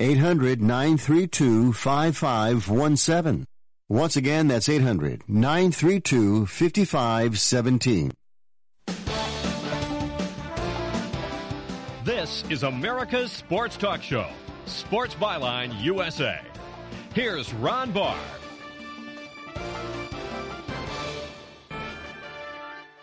800-932-5517. Once again, that's 800-932-5517. This is America's Sports Talk Show, Sports Byline USA. Here's Ron Barr.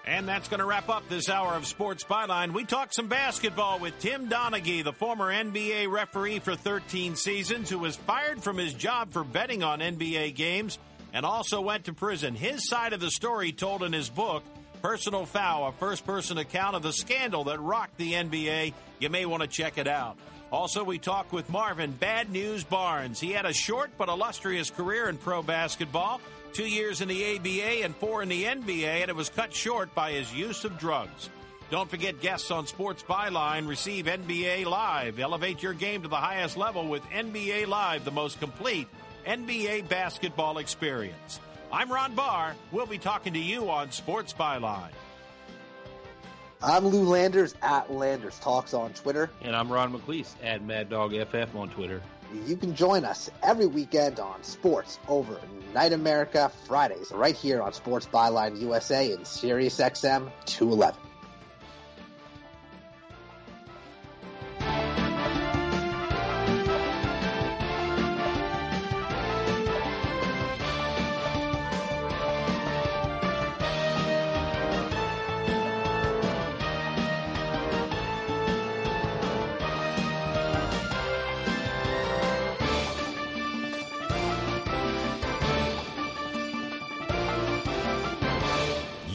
And that's going to wrap up this hour of Sports Byline. We talked some basketball with Tim Donaghy, the former NBA referee for 13 seasons, who was fired from his job for betting on NBA games and also went to prison. His side of the story told in his book, Personal Foul, a first person account of the scandal that rocked the NBA. You may want to check it out. Also, we talked with Marvin Bad News Barnes. He had a short but illustrious career in pro basketball two years in the ABA and four in the NBA, and it was cut short by his use of drugs. Don't forget guests on Sports Byline receive NBA Live. Elevate your game to the highest level with NBA Live, the most complete NBA basketball experience. I'm Ron Barr. We'll be talking to you on Sports Byline. I'm Lou Landers at Landers Talks on Twitter. And I'm Ron McLeese at Mad Dog FF on Twitter. You can join us every weekend on Sports Over Night America Fridays, right here on Sports Byline USA and Sirius XM 211.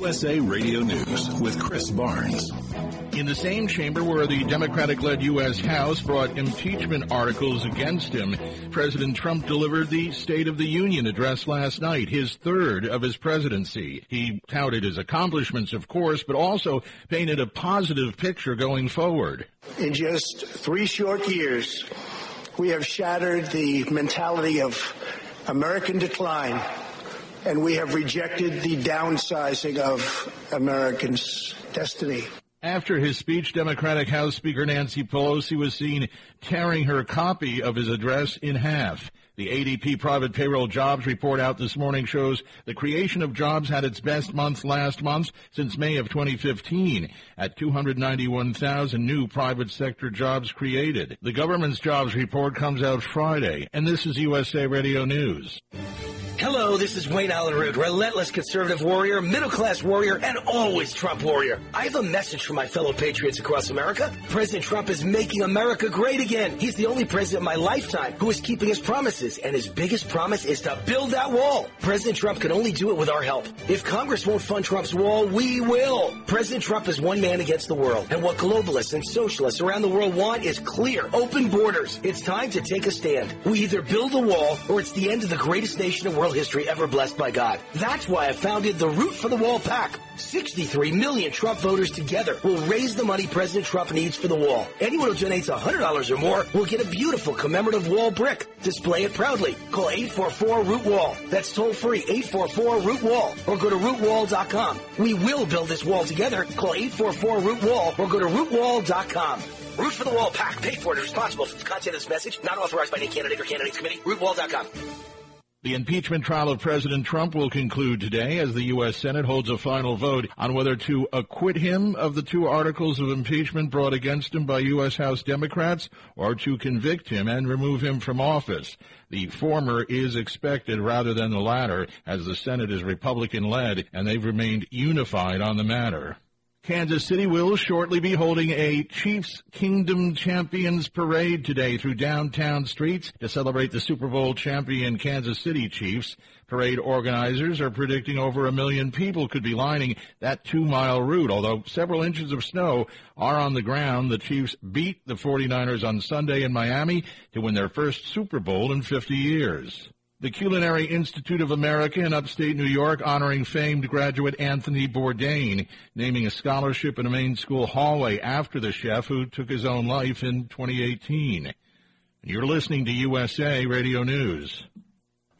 USA Radio News with Chris Barnes. In the same chamber where the Democratic led U.S. House brought impeachment articles against him, President Trump delivered the State of the Union address last night, his third of his presidency. He touted his accomplishments, of course, but also painted a positive picture going forward. In just three short years, we have shattered the mentality of American decline, and we have rejected the downsizing of Americans' destiny. After his speech, Democratic House Speaker Nancy Pelosi was seen tearing her copy of his address in half. The ADP private payroll jobs report out this morning shows the creation of jobs had its best month last month since May of 2015 at 291,000 new private sector jobs created. The government's jobs report comes out Friday, and this is USA Radio News. Hello, this is Wayne Allyn Root, relentless conservative warrior, middle class warrior, and always Trump warrior. I have a message for my fellow patriots across America. President Trump is making America great again. He's the only president in my lifetime who is keeping his promises, and his biggest promise is to build that wall. President Trump can only do it with our help. If Congress won't fund Trump's wall, we will. President Trump is one man against the world, and what globalists and socialists around the world want is clear, open borders. It's time to take a stand. We either build a wall, or it's the end of the greatest nation in the world history ever blessed by God. That's why I founded the Root for the Wall PAC. 63 million Trump voters together will raise the money President Trump needs for the wall. Anyone who donates $100 or more will get a beautiful commemorative wall brick. Display it proudly. Call 844-ROOT-WALL. That's toll free 844-ROOT-WALL or go to rootwall.com. We will build this wall together. Call 844-ROOT-WALL or go to rootwall.com. Root for the Wall PAC. Paid for and responsible for the content of this message. Not authorized by any candidate or candidates committee. Rootwall.com. The impeachment trial of President Trump will conclude today as the U.S. Senate holds a final vote on whether to acquit him of the two articles of impeachment brought against him by U.S. House Democrats or to convict him and remove him from office. The former is expected rather than the latter as the Senate is Republican led and they've remained unified on the matter. Kansas City will shortly be holding a Chiefs Kingdom Champions parade today through downtown streets to celebrate the Super Bowl champion Kansas City Chiefs. Parade organizers are predicting over a million people could be lining that two mile route. Although several inches of snow are on the ground, the Chiefs beat the 49ers on Sunday in Miami to win their first Super Bowl in 50 years. The Culinary Institute of America in upstate New York honoring famed graduate Anthony Bourdain, naming a scholarship in a main school hallway after the chef who took his own life in 2018. You're listening to USA Radio News.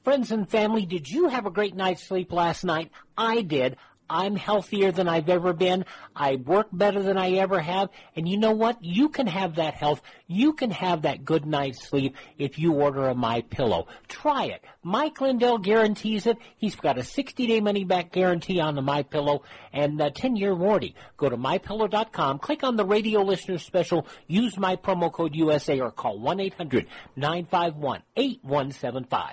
Friends and family, did you have a great night's sleep last night? I did. I'm healthier than I've ever been. I work better than I ever have. And you know what? You can have that health. You can have that good night's sleep if you order a My Pillow. Try it. Mike Lindell guarantees it. He's got a 60-day money-back guarantee on the My Pillow and uh, a 10-year warranty. Go to mypillow.com, click on the radio listener special, use my promo code USA or call 1-800-951-8175.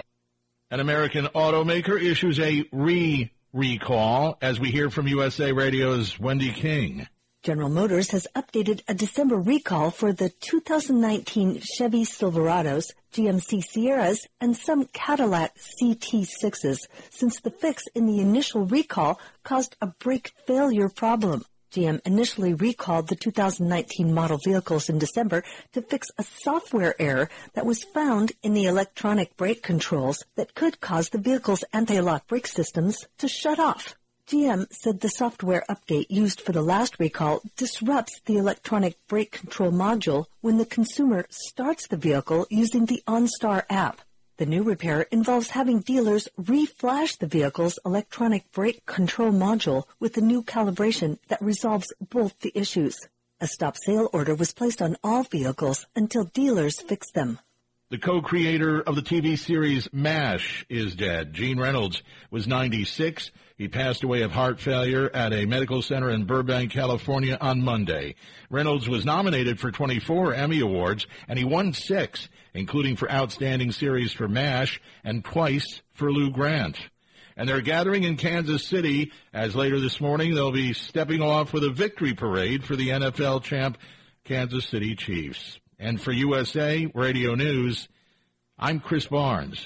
An American automaker issues a re recall, as we hear from USA Radio's Wendy King. General Motors has updated a December recall for the 2019 Chevy Silverados, GMC Sierras, and some Cadillac CT6s since the fix in the initial recall caused a brake failure problem. GM initially recalled the 2019 model vehicles in December to fix a software error that was found in the electronic brake controls that could cause the vehicle's anti-lock brake systems to shut off. GM said the software update used for the last recall disrupts the electronic brake control module when the consumer starts the vehicle using the OnStar app. The new repair involves having dealers reflash the vehicle's electronic brake control module with a new calibration that resolves both the issues. A stop sale order was placed on all vehicles until dealers fix them. The co-creator of the TV series MASH is dead. Gene Reynolds was 96. He passed away of heart failure at a medical center in Burbank, California on Monday. Reynolds was nominated for 24 Emmy Awards and he won six, including for Outstanding Series for MASH and twice for Lou Grant. And they're gathering in Kansas City as later this morning they'll be stepping off with a victory parade for the NFL champ Kansas City Chiefs. And for USA Radio News, I'm Chris Barnes.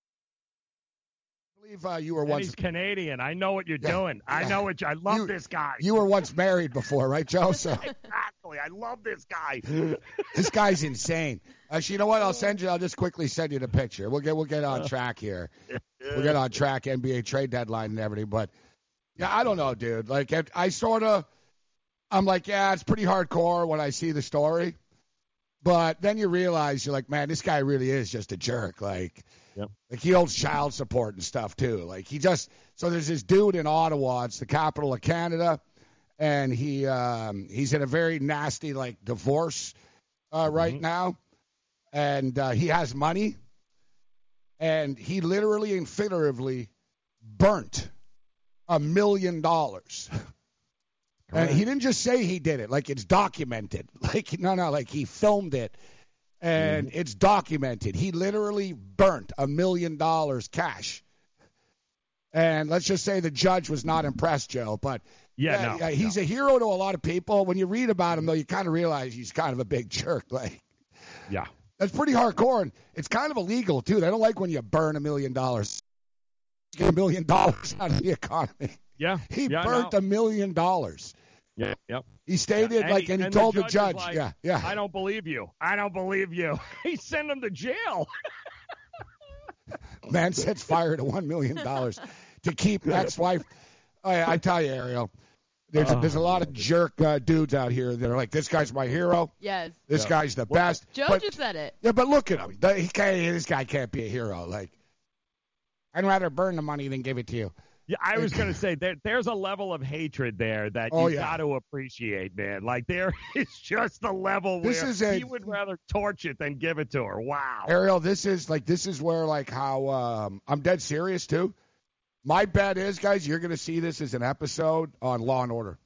Believe uh, you were And he's Canadian. I know what you're Yeah, doing. I know what you, I love You- this guy. you were once married before, right, Joe? So exactly. I love this guy. this guy's insane. Actually, you know what? I'll send you. I'll just quickly send you the picture. We'll get we'll get on track here. We'll get on track NBA trade deadline and everything. But yeah, I don't know, dude. Like I sort of, I'm like, yeah, it's pretty hardcore when I see the story. But then you realize you're like, man, this guy really is just a jerk. Like, like he owes child support and stuff too. Like he just so there's this dude in Ottawa. It's the capital of Canada, and he um, he's in a very nasty like divorce uh, right now, and uh, he has money, and he literally and figuratively burnt a million dollars. And he didn't just say he did it, like it's documented. Like no, no, like he filmed it, and mm-hmm. it's documented. He literally burnt a million dollars cash. And let's just say the judge was not impressed, Joe. But Yeah, no, he's a hero to a lot of people. When you read about him, though, you kind of realize he's kind of a big jerk. Like, yeah, that's pretty hardcore, and it's kind of illegal too. They don't like when you burn a million dollars. Get a million dollars out of the economy. Yeah. He yeah, burnt no. a million dollars. Yeah, yep. He stated Yeah, and like, he- and he and told the judge judge, like, yeah, yeah. I don't believe you. I don't believe you. he sent him to jail. Man sets fire to one million dollars to keep ex-wife. I, I tell you, Ariel, there's a, there's a lot of jerk uh, dudes out here that are like, this guy's my hero. Yes. This guy's the best. Joe But- just said it. Yeah, but look at him. The- He can't, this guy can't be a hero. Like, I'd rather burn the money than give it to you. Yeah, I was going to say there, there's a level of hatred there that Oh, you yeah. got to appreciate, man. Like there is just a level This where is a- he would rather torch it than give it to her. Wow. Ariel, this is like this is where like how um, I'm dead serious too. My bet is, guys, you're going to see this as an episode on Law and Order.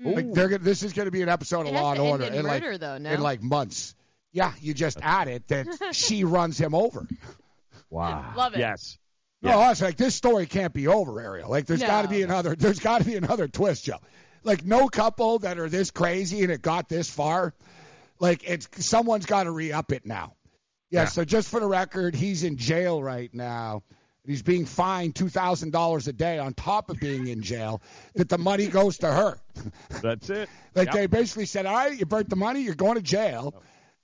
Like they're gonna, this is going to be an episode It of Law and Order in in like murder, though, no? in like months. Yeah, you just add it that she runs him over. Wow. Love it. Yes. No, it's like this story can't be over, Ariel. Like there's got to be another. There's got to be another twist, Joe. Like no couple that are this crazy and it got this far. Like it's someone's got to re up it now. Yeah, Yeah. So just for the record, he's in jail right now. He's being fined two thousand dollars a day on top of being in jail. That the money goes to her. That's it. Like Yep. they basically said, all right, you burnt the money, you're going to jail.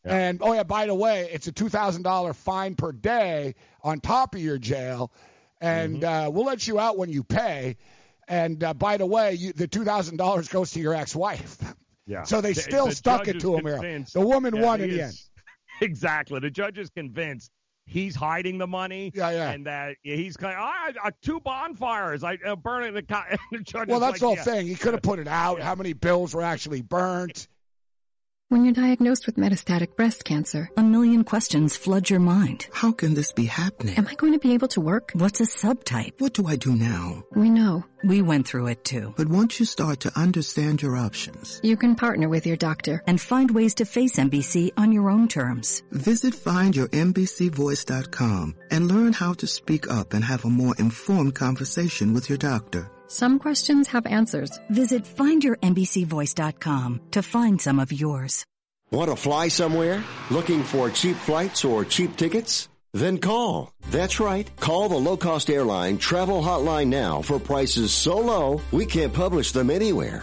And oh yeah, by the way, it's a two thousand dollar fine per day on top of your jail, and Mm-hmm. uh, we'll let you out when you pay. And uh, by the way, you, the two thousand dollars goes to your ex-wife. Yeah. So they The- still the stuck it to him. The woman Yeah, won in the end. Exactly. The judge is convinced he's hiding the money. Yeah, yeah. And that he's kind of, two bonfires. I uh, burn it. The, co-" the judge Well, that's like, the whole yeah. thing. He could have put it out. How many bills were actually burnt? When you're diagnosed with metastatic breast cancer, A million questions flood your mind. How can this be happening? am I going to be able to work? What's a subtype? What do I do now? We know. We went through it too. But once you start to understand your options, You can partner with your doctor. And find ways to face MBC on your own terms. visit findyourmbcvoice.com and learn how to speak up and have a more informed conversation with your doctor. Some questions have answers. Visit findyourmbcvoice.com to find some of yours. Want to fly somewhere? Looking for cheap flights or cheap tickets? Then call. That's right. Call the low cost airline travel hotline now for prices so low we can't publish them anywhere.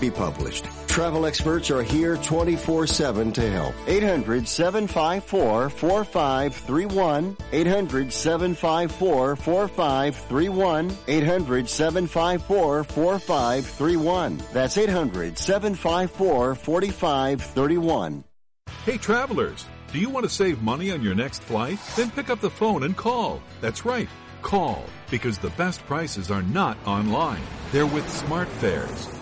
be published. Travel experts are here 24-7 to help. 800-754-4531. 800-754-4531. 800-754-4531. That's 800-754-4531. Hey travelers, do you want to save money on your next flight? Then pick up the phone and call. That's right, call, because the best prices are not online. They're with SmartFares.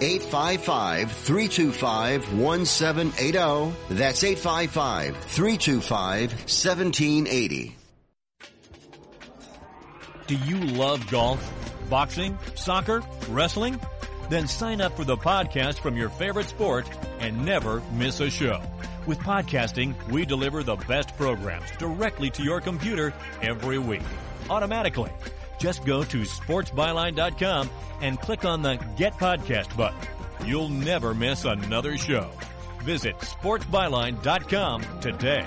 855-325-1780. 855-325-1780. That's 855-325-1780. Do you love golf, boxing, soccer, wrestling? Then sign up for the podcast from your favorite sport and never miss a show. With podcasting, we deliver the best programs directly to your computer every week, automatically. Just go to sportsbyline.com and click on the Get Podcast button. You'll never miss another show. Visit sportsbyline.com today.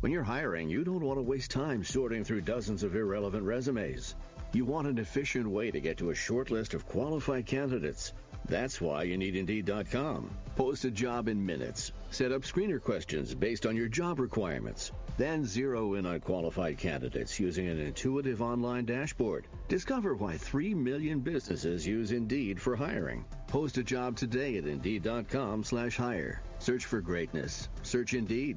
When you're hiring, you don't want to waste time sorting through dozens of irrelevant resumes. You want an efficient way to get to a short list of qualified candidates. That's why you need Indeed.com. Post a job in minutes. Set up screener questions based on your job requirements. Then zero in on qualified candidates using an intuitive online dashboard. Discover why 3 million businesses use Indeed for hiring. Post a job today at Indeed.com slash hire. Search for greatness. Search Indeed.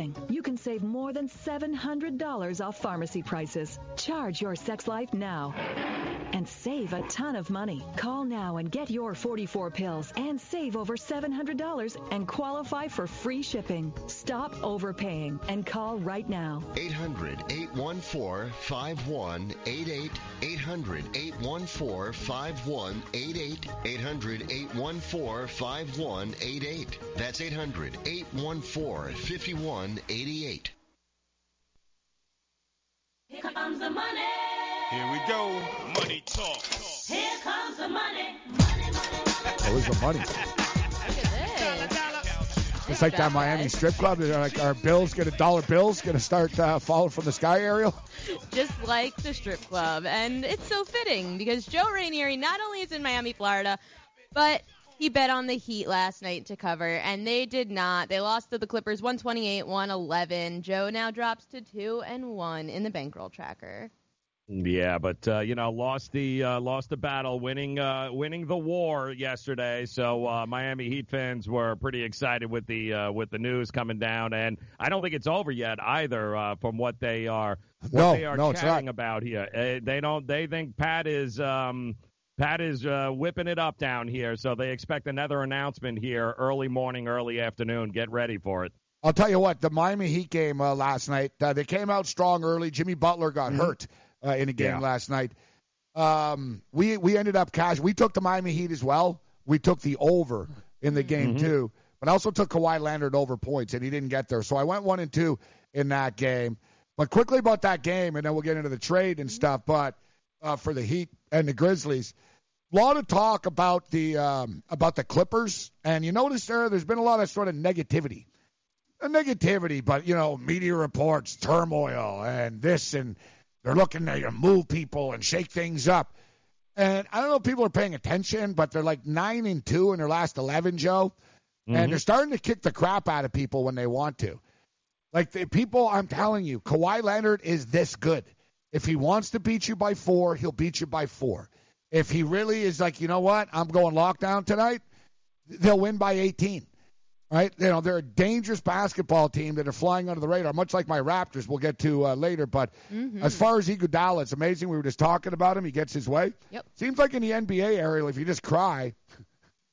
shipping. You can save more than $700 off pharmacy prices. Charge your sex life now and save a ton of money. Call now and get your 44 pills and save over $700 and qualify for free shipping. Stop overpaying and call right now. 800 814 5188. 800 814 5188. 800 814 5188. That's 800 814 5188. Here comes the money. Here we go. Money talk. Here comes the money. Where's the money? It's like that Miami strip club. They're like, our bills get a dollar bills going to start uh, falling from the sky, Ariel. just like the strip club. And it's so fitting because Joe Rainieri not only is in Miami, Florida, but he bet on the Heat last night to cover, and they did not. They lost to the Clippers 128 111. Joe now drops to 2 and 1 in the bankroll tracker. Yeah, but uh, you know, lost the uh, lost the battle, winning uh, winning the war yesterday. So uh, Miami Heat fans were pretty excited with the uh, with the news coming down, and I don't think it's over yet either. Uh, from what they are what No, they are no, chatting about here, uh, they don't they think Pat is um, Pat is uh, whipping it up down here. So they expect another announcement here early morning, early afternoon. Get ready for it. I'll tell you what, the Miami Heat game uh, last night, uh, they came out strong early. Jimmy Butler got hurt uh, in a game Mm-hmm. Yeah. last night. Um, we we ended up cash. We took the Miami Heat as well. We took the over in the game Mm-hmm. too, but I also took Kawhi Leonard over points, and he didn't get there. So I went one and two in that game. But quickly about that game, and then we'll get into the trade and stuff. But uh, for the Heat and the Grizzlies, a lot of talk about the um, about the Clippers, and you notice there there's been a lot of sort of negativity a negativity, but you know, media reports, turmoil, and this, and they're looking to move people and shake things up. And I don't know if people are paying attention, but they're like nine and two in their last eleven, Joe, Mhm. and they're starting to kick the crap out of people when they want to. Like the people, I'm telling you, Kawhi Leonard is this good. If he wants to beat you by four, he'll beat you by four. If he really is like, you know what, I'm going lockdown tonight, they'll win by 18 right? You know, they're a dangerous basketball team that are flying under the radar, much like my Raptors. We'll get to uh, later. But Mhm. as far as Iguodala, it's amazing. We were just talking about him. He gets his way. Yep. Seems like in the NBA, Ariel, if you just cry,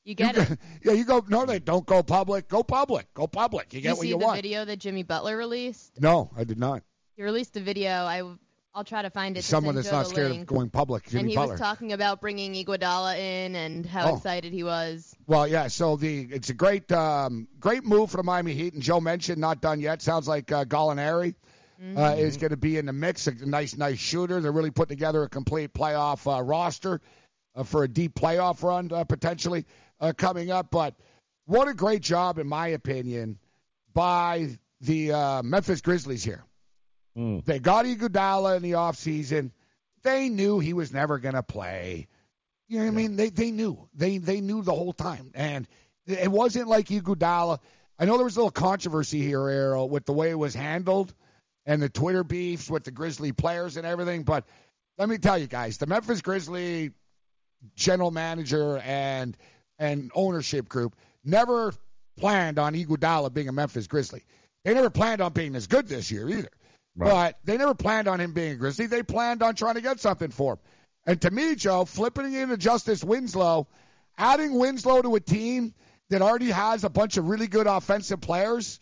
You get it. yeah, you go. No, they don't go public. Go public. Go public. You get you what see you the video that Jimmy Butler released? No, I did not. He released a video. I I'll try to find it. to Someone that's not scared link. of going public. Jimmy and he Butler. was talking about bringing Iguodala in and how Oh. excited he was. Well, yeah. So the it's a great um, great move for the Miami Heat, and Joe mentioned not done yet. Sounds like uh, Gallinari uh, is going to be in the mix. A nice, nice shooter. They're really putting together a complete playoff uh, roster uh, for a deep playoff run uh, potentially uh, coming up. But what a great job, in my opinion, by the uh, Memphis Grizzlies here. Mm. They got Iguodala in the offseason. They knew he was never going to play. You know what I mean? They they knew. They they knew the whole time. And it wasn't like Iguodala. I know there was a little controversy here, Errol, with the way it was handled and the Twitter beefs with the Grizzly players and everything. But let me tell you guys, the Memphis Grizzly general manager and and ownership group never planned on Iguodala being a Memphis Grizzly. They never planned on being as good this year either. But they never planned on him being a Grizzly. They planned on trying to get something for him. And to me, Joe, flipping into Justice Winslow, adding Winslow to a team that already has a bunch of really good offensive players,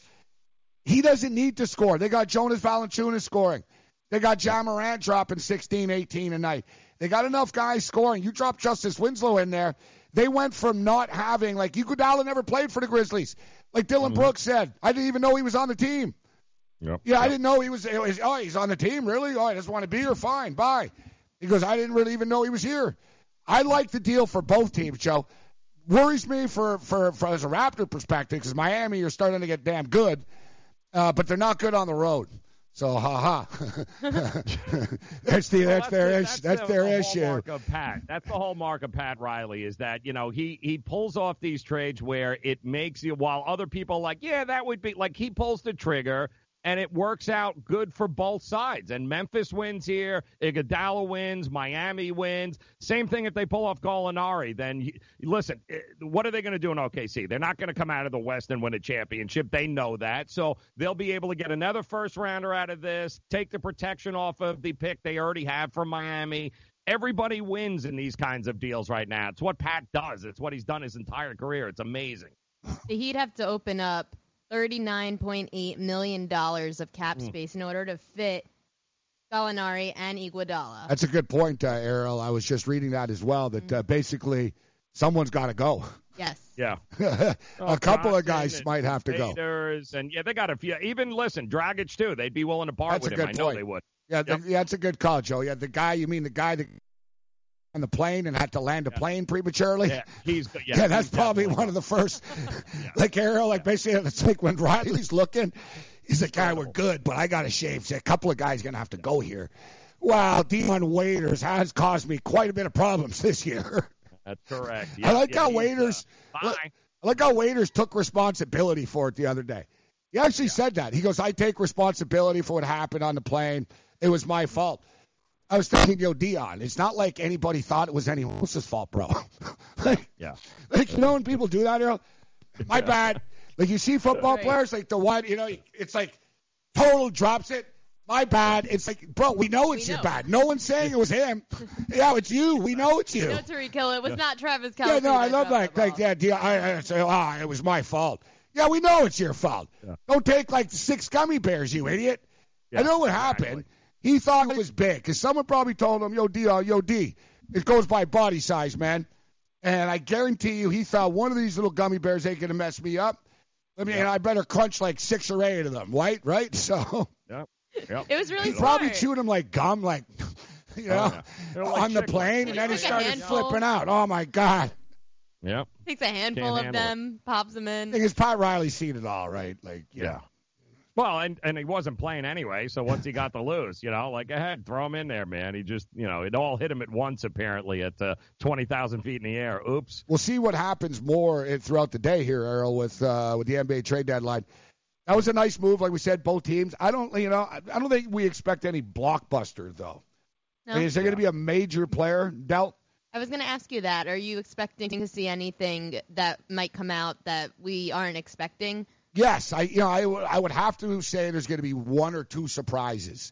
he doesn't need to score. They got Jonas Valanciunas scoring. They got Ja Morant dropping 16, 18 a night. They got enough guys scoring. You drop Justice Winslow in there. They went from not having, like, Iguodala never played for the Grizzlies. Like Dillon mm-hmm. Brooks said, I didn't even know he was on the team. Yep. Yeah, I didn't know he was, it was. Oh, he's on the team, really? Oh, I just want to be here. Fine, bye. He goes, I didn't really even know he was here. I like the deal for both teams, Joe. Worries me for for, for as a Raptor perspective because Miami you're starting to get damn good, uh, but they're not good on the road. So, ha ha. that's the Well, that's their the- issue. That's the- their the issue. hallmark of Pat. That's the whole mark of Pat Riley is that you know he he pulls off these trades where it makes you while other people are like yeah that would be like he pulls the trigger and it works out good for both sides. And Memphis wins here, Iguodala wins, Miami wins. Same thing if they pull off Gallinari. Then you- listen, eh, what are they going to do in OKC? They're not going to come out of the West and win a championship. They know that, so they'll be able to get another first rounder out of this. Take the protection off of the pick they already have from Miami. Everybody wins in these kinds of deals right now. It's what Pat does. It's what he's done his entire career. It's amazing. Heat have to open up $39.8 million of cap Hmm. space in order to fit Gallinari and Iguodala. That's a good point, uh, Errol. I was just reading that as well. That uh, basically someone's got to go. Yes. Yeah. a couple of guys might have to go. And yeah, they got a few. Even listen, Dragic too. They'd be willing to part That's a with him. good I know point. they would. Yeah, the, yeah, that's a good call, Joe. Yeah, the guy you mean the guy that on the plane and had to land a plane prematurely? Yeah, he's yeah, Yeah, that's he's probably one of the first. Like Errol, like basically, it's like when Riley's looking, he's like, "Guy, we're good, but I got to shave. So a couple of guys gonna have to go here." Wow, Dion Waiters has caused me quite a bit of problems this year. That's correct. I like yeah, how he's, Waiters. uh. I like how Waiters took responsibility for it the other day. He actually said that. He goes, "I take responsibility for what happened on the plane. It was my fault." I was thinking, yo, Dion, it's not like anybody thought it was anyone else's fault, bro. like, Yeah. like you know when people do that, Errol? My bad. Like you see football Right. players, like the one, you know, it's like total drops it. My bad. It's like, bro, we know it's We your know. bad. No one's saying it was him. yeah, it's you. We know it's you. No, Tyreek Hill. It was not Travis Kelce. Yeah, no, I that love dropped that. the Like, yeah, Dion, I, I say, ah, it was my fault. Yeah, we know it's your fault. Don't take like six gummy bears, you idiot. I know what happened. He thought it was big because someone probably told him, "Yo, D, uh, yo, D, it goes by body size, man." And I guarantee you, he thought one of these little gummy bears ain't gonna mess me up. I mean, and I better crunch like six or eight of them, right? Right? So Yeah. Yep. It was really he probably smart. chewed them like gum, like you know, Oh, yeah. Like on the plane, and then he Like started handful. flipping out. Oh my god! Yep. Takes a handful Can't of handle it. them, pops them in. Because Pat Riley seen it all, right? Like, you Yeah. know. Well, and and he wasn't playing anyway, so once he got the lose, you know, like ahead, throw him in there, man. He just, you know, it all hit him at once apparently at uh, twenty thousand feet in the air. Oops. We'll see what happens more throughout the day here, Errol, with uh, with the NBA trade deadline. That was a nice move, like we said, both teams. I don't, you know, I I don't think we expect any blockbuster though. No? I mean, is there going to be a major player dealt? I was going to ask you that. Are you expecting to see anything that might come out that we aren't expecting? Yes, I, you know, I, would- I would have to say there's going to be one or two surprises.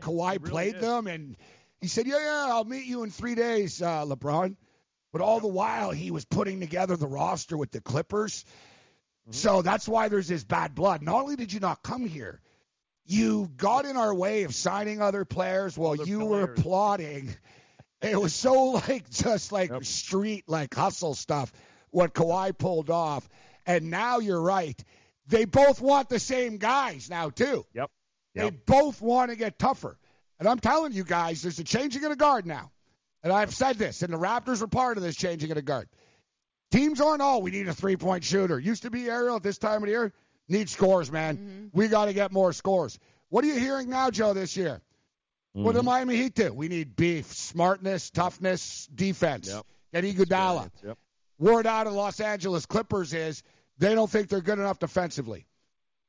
Kawhi played them, and he said, "Yeah, yeah, I'll meet you in three days, uh, LeBron." But all the while, he was putting together the roster with the Clippers. So that's why there's this bad blood. Not only did you not come here, you got in our way of signing other players while you were plotting. It was so like just like street like hustle stuff what Kawhi pulled off. And now you're right. They both want the same guys now too. Yep. They both want to get tougher. And I'm telling you guys, there's a changing of the guard now. And I've said this, and the Raptors were part of this changing of the guard. Teams aren't all we need a three point shooter. Used to be Ariel at this time of the year. Need scores, man. Mm-hmm. We got to get more scores. What are you hearing now, Joe, this year? What do mm-hmm. Miami Heat do? We need beef, smartness, toughness, defense. Yep. Get Iguodala. Yep. Word out of Los Angeles Clippers is they don't think they're good enough defensively.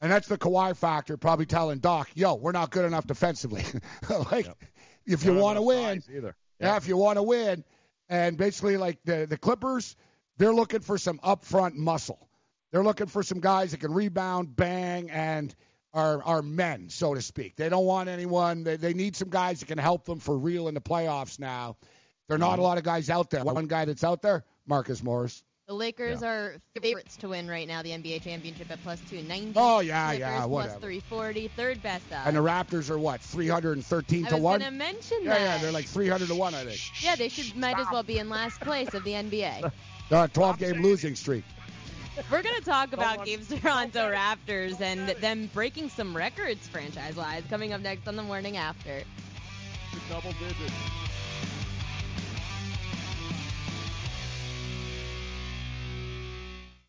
And that's the Kawhi factor, probably telling Doc, yo, we're not good enough defensively. like, if you want to win, either. yeah, if you want to win, and basically like the the Clippers, they're looking for some upfront muscle. They're looking for some guys that can rebound, bang, and are are men, so to speak. They don't want anyone. They they need some guys that can help them for real in the playoffs. Now, there are not a lot of guys out there. One guy that's out there, Marcus Morris. The Lakers are favorites to win right now the NBA championship at plus 290. Oh, yeah, Clippers yeah, plus whatever. 340, third best odds. And the Raptors are what, 313 I to was one? gonna mention yeah, that. yeah, they're like 300 to one, I think. Yeah, they should might as well be in last place of the NBA. Uh, 12 game losing streak. We're gonna talk about Gabe's Toronto Raptors and them breaking some records franchise-wise coming up next on the morning after. Double digits.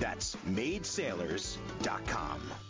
That's maidsailors.com.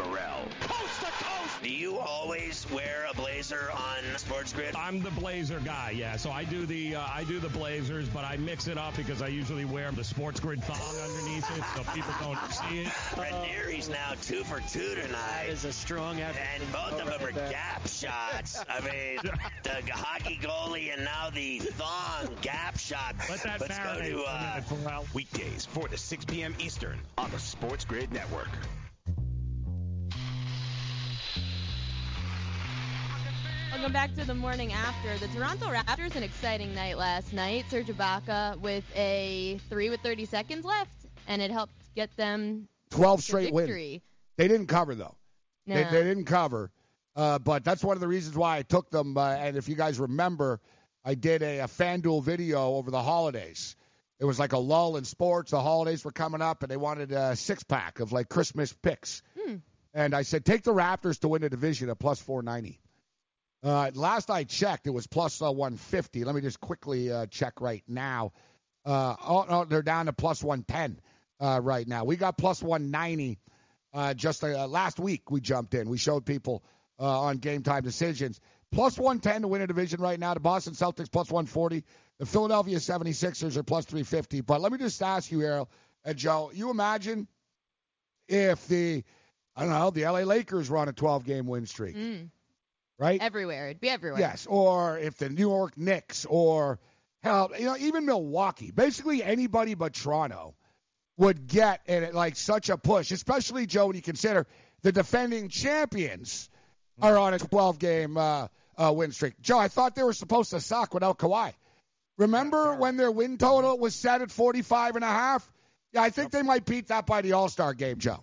Pharrell. Coast to coast! Do you always wear a blazer on Sports Grid? I'm the blazer guy, yeah. So I do the uh, I do the blazers, but I mix it up because I usually wear the sports grid thong underneath it, so people don't see it. Ranieri's now two for two tonight. That is a strong effort. And both of them are gap shots. I mean, the hockey goalie and now the thong gap shot. Let that Let's go to for a uh. Weekdays, 4 to 6 p.m. Eastern on the Sports Grid Network. Welcome back to the morning after. The Toronto Raptors, an exciting night last night. Serge Ibaka with a three with 30 seconds left, and it helped get them 12 to straight victory. wins. They didn't cover though. They, No. they didn't cover. Uh, but that's one of the reasons why I took them. Uh, and if you guys remember, I did a, a FanDuel video over the holidays. It was like a lull in sports. The holidays were coming up, and they wanted a six pack of like Christmas picks. Hmm. And I said, take the Raptors to win the division at plus 490. Uh, last I checked, it was plus uh, 150. Let me just quickly uh, check right now. Uh, oh, no, they're down to plus 110 uh, right now. We got plus 190 uh, just last week. We jumped in. We showed people on game time decisions. Plus 110 to win a division right now. The Boston Celtics plus 140. The Philadelphia 76ers are plus 350. But let me just ask you, Errol and Joe, you imagine if the, I don't know, the LA Lakers were on a 12 game win streak, Mm. Right? Everywhere. It'd be everywhere. Yes, or if the New York Knicks or hell, you know, even Milwaukee, basically anybody but Toronto would get in like such a push, especially Joe when you consider the defending champions are on a 12 game uh, uh, win streak. Joe, I thought they were supposed to suck without Kawhi. Remember when their win total was set at 45 and a half? Yeah, I think they might beat that by the All Star game, Joe.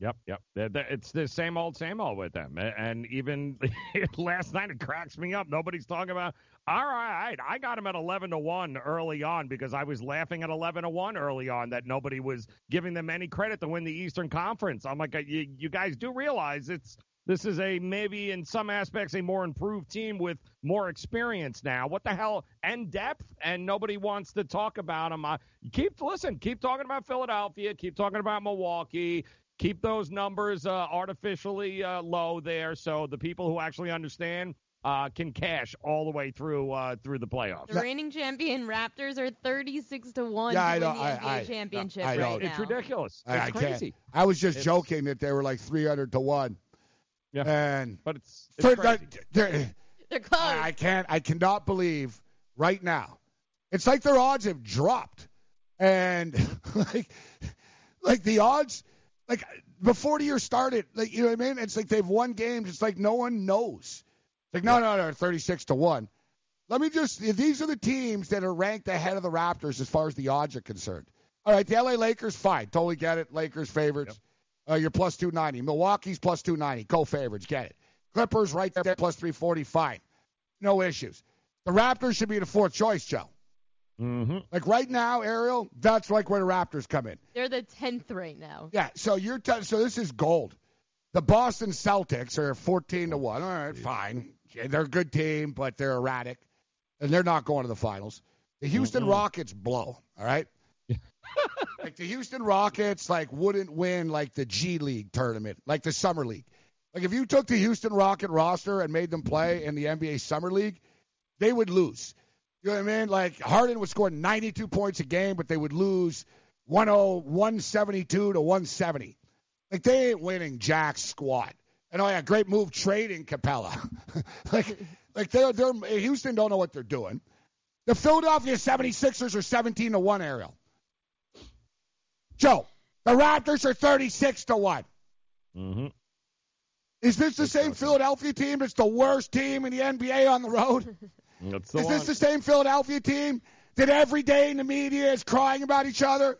Yep, yep. It's the same old, same old with them. And even last night, it cracks me up. Nobody's talking about. All right, I got them at eleven to one early on because I was laughing at eleven to one early on that nobody was giving them any credit to win the Eastern Conference. I'm like, you, you guys do realize it's This is a maybe in some aspects a more improved team with more experience now. What the hell and depth, and nobody wants to talk about them. Uh, keep listen, keep talking about Philadelphia, keep talking about Milwaukee, keep those numbers uh, artificially uh, low there, so the people who actually understand uh, can cash all the way through uh, through the playoffs. The reigning champion Raptors are 36 to 1 Yeah, I to win the I- NBA I- championship I know. right now. It's ridiculous. I, It's I crazy. can't. I was just It's- joking that they were like 300 to 1. Yeah. And but it's, it's they're- crazy. they're- They're close. I, I can't. I cannot believe right now. It's like their odds have dropped, and like, like the odds, like before the year started, like you know what I mean. It's like they've won games. It's like no one knows. It's like no, no, no, thirty-six to one. Let me just. These are the teams that are ranked ahead of the Raptors as far as the odds are concerned. All right, the LA Lakers, fine, totally get it. Lakers favorites. Uh, you're plus 290. Milwaukee's plus 290. Co-favorites, get it. Clippers right there, plus 340. Fine, no issues. The Raptors should be the fourth choice, Joe. Mm-hmm. Like right now, Ariel, that's like where the Raptors come in. They're the 10th right now. Yeah, so you're t- so this is gold. The Boston Celtics are 14 to one. All right, fine. They're a good team, but they're erratic, and they're not going to the finals. The Houston Mm-mm. Rockets blow. All right. like the Houston Rockets, like wouldn't win like the G League tournament, like the Summer League. Like if you took the Houston Rocket roster and made them play in the NBA Summer League, they would lose. You know what I mean? Like Harden would score 92 points a game, but they would lose 10 172 to 170. Like they ain't winning jack squat. And oh yeah, great move trading Capela. like like they're they're Houston don't know what they're doing. The Philadelphia 76ers are 17 to 1 Ariel. Joe, the Raptors are 36 to 1. Mm-hmm. Is this the same Philadelphia team that's the worst team in the NBA on the road? That's Is one. this the same Philadelphia team that every day in the media is crying about each other?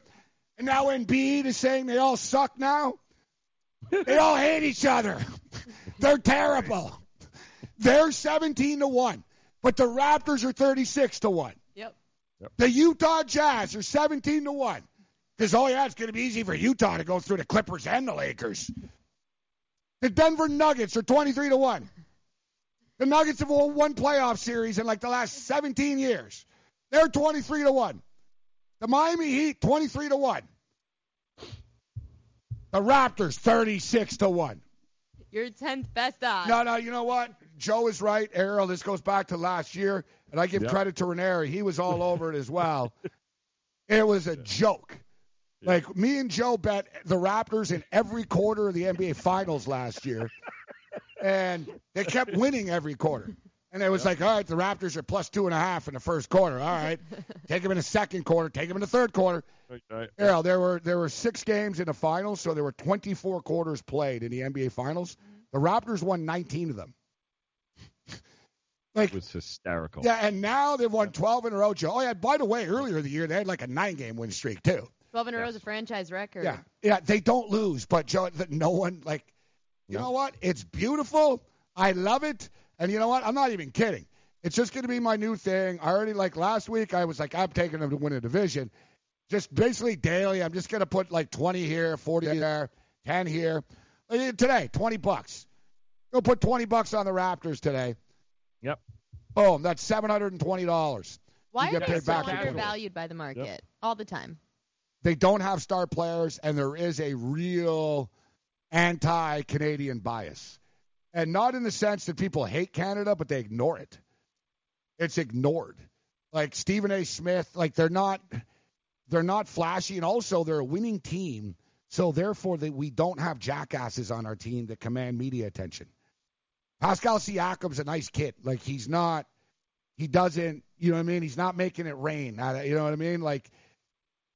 And now Embiid is saying they all suck now? They all hate each other. They're terrible. They're 17 to 1, but the Raptors are 36 to 1. Yep. The Utah Jazz are 17 to 1. Because, oh, yeah, it's going to be easy for Utah to go through the Clippers and the Lakers. The Denver Nuggets are 23 to 1. The Nuggets have won one playoff series in like the last 17 years. They're 23 to 1. The Miami Heat 23 to 1. The Raptors 36 to 1. Your 10th best odds. No, no, you know what? Joe is right, Errol. This goes back to last year, and I give Yep. credit to Ranieri. He was all over it as well. It was a joke. Like me and Joe bet the Raptors in every quarter of the NBA Finals last year, and they kept winning every quarter. And it was like, all right, the Raptors are plus two and a half in the first quarter. All right, take them in the second quarter, take them in the third quarter. Errol, there were there were six games in the finals, so there were 24 quarters played in the NBA Finals. The Raptors won 19 of them. it was hysterical. Yeah, and now they've won 12 in a row, Joe. Oh, yeah, by the way, earlier in the year, they had like a nine game win streak, too. 12 in a row is a franchise record. Yeah, yeah, they don't lose, but Joe, that no one, like, you know what? It's beautiful. I love it. And you know what? I'm not even kidding. It's just going to be my new thing. I already, like, last week, I was like, I'm taking them to win a division. Just basically daily, I'm just going to put like 20 here, 40 there, 10 here. Like, Today, 20 bucks. Go put 20 bucks on the Raptors today. Yep. Boom, that's $720. Why You are get they paid so undervalued by the market all the time? they don't have star players, and there is a real anti Canadian bias. And not in the sense that people hate Canada, but they ignore it. It's ignored. Like Stephen A. Smith, like they're not they're not flashy, and also they're a winning team. So therefore, they, we don't have jackasses on our team that command media attention. Pascal Siakam's a nice kid. Like he's not, he doesn't, you know what I mean? He's not making it rain. You know what I mean? Like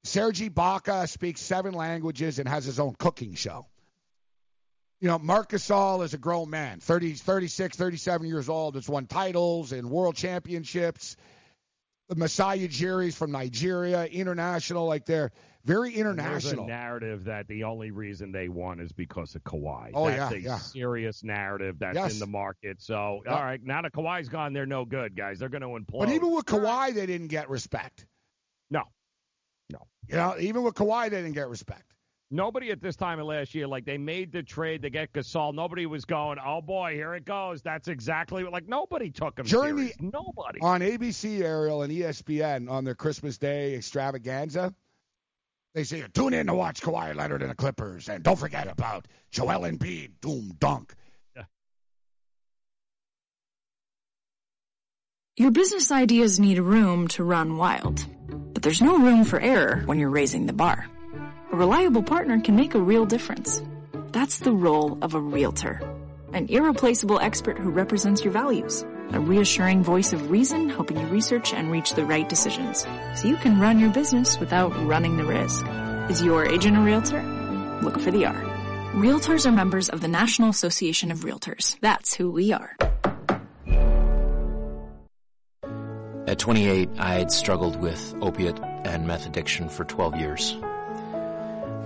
Serge Ibaka speaks seven languages and has his own cooking show. You know, Marc Gasol is a grown man, 30, 36, 37 years old, has won titles and world championships. The Masai Ujiri's from Nigeria, international, like they're very There's a international. narrative that the only reason they won is because of Kawhi. Oh, that's yeah, a yeah. serious narrative that's Yes. in the market. So, Yeah. all right, now that Kawhi's gone, they're no good, guys. They're going to implode. But even with Kawhi, they didn't get respect. no, no. You know, even with Kawhi, they didn't get respect. Nobody at this time of last year, like they made the trade to get Gasol. Nobody was going, oh boy, here it goes. That's exactly what, like nobody took him During serious. the- Nobody. On ABC, Ariel, and ESPN on their Christmas Day extravaganza, they say, tune in to watch Kawhi Leonard and the Clippers. And don't forget about Joel Embiid, doom dunk. Your business ideas need room to run wild, but there's no room for error when you're raising the bar. A reliable partner can make a real difference. That's the role of a realtor. An irreplaceable expert who represents your values. A reassuring voice of reason helping you research and reach the right decisions. So you can run your business without running the risk. Is your agent a realtor? Look for the R. Realtors are members of the National Association of Realtors. That's who we are. At 28, I had struggled with opiate and meth addiction for 12 years.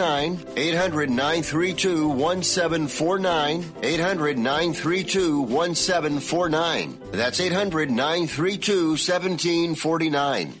800 932 1749. 800 932 1749. That's 800 932 1749.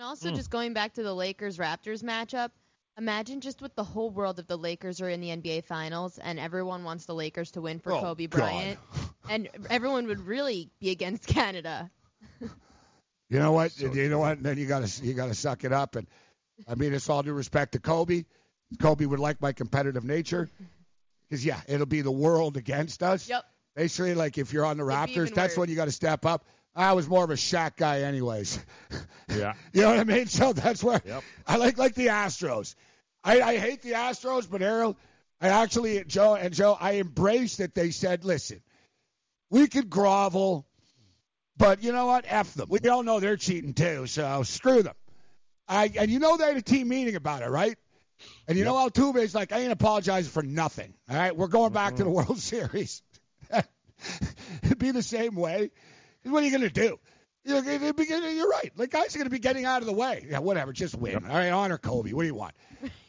And also, Mm. just going back to the Lakers Raptors matchup, imagine just with the whole world if the Lakers are in the NBA Finals and everyone wants the Lakers to win for Oh, Kobe God. Bryant, and everyone would really be against Canada. You know what? you know what? then you gotta you gotta suck it up. And I mean, it's all due respect to Kobe. Kobe would like my competitive nature, because yeah, it'll be the world against us. Yep. Basically, like if you're on the It'd Raptors, that's worse. when you got to step up. I was more of a Shaq guy, anyways. Yeah. You know what I mean? So that's where Yep. I like like the Astros. I, I hate the Astros, but Errol, I actually Joe and Joe, I embraced that they said, listen, we could grovel, but you know what? F them. We all know they're cheating too, so screw them. I and you know they had a team meeting about it, right? And you know Altuve's like, I ain't apologizing for nothing. All right, we're going back to the World Series. It'd be the same way. What are you gonna do? You're, you're, you're right. Like guys are gonna be getting out of the way. Yeah, whatever. Just win. All right, honor Kobe. What do you want?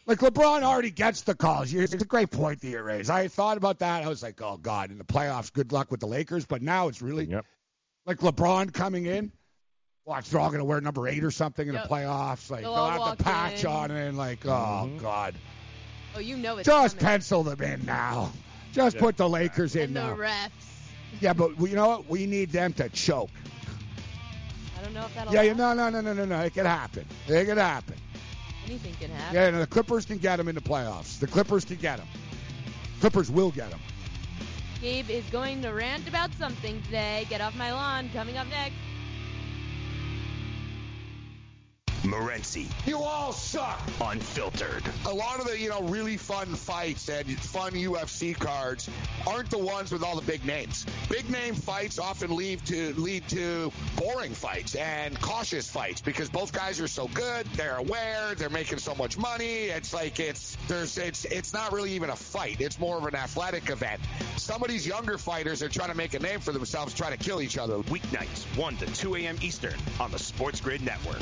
Like LeBron already gets the calls. It's a great point that you raised. I thought about that. I was like, oh God, in the playoffs, good luck with the Lakers. But now it's really like LeBron coming in. Watch, they're all going to wear number eight or something in Yep. the playoffs. Like They'll they'll have the patch in. on it, and like, oh mm-hmm. God, Oh, you know it's just coming. pencil them in now. Just Yeah. put the Lakers in And the now. refs. Yeah, but you know what? We need them to choke. I don't know if that'll. Yeah, yeah, happen. no, no, no, no, no, no. It could happen. It could happen. Anything can happen. Yeah, no, the Clippers can get them in the playoffs. The Clippers can get them. Clippers will get them. Gabe is going to rant about something today. Get off my lawn. Coming up next. Morency. You all suck. Unfiltered. A lot of the, you know, really fun fights and fun UFC cards aren't the ones with all the big names. Big name fights often lead to lead to boring fights and cautious fights because both guys are so good, they're aware, they're making so much money. It's like it's there's it's it's not really even a fight. It's more of an athletic event. Some of these younger fighters are trying to make a name for themselves, trying to kill each other. Weeknights, 1 to 2 a.m. Eastern on the Sports Grid Network.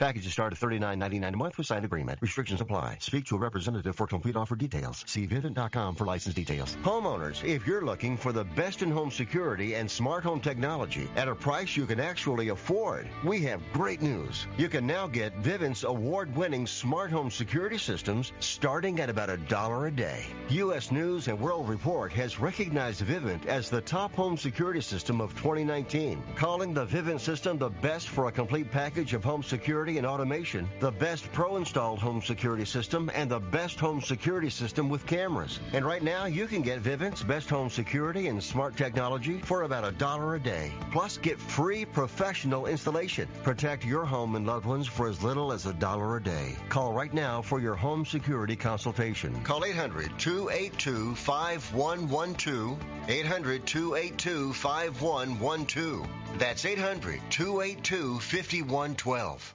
Packages start at $39.99 a month with signed agreement. Restrictions apply. Speak to a representative for complete offer details. See Vivint.com for license details. Homeowners, if you're looking for the best in home security and smart home technology at a price you can actually afford, we have great news. You can now get Vivint's award winning smart home security systems starting at about a dollar a day. U.S. News and World Report has recognized Vivint as the top home security system of 2019, calling the Vivint system the best for a complete package of home security and automation, the best pro installed home security system, and the best home security system with cameras. And right now, you can get Vivint's best home security and smart technology for about a dollar a day. Plus, get free professional installation. Protect your home and loved ones for as little as a dollar a day. Call right now for your home security consultation. Call 800 282 5112. 800 282 5112. That's 800 282 5112.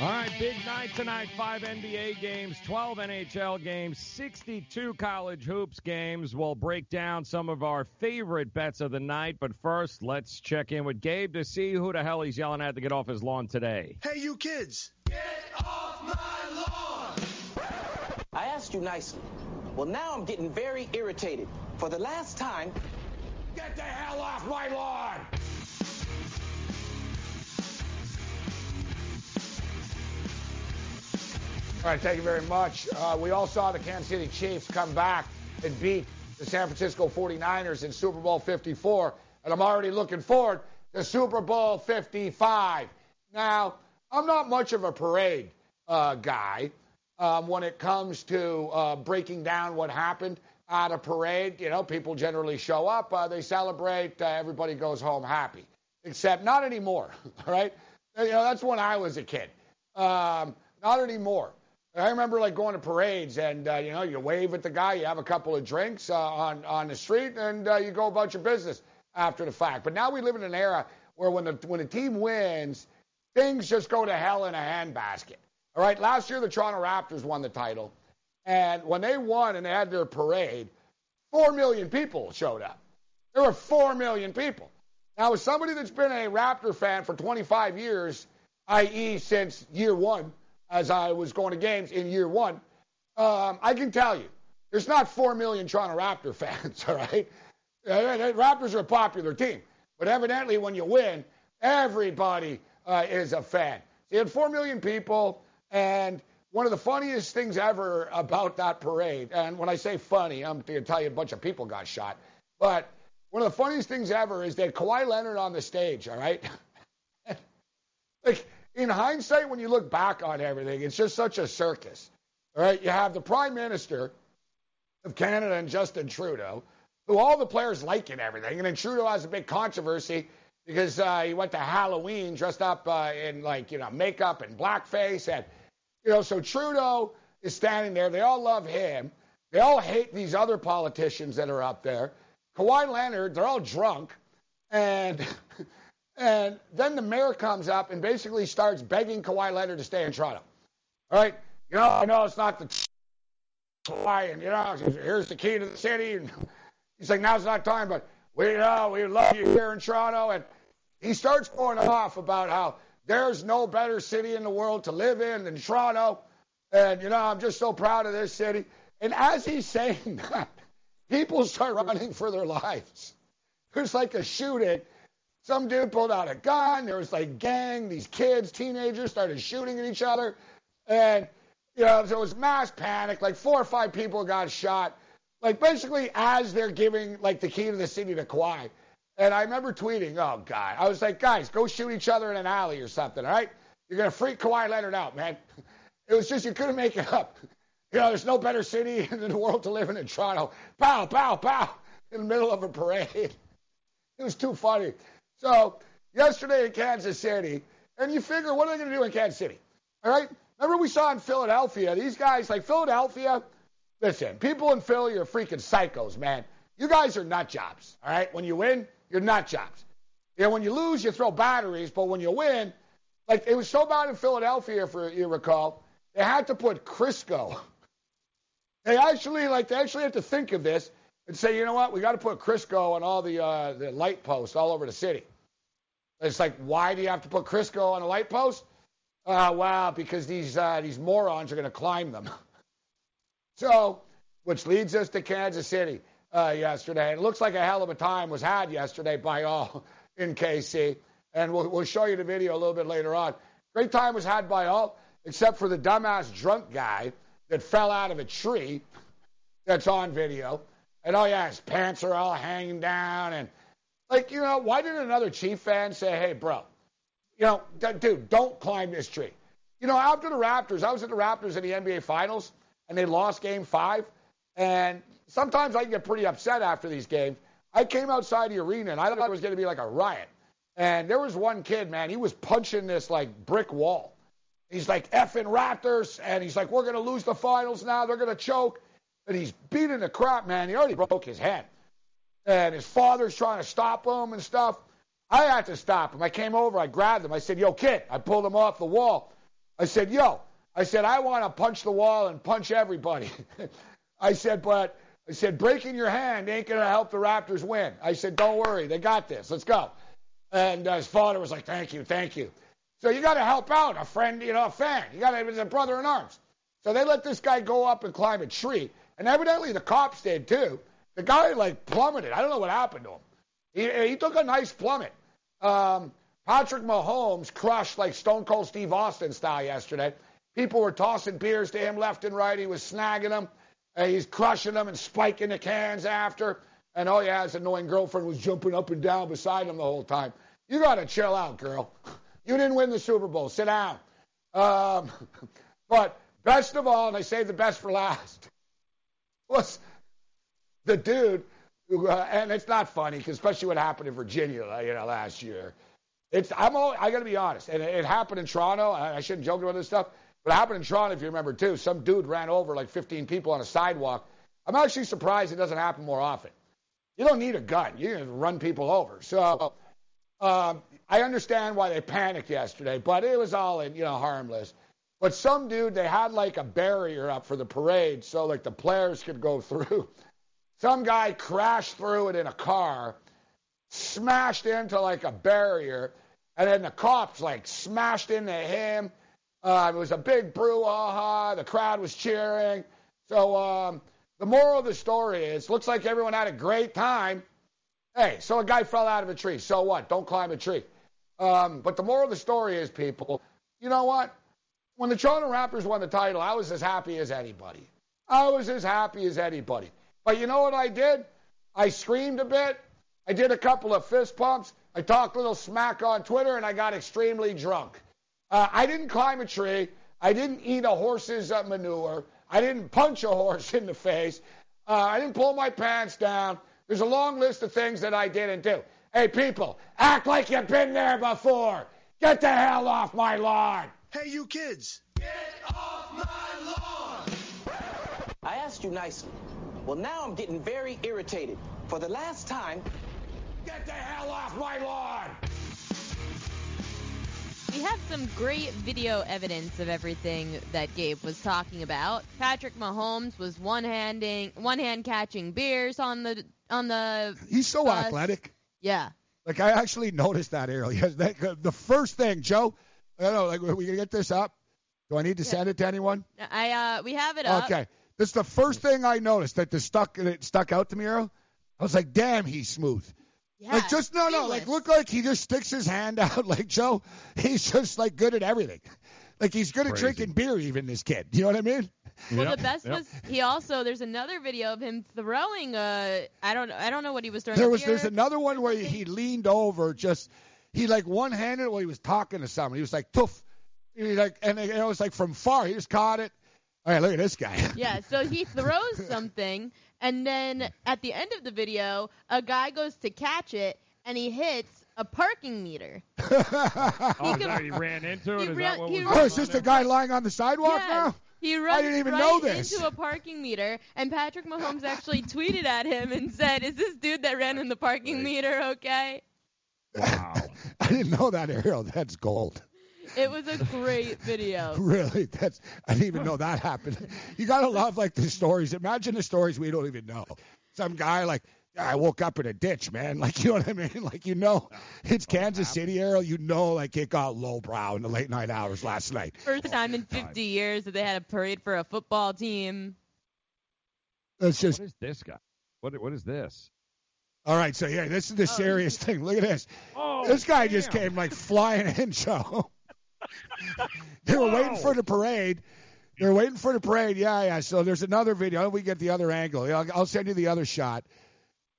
All right, big night tonight. Five NBA games, 12 NHL games, 62 college hoops games. We'll break down some of our favorite bets of the night. But first, let's check in with Gabe to see who the hell he's yelling at to get off his lawn today. Hey, you kids! Get off my lawn! I asked you nicely. Well, now I'm getting very irritated. For the last time, Get the hell off my lawn! All right, thank you very much. Uh, we all saw the Kansas City Chiefs come back and beat the San Francisco 49ers in Super Bowl 54, and I'm already looking forward to Super Bowl 55. Now, I'm not much of a parade uh, guy um, when it comes to uh, breaking down what happened at a parade. You know, people generally show up, uh, they celebrate, uh, everybody goes home happy. Except not anymore, all right? You know, that's when I was a kid. Um, not anymore. I remember like going to parades and uh, you know you wave at the guy, you have a couple of drinks uh, on on the street, and uh, you go about your business after the fact. But now we live in an era where when the when a team wins, things just go to hell in a handbasket. All right, last year the Toronto Raptors won the title, and when they won and they had their parade, four million people showed up. There were four million people. Now, as somebody that's been a Raptor fan for 25 years, i.e., since year one, as I was going to games in year one, um, I can tell you, there's not 4 million Toronto Raptor fans, all right? Raptors are a popular team. But evidently, when you win, everybody uh, is a fan. So you had 4 million people, and one of the funniest things ever about that parade, and when I say funny, I'm going to tell you a bunch of people got shot, but one of the funniest things ever is that Kawhi Leonard on the stage, all right? like, in hindsight, when you look back on everything, it's just such a circus. All right, you have the Prime Minister of Canada and Justin Trudeau, who all the players like and everything. And then Trudeau has a big controversy because uh, he went to Halloween dressed up uh, in like you know makeup and blackface, and you know so Trudeau is standing there. They all love him. They all hate these other politicians that are up there. Kawhi Leonard, they're all drunk, and and then the mayor comes up and basically starts begging Kawhi Leonard to stay in Toronto. All right, you know, I know it's not the Kawhi, and you know, here's the key to the city, and he's like, now's not time, but we know we love you here in Toronto, and he starts going off about how there's no better city in the world to live in than Toronto, and you know, I'm just so proud of this city. And as he's saying that, People start running for their lives. There's like a shooting. Some dude pulled out a gun. There was like gang. These kids, teenagers, started shooting at each other, and you know so it was mass panic. Like four or five people got shot. Like basically as they're giving like the key to the city to Kawhi. And I remember tweeting, "Oh God!" I was like, "Guys, go shoot each other in an alley or something. All right? You're gonna freak Kawhi Leonard out, man." It was just you couldn't make it up. You know, there's no better city in the world to live in than Toronto. Pow, pow, pow, in the middle of a parade. It was too funny. So, yesterday in Kansas City, and you figure, what are they going to do in Kansas City? All right? Remember we saw in Philadelphia, these guys, like Philadelphia, listen, people in Philly are freaking psychos, man. You guys are nut jobs, all right? When you win, you're nut jobs. You know, when you lose, you throw batteries, but when you win, like it was so bad in Philadelphia, for you recall, they had to put Crisco they actually like they actually have to think of this and say, you know what, we got to put Crisco on all the uh, the light posts all over the city. It's like, why do you have to put Crisco on a light post? Uh, because these uh, these morons are going to climb them. so, which leads us to Kansas City uh, yesterday. It looks like a hell of a time was had yesterday by all in KC, and we'll, we'll show you the video a little bit later on. Great time was had by all, except for the dumbass drunk guy that fell out of a tree that's on video. And oh, yeah, his pants are all hanging down. And, like, you know, why didn't another Chief fan say, hey, bro, you know, d- dude, don't climb this tree? You know, after the Raptors, I was at the Raptors in the NBA Finals, and they lost game five. And sometimes I get pretty upset after these games. I came outside the arena, and I thought it was going to be like a riot. And there was one kid, man, he was punching this, like, brick wall. He's like effing Raptors, and he's like, we're going to lose the finals now. They're going to choke. And he's beating the crap, man. He already broke his head. And his father's trying to stop him and stuff. I had to stop him. I came over, I grabbed him. I said, yo, kid. I pulled him off the wall. I said, yo, I said, I want to punch the wall and punch everybody. I said, but I said, breaking your hand ain't going to help the Raptors win. I said, don't worry. They got this. Let's go. And uh, his father was like, thank you, thank you. So you got to help out a friend, you know, a fan. You got to, it's a brother in arms. So they let this guy go up and climb a tree. And evidently the cops did too. The guy like plummeted. I don't know what happened to him. He, he took a nice plummet. Um, Patrick Mahomes crushed like Stone Cold Steve Austin style yesterday. People were tossing beers to him left and right. He was snagging them. Uh, he's crushing them and spiking the cans after. And oh yeah, his annoying girlfriend was jumping up and down beside him the whole time. You got to chill out, girl. You didn't win the Super Bowl. Sit down. Um, but best of all, and I say the best for last, was the dude uh, and it's not funny, cause especially what happened in Virginia, uh, you know, last year. It's I'm all, I got to be honest, and it, it happened in Toronto. I, I shouldn't joke about this stuff, but it happened in Toronto, if you remember too, some dude ran over like 15 people on a sidewalk. I'm actually surprised it doesn't happen more often. You don't need a gun. You can run people over. So um, I understand why they panicked yesterday, but it was all in, you know, harmless. But some dude, they had like a barrier up for the parade so like the players could go through. Some guy crashed through it in a car, smashed into like a barrier, and then the cops like smashed into him. Uh, it was a big brouhaha. The crowd was cheering. So um, the moral of the story is, looks like everyone had a great time. Hey, so a guy fell out of a tree. So what? Don't climb a tree. Um, but the moral of the story is, people, you know what? When the Toronto Raptors won the title, I was as happy as anybody. I was as happy as anybody. But you know what I did? I screamed a bit. I did a couple of fist pumps. I talked a little smack on Twitter, and I got extremely drunk. Uh, I didn't climb a tree. I didn't eat a horse's uh, manure. I didn't punch a horse in the face. Uh, I didn't pull my pants down. There's a long list of things that I didn't do. Hey, people, act like you've been there before. Get the hell off my lawn. Hey, you kids. Get off my lawn! I asked you nicely. Well, now I'm getting very irritated. For the last time, get the hell off my lawn. We have some great video evidence of everything that Gabe was talking about. Patrick Mahomes was one handing, one hand catching beers on the on the. He's so bus. athletic. Yeah. Like I actually noticed that earlier. The first thing, Joe. I don't know. Like, are we gonna get this up? Do I need to send it to anyone? I uh, we have it up. Okay. This is the first thing I noticed that the stuck that stuck out to me, Earl. I was like, damn, he's smooth. Yeah, like just no, no, like look like he just sticks his hand out. Like Joe, he's just like good at everything. Like he's good at drinking beer, even this kid. You know what I mean? Well, the best was he also. There's another video of him throwing a. I don't. I don't know what he was throwing. There was beer. there's another one where he leaned over, just he like one handed while he was talking to someone. He was like toof. He like and it was like from far. He just caught it. All right, look at this guy. Yeah, so he throws something, and then at the end of the video, a guy goes to catch it, and he hits a parking meter. Oh, He no, he ran into it. he Is ran- that what he was ran- Oh, is on this the guy lying on the sidewalk Yes. now? He runs didn't even right know this. into a parking meter, and Patrick Mahomes actually tweeted at him and said, "Is this dude that ran in the parking meter okay?" Wow. I didn't know that, Ariel. That's gold. It was a great video. Really, that's I didn't even know that happened. You gotta love like the stories. Imagine the stories we don't even know. Some guy like I woke up in a ditch, man. Like you know what I mean? Like you know, it's Kansas City, Ariel. You know, like it got lowbrow in the late night hours last night. First time in 50 years that they had a parade for a football team. It's just What is this guy? What what is this? All right. So yeah, this is the oh, serious thing. Look at this. Oh, this guy just came like flying in, Joe. they were waiting for the parade. They're waiting for the parade. Yeah, yeah. So there's another video. We get the other angle. I'll, I'll send you the other shot.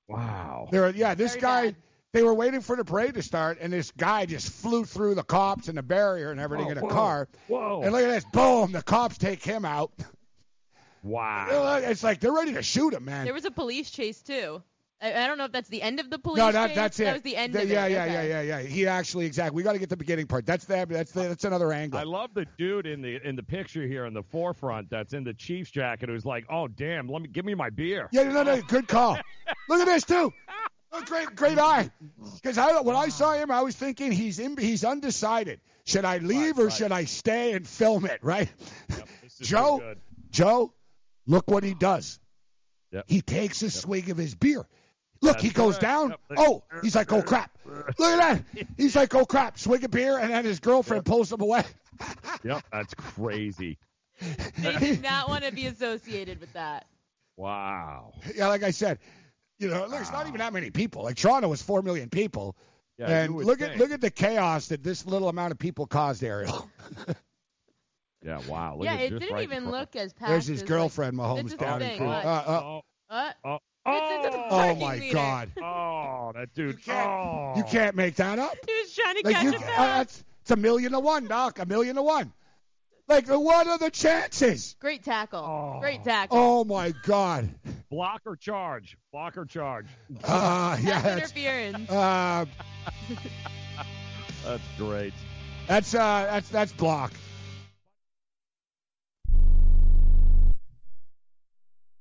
Wow. There, yeah, this Very guy. bad. They were waiting for the parade to start, and this guy just flew through the cops and the barrier and everything Whoa, in a whoa, car. Whoa. And look at this, boom! The cops take him out. wow. It's like they're ready to shoot him, man. There was a police chase too. I, I don't know if that's the end of the police no, that, chase. that's it. That was the end The- of yeah, it. yeah, okay. yeah, yeah, yeah. He actually, exactly. We got to get the beginning part. That's the, that's the, that's another angle. I love the dude in the in the picture here in the forefront that's in the Chiefs jacket who's like, "Oh damn, let me give me my beer." Yeah, no, no, good call. Look at this too. Oh, great, great eye. Because I, when I saw him, I was thinking he's in, he's undecided. Should I leave or right. should I stay and film it? Right? This is Joe. Joe, look what he does. Yep. He takes a swig of his beer. Look, he goes down. Oh, he's like, oh crap. Look at that. He's like, oh crap. Swig a beer, and then his girlfriend pulls him away. Yep, that's crazy. They did not want to be associated with that. Wow. Yeah, like I said, you know, look, it's not even that many people. Like Toronto was four million people, Yeah, and would look at look at the chaos that this little amount of people caused, Ariel. Yeah, wow. Look yeah, at it didn't right even look as packed. There's his as, girlfriend, like, Mahomes is down the in thing. Cruz. Uh, uh, Oh, Uh, oh, it's into the oh, oh my meter. God! oh, that dude. You can't, oh. you can't make that up. He was trying to Like catch you, a uh, that's it's a million to one, Doc. A million to one. Like, what are the chances? Great tackle. Oh. Great tackle. Oh my God! Block or charge? Block or charge? Uh, yeah, that's, interference. uh, That's great. that's uh, that's that's block.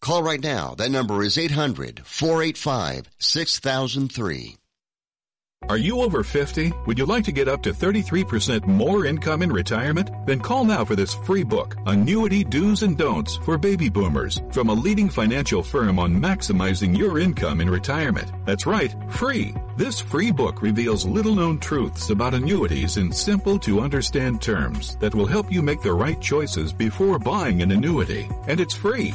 800 485 6003. 800 485 6003. Call right now. That number is 800 485 6003. Are you over 50? Would you like to get up to 33% more income in retirement? Then call now for this free book, Annuity Do's and Don'ts for Baby Boomers, from a leading financial firm on maximizing your income in retirement. That's right, free. This free book reveals little known truths about annuities in simple to understand terms that will help you make the right choices before buying an annuity. And it's free.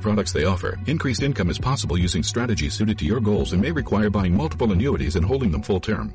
products they offer. Increased income is possible using strategies suited to your goals and may require buying multiple annuities and holding them full term.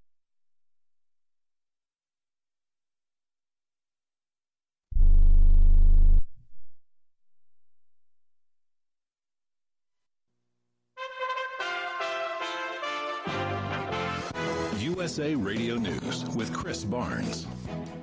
USA Radio News with Chris Barnes.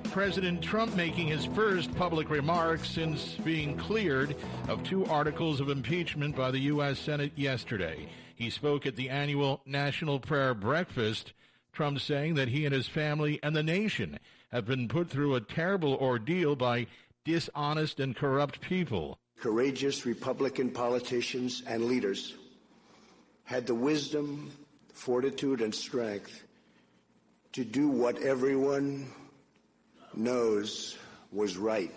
President Trump making his first public remarks since being cleared of two articles of impeachment by the U.S. Senate yesterday. He spoke at the annual National Prayer Breakfast, Trump saying that he and his family and the nation have been put through a terrible ordeal by dishonest and corrupt people. Courageous Republican politicians and leaders had the wisdom, fortitude, and strength to do what everyone knows was right.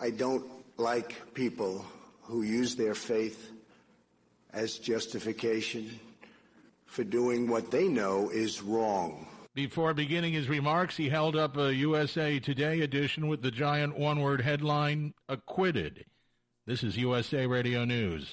I don't like people who use their faith as justification for doing what they know is wrong. Before beginning his remarks, he held up a USA Today edition with the giant one word headline Acquitted. This is USA Radio News.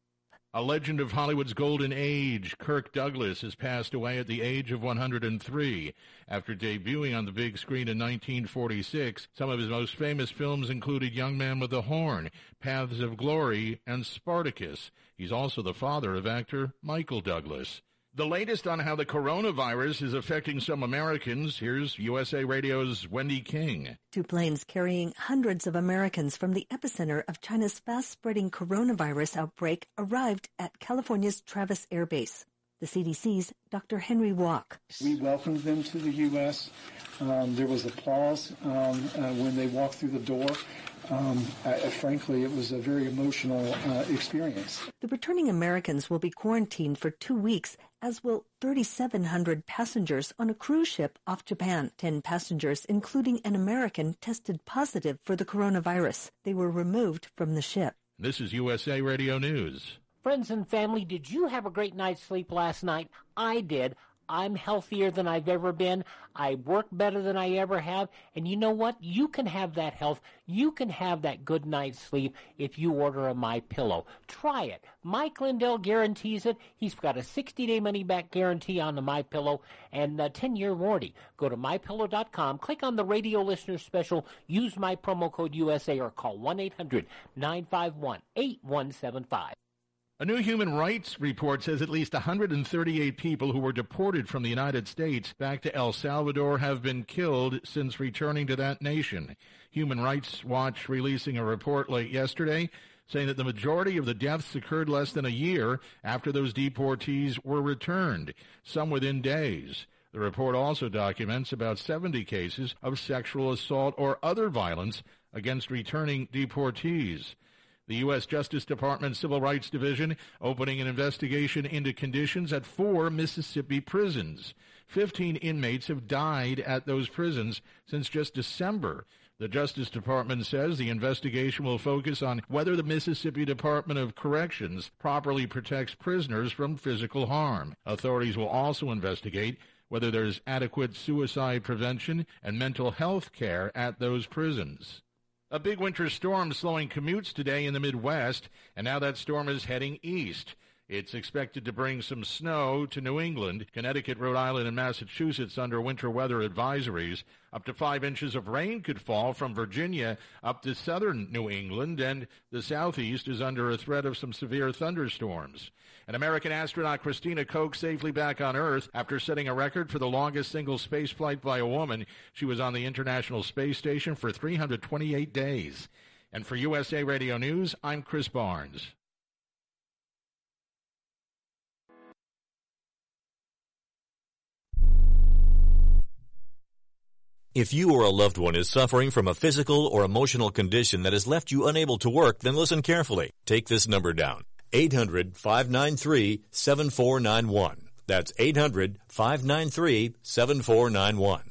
A legend of Hollywood's golden age, Kirk Douglas, has passed away at the age of 103. After debuting on the big screen in 1946, some of his most famous films included Young Man with a Horn, Paths of Glory, and Spartacus. He's also the father of actor Michael Douglas. The latest on how the coronavirus is affecting some Americans. Here's USA Radio's Wendy King. Two planes carrying hundreds of Americans from the epicenter of China's fast spreading coronavirus outbreak arrived at California's Travis Air Base. The CDC's Dr. Henry Walke. We welcomed them to the U.S. Um, there was applause um, uh, when they walked through the door. Um, uh, frankly, it was a very emotional uh, experience. The returning Americans will be quarantined for two weeks, as will 3,700 passengers on a cruise ship off Japan. Ten passengers, including an American, tested positive for the coronavirus. They were removed from the ship. This is USA Radio News. Friends and family, did you have a great night's sleep last night? I did. I'm healthier than I've ever been. I work better than I ever have. And you know what? You can have that health. You can have that good night's sleep if you order a My Pillow. Try it. Mike Lindell guarantees it. He's got a 60-day money-back guarantee on the My Pillow and a 10-year warranty. Go to mypillow.com, click on the radio listener special, use my promo code USA or call 1-800-951-8175. A new human rights report says at least 138 people who were deported from the United States back to El Salvador have been killed since returning to that nation. Human Rights Watch releasing a report late yesterday saying that the majority of the deaths occurred less than a year after those deportees were returned, some within days. The report also documents about 70 cases of sexual assault or other violence against returning deportees. The U.S. Justice Department Civil Rights Division opening an investigation into conditions at four Mississippi prisons. Fifteen inmates have died at those prisons since just December. The Justice Department says the investigation will focus on whether the Mississippi Department of Corrections properly protects prisoners from physical harm. Authorities will also investigate whether there's adequate suicide prevention and mental health care at those prisons. A big winter storm slowing commutes today in the Midwest, and now that storm is heading east. It's expected to bring some snow to New England, Connecticut, Rhode Island, and Massachusetts under winter weather advisories. Up to five inches of rain could fall from Virginia up to southern New England, and the southeast is under a threat of some severe thunderstorms. An American astronaut, Christina Koch, safely back on Earth after setting a record for the longest single space flight by a woman. She was on the International Space Station for 328 days. And for USA Radio News, I'm Chris Barnes. If you or a loved one is suffering from a physical or emotional condition that has left you unable to work, then listen carefully. Take this number down. 800-593-7491. That's 800-593-7491.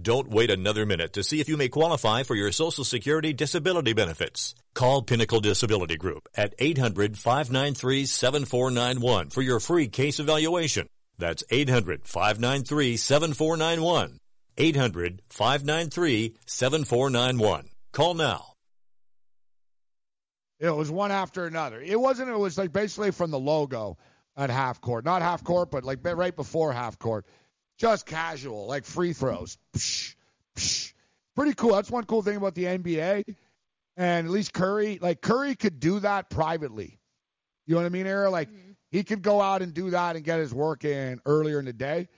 Don't wait another minute to see if you may qualify for your Social Security disability benefits. Call Pinnacle Disability Group at 800-593-7491 for your free case evaluation. That's 800-593-7491. 800-593-7491. Call now. It was one after another. It wasn't, it was like basically from the logo at half court. Not half court, but like right before half court just casual, like free throws. Psh, psh. Pretty cool. That's one cool thing about the NBA. And at least Curry, like Curry could do that privately. You know what I mean, Era? Like mm-hmm. he could go out and do that and get his work in earlier in the day.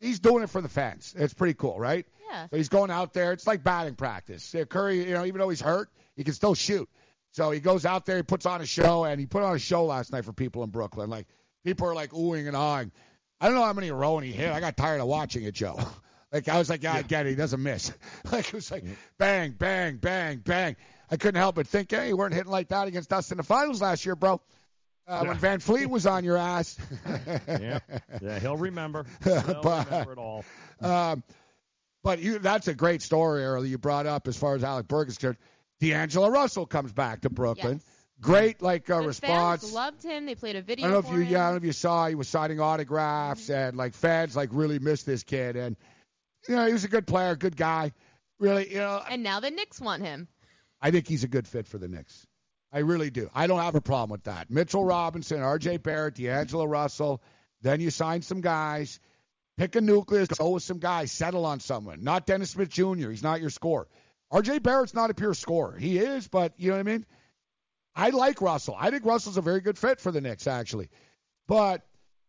He's doing it for the fans. It's pretty cool, right? Yeah. So he's going out there. It's like batting practice. Yeah, Curry, you know, even though he's hurt, he can still shoot. So he goes out there, he puts on a show, and he put on a show last night for people in Brooklyn. Like people are like oohing and ahhing. I don't know how many in a he hit. I got tired of watching it, Joe. Like I was like, yeah, I get it. He doesn't miss. like it was like bang, bang, bang, bang. I couldn't help but think, hey, you weren't hitting like that against us in the finals last year, bro. Uh, when Van Fleet was on your ass. yeah, yeah, he'll remember. He'll But- remember it all. Um, but you, that's a great story, Earl, you brought up as far as Alec Burke is concerned. D'Angelo Russell comes back to Brooklyn. Great, like uh, The response. Fans loved him. They played a video I don't know if you, him. yeah, I don't know if you saw he was signing autographs and like fans like really missed this kid and you know he was a good player, good guy, really. You know, And now the Knicks want him. I think he's a good fit for the Knicks. I really do. I don't have a problem with that. Mitchell Robinson, R.J. Barrett, D'Angelo Russell. Then you sign some guys, pick a nucleus, go with some guys, settle on someone. Not Dennis Smith Jr. He's not your scorer. R.J. Barrett's not a pure scorer. He is, but you know what I mean. I like Russell. I think Russell's a very good fit for the Knicks, actually. But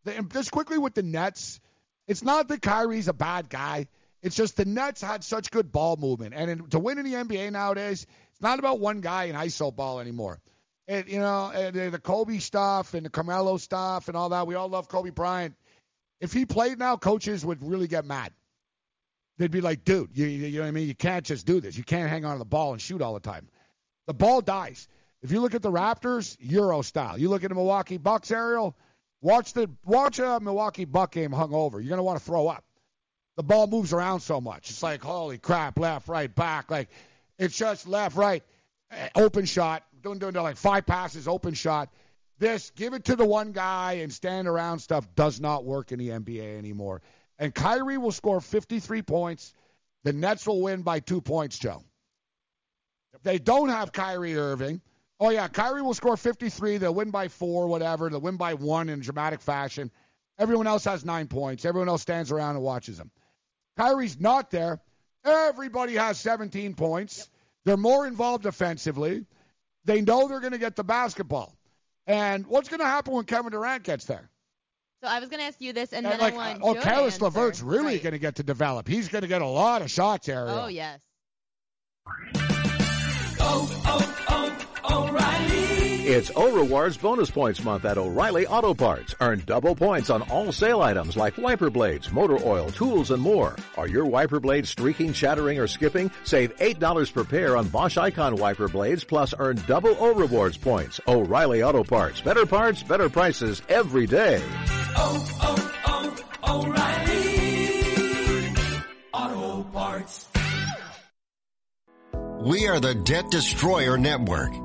the, just quickly with the Nets, it's not that Kyrie's a bad guy. It's just the Nets had such good ball movement, and in, to win in the NBA nowadays, it's not about one guy in ISO ball anymore. And you know, and the Kobe stuff and the Carmelo stuff and all that. We all love Kobe Bryant. If he played now, coaches would really get mad. They'd be like, "Dude, you you know what I mean? You can't just do this. You can't hang on to the ball and shoot all the time. The ball dies. If you look at the Raptors, Euro style. You look at the Milwaukee Bucks, Ariel. Watch the watch a Milwaukee Buck game hung over. You're gonna want to throw up. The ball moves around so much. It's like holy crap, left, right, back. Like it's just left, right, eh, open shot. Doing doing like five passes, open shot. This give it to the one guy and stand around stuff does not work in the NBA anymore. And Kyrie will score 53 points. The Nets will win by two points, Joe. If they don't have Kyrie Irving, oh yeah, Kyrie will score 53. They'll win by four, whatever. They'll win by one in dramatic fashion. Everyone else has nine points. Everyone else stands around and watches them. Kyrie's not there. Everybody has 17 points. They're more involved offensively. They know they're going to get the basketball. And what's going to happen when Kevin Durant gets there? So I was going to ask you this, and, And then like, I want oh, Joe Caris LeVert's really Right. going to get to develop. He's going to get a lot of shots, Ariel. Oh yes. It's O Rewards bonus points month at O'Reilly Auto Parts. Earn double points on all sale items like wiper blades, motor oil, tools, and more. Are your wiper blades streaking, chattering, or skipping? Save $8 per pair on Bosch Icon wiper blades, plus earn double O Rewards points. O'Reilly Auto Parts. Better parts, better prices every day. Oh, oh, oh, O'Reilly Auto Parts. We are the Debt Destroyer Network.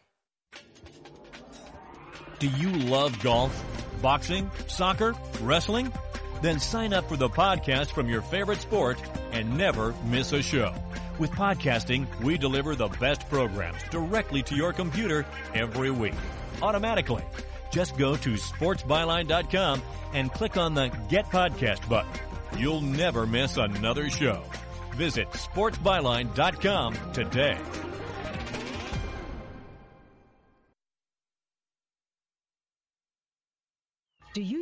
Do you love golf, boxing, soccer, wrestling? Then sign up for the podcast from your favorite sport and never miss a show. With podcasting, we deliver the best programs directly to your computer every week, automatically. Just go to sportsbyline.com and click on the Get Podcast button. You'll never miss another show. Visit sportsbyline.com today. Do you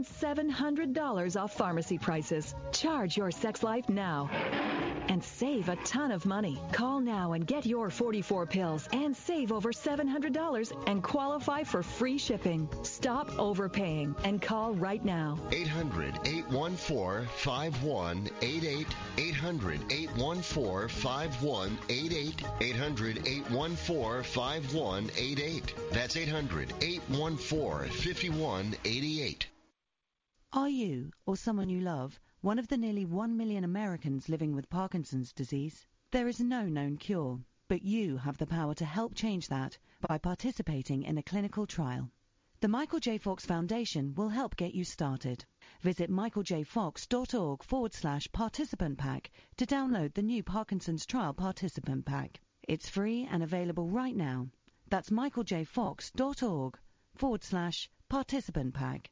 $700 off pharmacy prices. Charge your sex life now and save a ton of money. Call now and get your 44 pills and save over $700 and qualify for free shipping. Stop overpaying and call right now. 800 814 5188. 800 814 5188. 800 814 5188. That's 800 814 5188. Are you, or someone you love, one of the nearly 1 million Americans living with Parkinson's disease? There is no known cure, but you have the power to help change that by participating in a clinical trial. The Michael J. Fox Foundation will help get you started. Visit michaeljfox.org forward slash participant pack to download the new Parkinson's Trial Participant Pack. It's free and available right now. That's michaeljfox.org forward slash participant pack.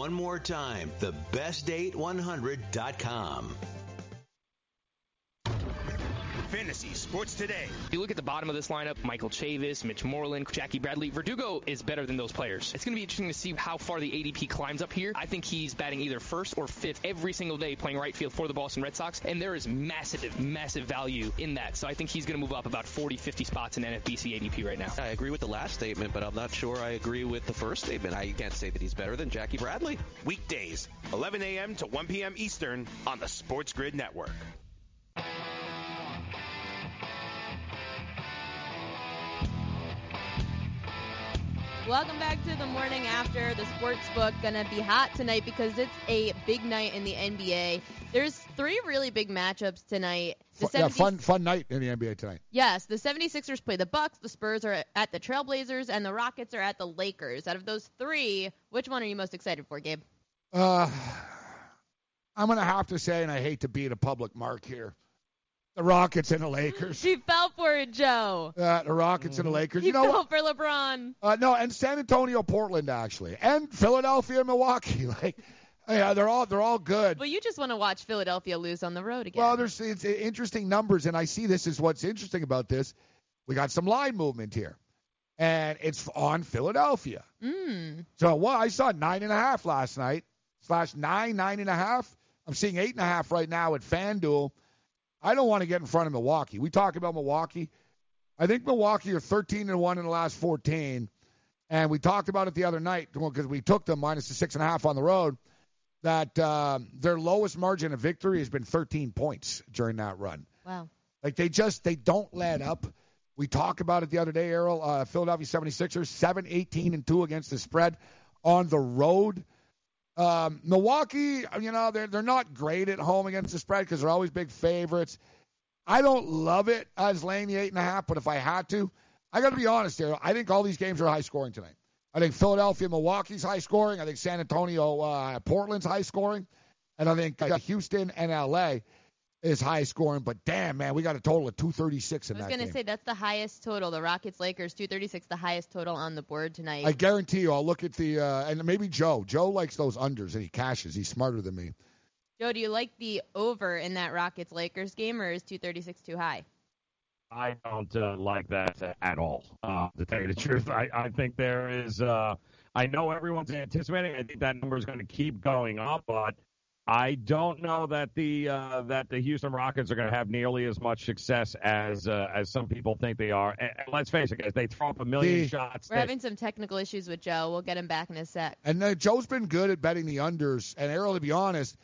One more time, thebestdate100.com. Fantasy Sports Today. If you look at the bottom of this lineup, Michael Chavis, Mitch Moreland, Jackie Bradley. Verdugo is better than those players. It's going to be interesting to see how far the ADP climbs up here. I think he's batting either first or fifth every single day playing right field for the Boston Red Sox, and there is massive, massive value in that. So I think he's going to move up about 40, 50 spots in NFBC ADP right now. I agree with the last statement, but I'm not sure I agree with the first statement. I can't say that he's better than Jackie Bradley. Weekdays, 11 a.m. to 1 p.m. Eastern on the Sports Grid Network. Welcome back to the morning after the sports book. Gonna be hot tonight because it's a big night in the NBA. There's three really big matchups tonight. The yeah, 70 fun fun night in the NBA tonight. Yes, the 76ers play the Bucks, the Spurs are at the Trailblazers, and the Rockets are at the Lakers. Out of those three, which one are you most excited for, Gabe? Uh, I'm gonna have to say, and I hate to beat a public mark here, the Rockets and the Lakers. She fell for it, Joe. Uh, the Rockets and the Lakers. He you know fell what? for LeBron. Uh, no, and San Antonio, Portland actually, and Philadelphia, Milwaukee. Like, yeah, they're all they're all good. Well, you just want to watch Philadelphia lose on the road again. Well, there's it's interesting numbers, and I see this is what's interesting about this. We got some line movement here, and it's on Philadelphia. Mm. So, well, I saw nine and a half last night, slash nine, nine and a half. I'm seeing eight and a half right now at FanDuel. I don't want to get in front of Milwaukee. We talk about Milwaukee. I think Milwaukee are 13 and one in the last 14, and we talked about it the other night because we took them minus the six and a half on the road. That um, their lowest margin of victory has been 13 points during that run. Wow. Like they just they don't let up. We talked about it the other day, Errol. Uh, Philadelphia 76ers 7 18 and 2 against the spread on the road. Um, Milwaukee, you know, they're they're not great at home against the spread because they're always big favorites. I don't love it as laying the eight and a half, but if I had to, I got to be honest here. I think all these games are high scoring tonight. I think Philadelphia, Milwaukee's high scoring. I think San Antonio, uh, Portland's high scoring, and I think uh, Houston and LA is high scoring. But damn, man, we got a total of 236 in that I was going to say that's the highest total. The Rockets Lakers 236, the highest total on the board tonight. I guarantee you, I'll look at the uh, and maybe Joe. Joe likes those unders and he cashes. He's smarter than me. Joe, do you like the over in that Rockets Lakers game, or is 236 too high? I don't uh, like that at all. Uh, to tell you the truth, I, I think there is. Uh, I know everyone's anticipating. I think that number is going to keep going up, but I don't know that the uh, that the Houston Rockets are going to have nearly as much success as uh, as some people think they are. And, and let's face it, guys, they throw up a million The- shots. We're They- having some technical issues with Joe. We'll get him back in a sec. And uh, Joe's been good at betting the unders. And Errol, to be honest,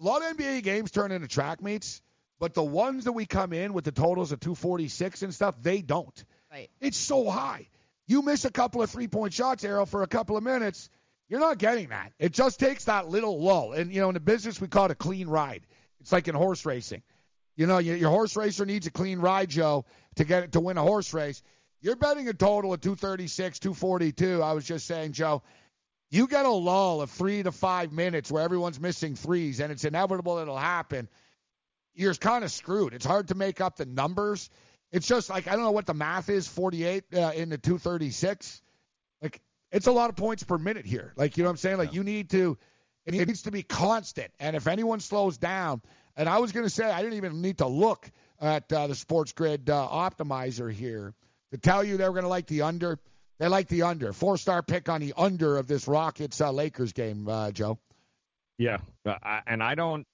a lot of NBA games turn into track meets, but the ones that we come in with the totals of 246 and stuff, they don't. Right. It's so high. You miss a couple of three point shots, Errol, for a couple of minutes, you're not getting that. It just takes that little lull. And, you know, in the business, we call it a clean ride. It's like in horse racing. You know, your, horse racer needs a clean ride, Joe, to get it to win a horse race. You're betting a total of 236, 242. I was just saying, Joe, you get a lull of three to five minutes where everyone's missing threes, and it's inevitable it'll happen. You're kind of screwed. It's hard to make up the numbers. It's just like I don't know what the math is. 48 uh, in the 236. Like it's a lot of points per minute here. Like you know what I'm saying. Like you need to. It needs to be constant. And if anyone slows down, and I was going to say I didn't even need to look at uh, the Sports Grid uh, optimizer here to tell you they were going to like the under. They like the under. Four star pick on the under of this Rockets uh, Lakers game, uh, Joe. Yeah, uh, I- and I don't.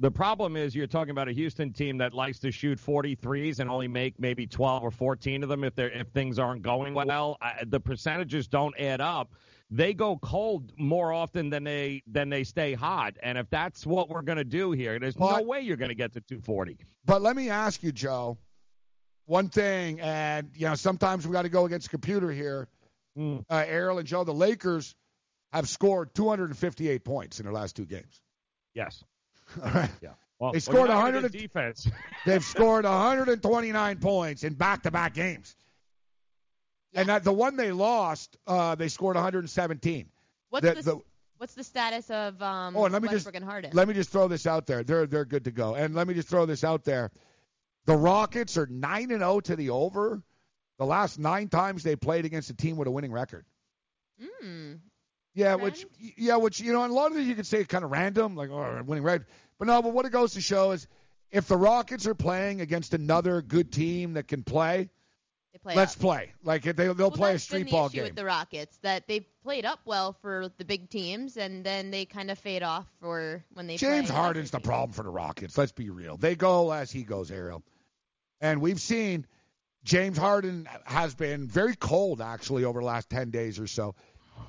The problem is you're talking about a Houston team that likes to shoot 43s and only make maybe 12 or 14 of them if they're if things aren't going well. I, the percentages don't add up. They go cold more often than they than they stay hot, and if that's what we're going to do here, there's no way you're going to get to 240. But let me ask you, Joe, one thing, and you know sometimes we got to go against computer here. Uh, Errol and Joe, the Lakers have scored 258 points in their last two games. Yes. All right. Yeah. Well, They scored not gonna 100 get defense. They've scored 129 points in back-to-back games. And that, the one they lost, uh, they scored 117. What's The- the, the- what's the status of um, Oh, and let me Westbrook just and Harden? let me just throw this out there. They're they're good to go. And let me just throw this out there. The Rockets are nine and zero to the over. The last nine times they played against a team with a winning record. Mm. Yeah, which yeah, which you know, and a lot of these you could say kind of random, like oh, winning record. But no, but what it goes to show is if the Rockets are playing against another good team that can play, They play let's up. play. Like if they they'll Well, play a that's been the ball issue game. with the Rockets that they played up well for the big teams, and then they kind of fade off for when they James Harden's the problem for the Rockets. Let's be real. They go as he goes, Ariel. And we've seen James Harden has been very cold, actually, over the last 10 days or so.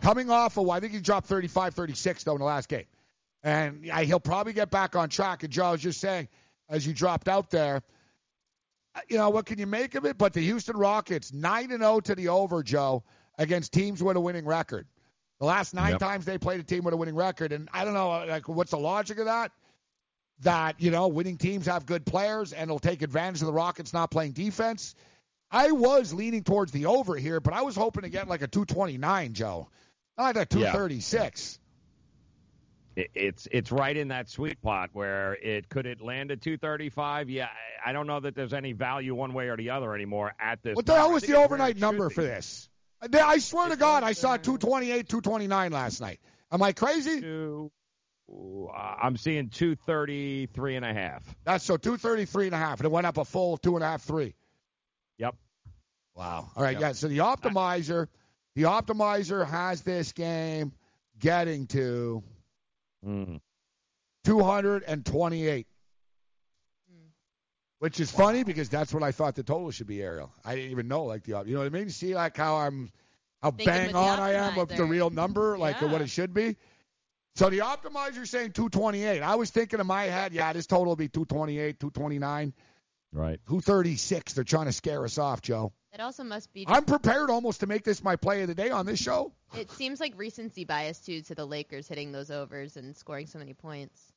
Coming off of, I think he dropped 35, 36, though, in the last game. And he'll probably get back on track. And Joe, I was just saying, as you dropped out there, uh, you know, what can you make of it? But the Houston Rockets, 9 and 0 to the over, Joe, against teams with a winning record. The last nine Yep. times they played a team with a winning record, and I don't know, uh, like, what's the logic of that? That you know, winning teams have good players, and they'll take advantage of the Rockets not playing defense. I was leaning towards the over here, but I was hoping to get like a 229, Joe, not a 236. It, it's it's right in that sweet spot where it could it land at 235. Yeah, I, don't know that there's any value one way or the other anymore at this. What the hell was the overnight number for this? I- swear to God, I saw 228, 229 last night. Am I crazy? Two, uh, I'm seeing 233 and a half. That's so 233 and a half, and it went up a full two and a half, three. Yep. Wow. All right, Yep. yeah. So the optimizer, the optimizer has this game getting to Mm. 228, which is funny because that's what I thought the total should be. Ariel, I didn't even know like the op- you know what I mean. See like how I'm how Thinking bang on I am with the real number, like Yeah. what it should be. So the optimizer's saying 228. I was thinking in my head, yeah, this total will be 228, 229, Right. Who 36? They're trying to scare us off, Joe. It also must be. I'm prepared almost to make this my play of the day on this show. It seems like recency bias too to the Lakers hitting those overs and scoring so many points.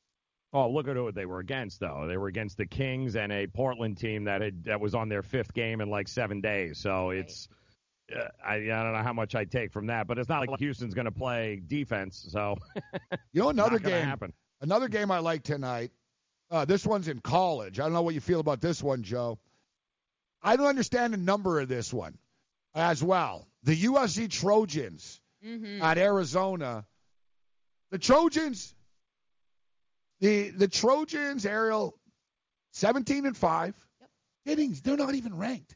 Oh, look at who they were against, though. They were against the Kings and a Portland team that had that was on their fifth game in like seven days. So it's uh, I, I don't know how much I take from that, but it's not like Houston's going to play defense. So You know, another game. happen. Another game I like tonight. Uh, this one's in college. I don't know what you feel about this one, Joe. I don't understand the number of this one as well. The USC Trojans Mm-hmm. at Arizona. The Trojans, the the Trojans, Ariel, seventeen and five. Innings, they're not even ranked.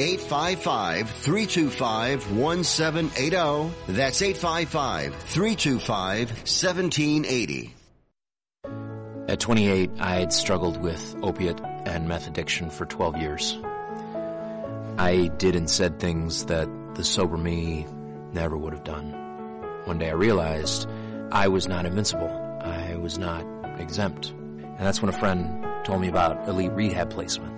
855 325 1780. That's 855 325 1780. At 28, I had struggled with opiate and meth addiction for 12 years. I did and said things that the sober me never would have done. One day I realized I was not invincible. I was not exempt. And that's when a friend told me about elite rehab placement.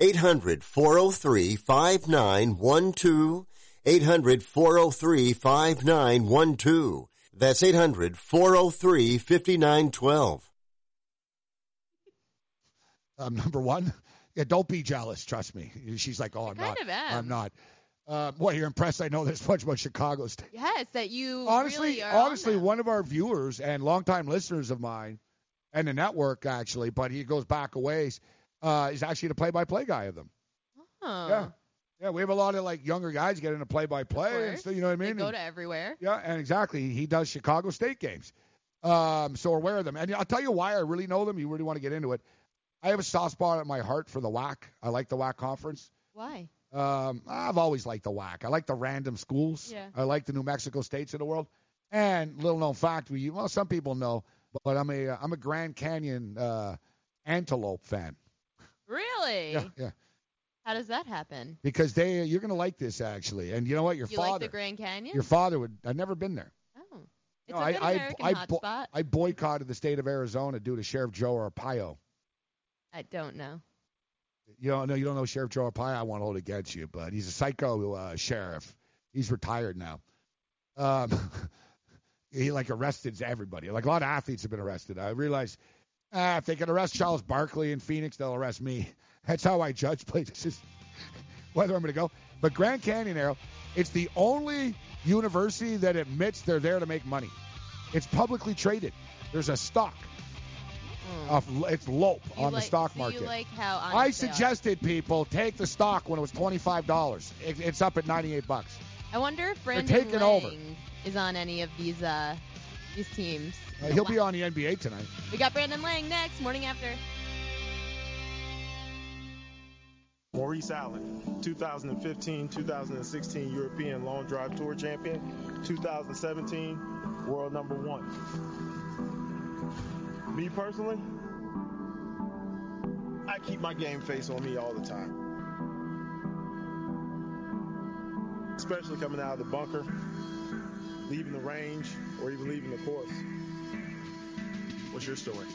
800 403 5912. 800 403 5912. That's 800 403 5912. Um, number one, yeah, don't be jealous. Trust me. She's like, oh, I'm not. I'm not. Uh, what you're impressed? I know this much about Chicago State. Yes, that you honestly, really are on honestly, them. one of our viewers and longtime listeners of mine, and the network actually, but he goes back a ways, uh, is actually the play-by-play guy of them. Oh. Yeah, yeah. We have a lot of like younger guys get into play-by-play, and so you know what I They mean. go to everywhere. yeah, and exactly. He does Chicago State games. Um, so we're aware of them. And I'll tell you why I really know them. You really want to get into it. I have a soft spot at my heart for the WAC. I like the WAC conference. Why? Um, I've always liked the WAC. I like the random schools. Yeah. I like the New Mexico states of the world. And little known fact, we well some people know, but I'm a I'm a Grand Canyon uh, antelope fan. Really? Yeah, yeah. How does that happen? Because they you're gonna like this actually. And you know what? Your father you father like the Grand Canyon? your father would I've never been there. Oh. It's No, a I, good I, American I, hotspot. bo- I boycotted the state of Arizona due to Sheriff Joe Arpaio. I don't know. You don't know you don't know Sheriff Joe Arpaio. I won't hold it against you, but he's a psycho uh, sheriff. He's retired now. Um, he like arrested everybody. Like a lot of athletes have been arrested. I realize ah, if they can arrest Charles Barkley in Phoenix, they'll arrest me. That's how I judge places, whether I'm going to go. But Grand Canyon Arrow, it's the only university that admits they're there to make money. It's publicly traded. There's a stock. Of, it's lope You on like- the stock so market. You like how I suggested people take the stock when it was twenty five dollars. It, it's up at ninety eight bucks. I wonder if Brandon taking Lang over. is on any of these uh these teams. Uh, he'll be on the NBA tonight. We got Brandon Lang next morning after. Maurice Allen, 2015-2016 European Long Drive Tour Champion, 2017 World Number One. Me personally, I keep my game face on me all the time. Especially coming out of the bunker, leaving the range, or even leaving the course. What's your story?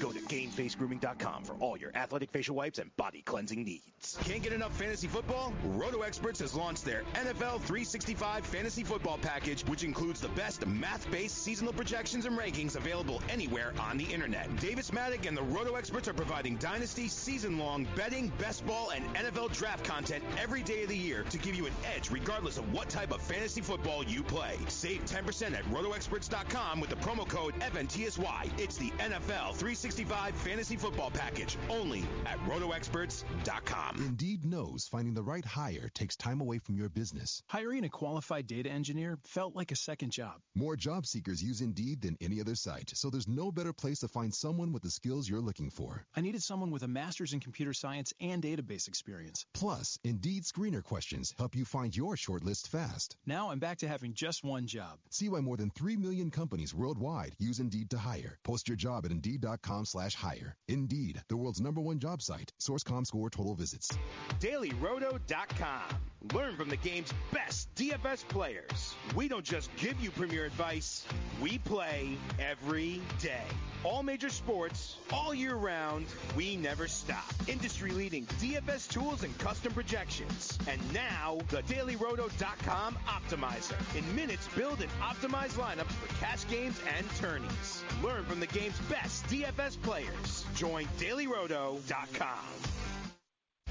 Go to GameFaceGrooming.com for all your athletic facial wipes and body cleansing needs. Can't get enough fantasy football? Roto Experts has launched their NFL 365 Fantasy Football Package, which includes the best math-based seasonal projections and rankings available anywhere on the internet. Davis Mattek and the Roto Experts are providing dynasty, season-long betting, best ball, and NFL draft content every day of the year to give you an edge regardless of what type of fantasy football you play. Save 10% at RotoExperts.com with the promo code FNTSY. It's the NFL 365 Fantasy Football Package, only at RotoExperts.com. Indeed knows finding the right hire takes time away from your business. Hiring a qualified data engineer felt like a second job. More job seekers use Indeed than any other site, so there's no better place to find someone with the skills you're looking for. I needed someone with a master's in computer science and database experience. Plus, Indeed screener questions help you find your shortlist fast. Now I'm back to having just one job. See why more than 3 million companies worldwide use Indeed to hire. Post your job at Indeed.com slash hire. Indeed, the world's number one job site. Source.com score total visits. DailyRoto.com. Learn from the game's best DFS players. We don't just give you premier advice, we play every day. All major sports, all year round, we never stop. Industry leading DFS tools and custom projections. And now, the DailyRoto.com Optimizer. In minutes, build and optimize lineups for cash games and tourneys. Learn from the game's best DFS players. Join DailyRoto.com.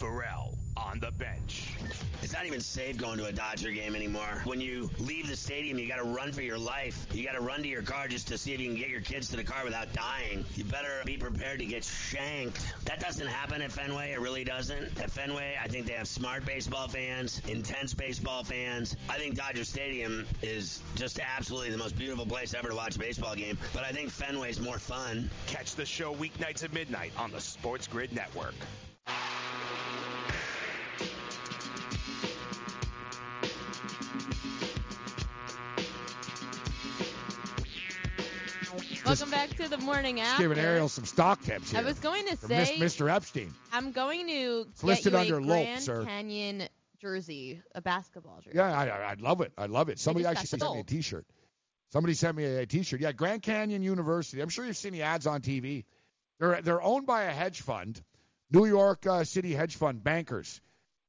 Pharrell on the bench. It's not even safe going to a Dodger game anymore. When you leave the stadium, you got to run for your life. You got to run to your car just to see if you can get your kids to the car without dying. You better be prepared to get shanked. That doesn't happen at Fenway. It really doesn't. At Fenway, I think they have smart baseball fans, intense baseball fans. I think Dodger Stadium is just absolutely the most beautiful place ever to watch a baseball game. But I think Fenway's more fun. Catch the show weeknights at midnight on the Sports Grid Network. Welcome back to the morning after. giving Ariel some stock tips here. I was going to say, Mr. Epstein. I'm going to It's get listed you under a Grand sir. Canyon jersey, a basketball jersey. Yeah, I, I, I'd love it. I love it. Somebody actually sent me a. T-shirt. Somebody sent me a, a T-shirt. Yeah, Grand Canyon University. I'm sure you've seen the ads on TV. They're they're owned by a hedge fund, New York uh, City hedge fund bankers.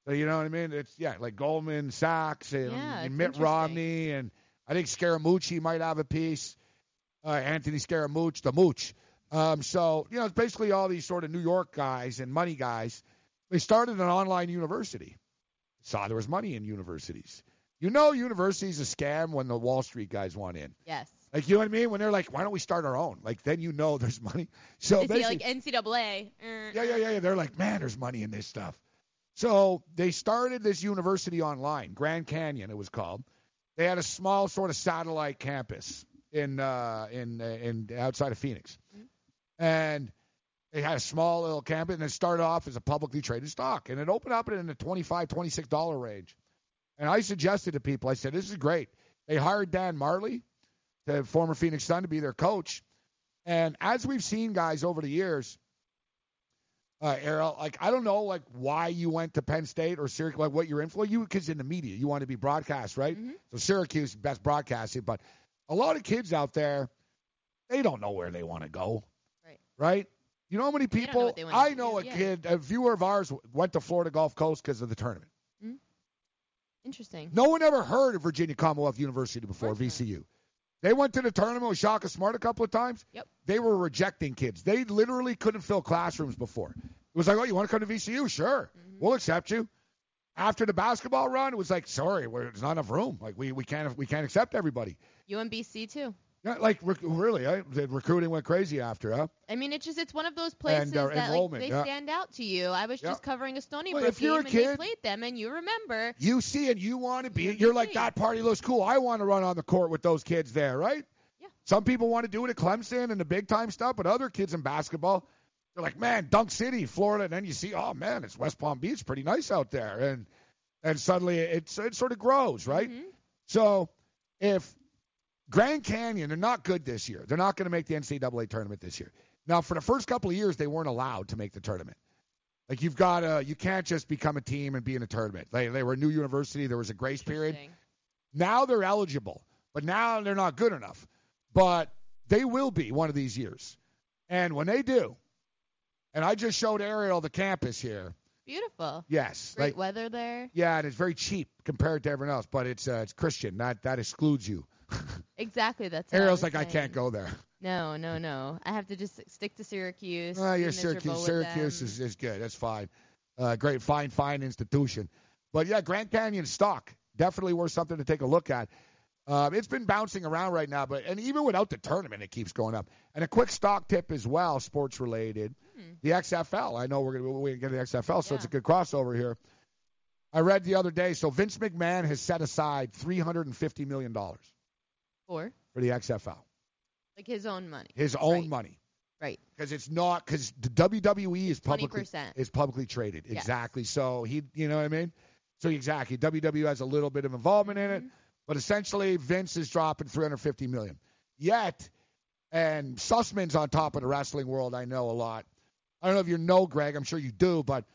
So you know what I mean? It's yeah, like Goldman Sachs and, Yeah, and Mitt. Romney and I think Scaramucci might have a piece. Uh, Anthony Scaramucci, the Mooch. Um, so you know, it's basically all these sort of New York guys and money guys. They started an online university. Saw there was money in universities. You know, universities a scam when the Wall Street guys want in. Yes. Like you know what I mean? When they're like, why don't we start our own? Like then you know there's money. So basically, like NCAA? Er, yeah, yeah, yeah, yeah. They're like, man, there's money in this stuff. So they started this university online, Grand Canyon, it was called. They had a small sort of satellite campus in uh, in uh, in outside of Phoenix, and they had a small little campus, and it started off as a publicly traded stock, and it opened up in the 25 26 dollar range. And I suggested to people, I said, this is great. They hired Dan Majerle, the former Phoenix Sun, to be their coach. And as we've seen, guys, over the years, uh, Errol, like I don't know, like why you went to Penn State or Syracuse, like what your influence. You because in the media, you want to be broadcast, right? Mm-hmm. So Syracuse best broadcasting, but a lot of kids out there, they don't know where they want to go, Right. right? You know how many know people? what I know a yeah. kid, a viewer of ours, went to Florida Gulf Coast because of the tournament. Interesting. No one ever heard of Virginia Commonwealth University before VCU. They went to the tournament with Shaka Smart a couple of times. Yep. They were rejecting kids. They literally couldn't fill classrooms before. It was like, oh, you want to come to VCU? Sure, mm-hmm. we'll accept you. After the basketball run, it was like, sorry, there's not enough room. Like we, we can't we can't accept everybody. UMBC too. Yeah, like rec- really, I, the recruiting went crazy after, huh? I mean, it's just it's one of those places And, uh, that like they yeah. stand out to you. I was Yeah. just covering a Stony Well, Brook you're a game and they played them, and you remember. You see it, you want to be. You're like that party looks cool. I want to run on the court with those kids there, right? Yeah. Some people want to do it at Clemson and the big time stuff, but other kids in basketball, they're like, man, Dunk City, Florida, and then you see, oh man, it's West Palm Beach, pretty nice out there, and and suddenly it's it sort of grows, right? So if Grand Canyon, they're not good this year. They're not going to make the NCAA tournament this year. Now, for the first couple of years, they weren't allowed to make the tournament. Like you've got to, you can't just become a team and be in a tournament. They they were a new university. There was a grace period. Now they're eligible, but now they're not good enough. But they will be one of these years. And when they do, and I just showed Ariel the campus here. Beautiful. Yes, Great like weather there. yeah, and it's very cheap compared to everyone else, but it's uh, it's Christian. That that excludes you. Exactly. That's. I Ariel's was like, I can't go there. No, no, no. I have to just stick to Syracuse. Yeah, miserable Syracuse. Syracuse is, is good. That's fine. Uh, great, fine, fine institution. But yeah, Grand Canyon stock definitely worth something to take a look at. Um, it's been bouncing around right now, but and even without the tournament, it keeps going up. And a quick stock tip as well, sports related. The XFL. I know we're gonna we're gonna get the XFL, so it's a good crossover here. I read the other day. So Vince McMahon has set aside three hundred and fifty million dollars For for the XFL, like his own money. his own Right. money. Right. because it's not because the WWE is publicly 20%. is publicly traded Yes. exactly. So he, you know what I mean? So exactly, WWE has a little bit of involvement in Mm-hmm. But essentially Vince is dropping 350 million. Yet, and Sussman's on top of the wrestling world. I know a lot. I don't know if you know Greg. I'm sure you do, but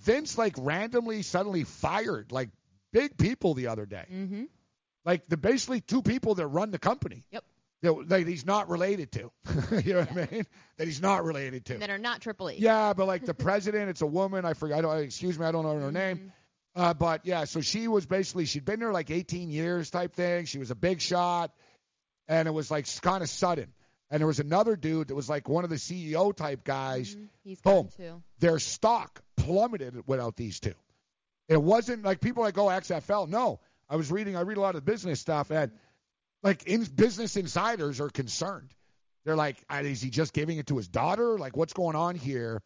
Vince like randomly suddenly fired like big people the other day. Mm-hmm. Like the basically two people that run the company. Yep. That, that he's not related to. you know what I mean? That he's not related to. That are not Triple H. Yeah, but like the president, it's a woman. I forgot. I don't, excuse me, I don't know her name. Uh, but yeah, so she was basically she'd been there like 18 years type thing. She was a big shot, and it was like kind of sudden. And there was another dude that was like one of the CEO type guys. He's Boom. gone too. Their stock plummeted without these two. It wasn't like people like, oh, XFL. No, I was reading. I read a lot of business stuff, and like in business insiders are concerned. They're like, "Uh, is he just giving it to his daughter? Like, what's going on here?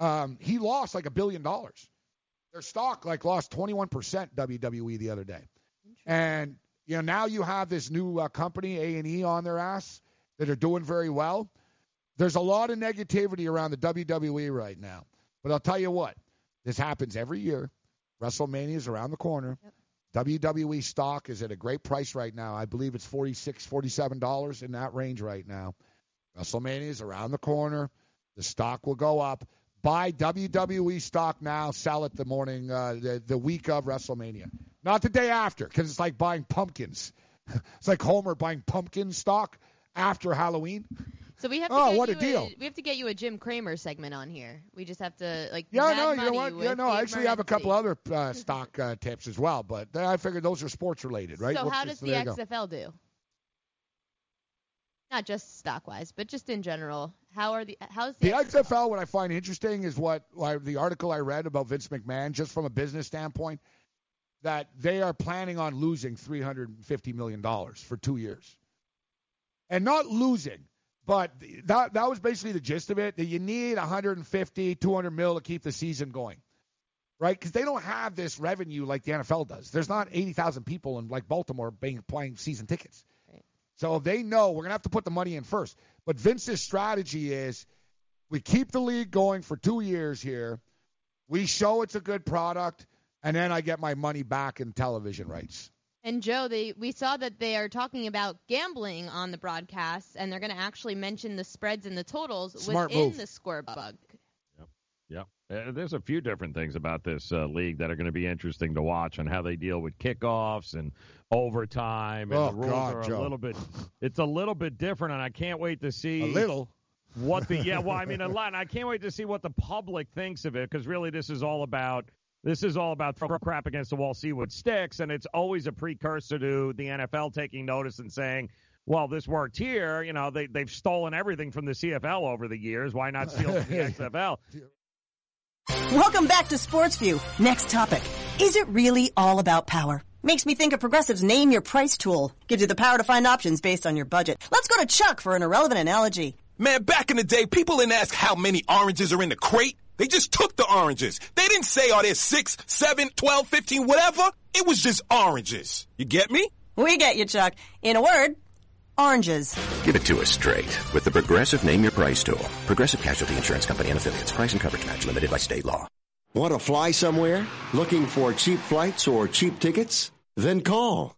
Um, he lost like a billion dollars. Their stock like lost 21% WWE the other day, and you know now you have this new uh, company A and E on their ass that are doing very well. There's a lot of negativity around the WWE right now, but I'll tell you what, this happens every year. WrestleMania is around the corner. WWE stock is at a great price right now. I believe it's 46 $47 in that range right now. WrestleMania is around the corner. The stock will go up. Buy WWE stock now. Sell it the morning, uh, the, the week of WrestleMania. Not the day after, because it's like buying pumpkins. it's like Homer buying pumpkin stock after Halloween. So we have to Oh, get what a deal. we have to get you a Jim Cramer segment on here. We just have to like. Yeah, no, you know what? Yeah, no, I actually have a couple other uh, stock uh, tips as well, but I figured those are sports related, right? So Well, how does the there go. XFL do? Not just stock wise, but just in general. How are the how's the, The XFL, what I find interesting is what why the article I read about Vince McMahon, just from a business standpoint, that they are planning on losing $350 million for two years. And not losing, but that, that was basically the gist of it, that you need 150, 200 mil to keep the season going. Right? Because they don't have this revenue like the NFL does. There's not 80,000 people in like Baltimore being, playing season tickets. So they know we're going to have to put the money in first. But Vince's strategy is we keep the league going for two years here. We show it's a good product, and then I get my money back in television rights. And Joe, they we saw that they are talking about gambling on the broadcast, and they're going to actually mention the spreads and the totals Smart within move. the score uh, there's a few different things about this uh, league that are going to be interesting to watch on how they deal with kickoffs and overtime. And oh, the rules God, are Joe. a little bit. It's a little bit different, and I can't wait to see a little what the yeah. Well, I mean a lot. And I can't wait to see what the public thinks of it because really this is all about this is all about throwing crap against the wall, see what sticks, and it's always a precursor to the NFL taking notice and saying, well, this worked here. You know, they, they've stolen everything from the CFL over the years. Why not steal from the XFL? Welcome back to Sports View. Next topic. Is it really all about power? Makes me think of Progressive's Name Your Price tool. Gives you the power to find options based on your budget. Let's go to Chuck for an irrelevant analogy. Man, back in the day, people didn't ask how many oranges are in the crate. They just took the oranges. They didn't say, are there six, seven, twelve, fifteen, whatever. It was just oranges. You get me? We get you, Chuck. In a word, oranges. Give it to us straight with the Progressive Name Your Price tool. Progressive Casualty Insurance Company and affiliates. Price and coverage match limited by state law. Want to fly somewhere? Looking for cheap flights or cheap tickets? Then call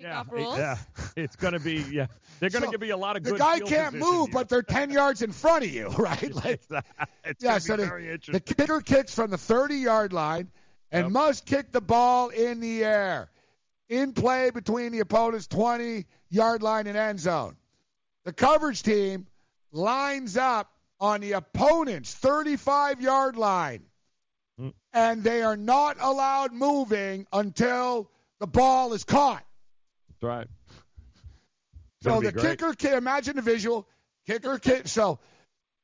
yeah, yeah, it's going to be. Yeah, they're going to so give you a lot of. The guy can't move, but they're ten yards in front of you, right? Like, it's yeah. So the, the, kicker kicks from the thirty-yard line and yep. must kick the ball in the air, in play between the opponent's twenty-yard line and end zone. The coverage team lines up on the opponent's thirty-five-yard line, hmm. and they are not allowed moving until the ball is caught. That's right. so the great. kicker can imagine the visual. Kicker can so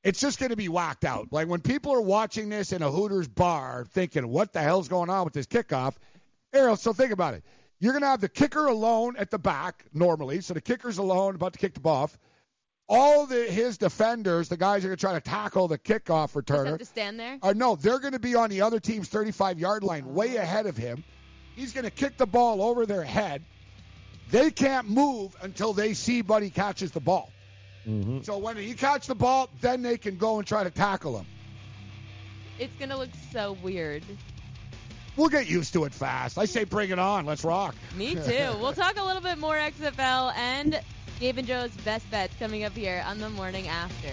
it's just going to be whacked out. Like when people are watching this in a Hooters bar, thinking, "What the hell's going on with this kickoff?" Errol, so think about it. You're going to have the kicker alone at the back normally, so the kicker's alone about to kick the ball off. All the, his defenders, the guys are going to try to tackle the kickoff returner, to stand there. Are, no, they're going to be on the other team's 35 yard line, way oh. ahead of him. He's going to kick the ball over their head. They can't move until they see Buddy catches the ball. Mm-hmm. So when he catches the ball, then they can go and try to tackle him. It's going to look so weird. We'll get used to it fast. I say bring it on. Let's rock. Me too. we'll talk a little bit more XFL and Dave and Joe's best bets coming up here on the morning after.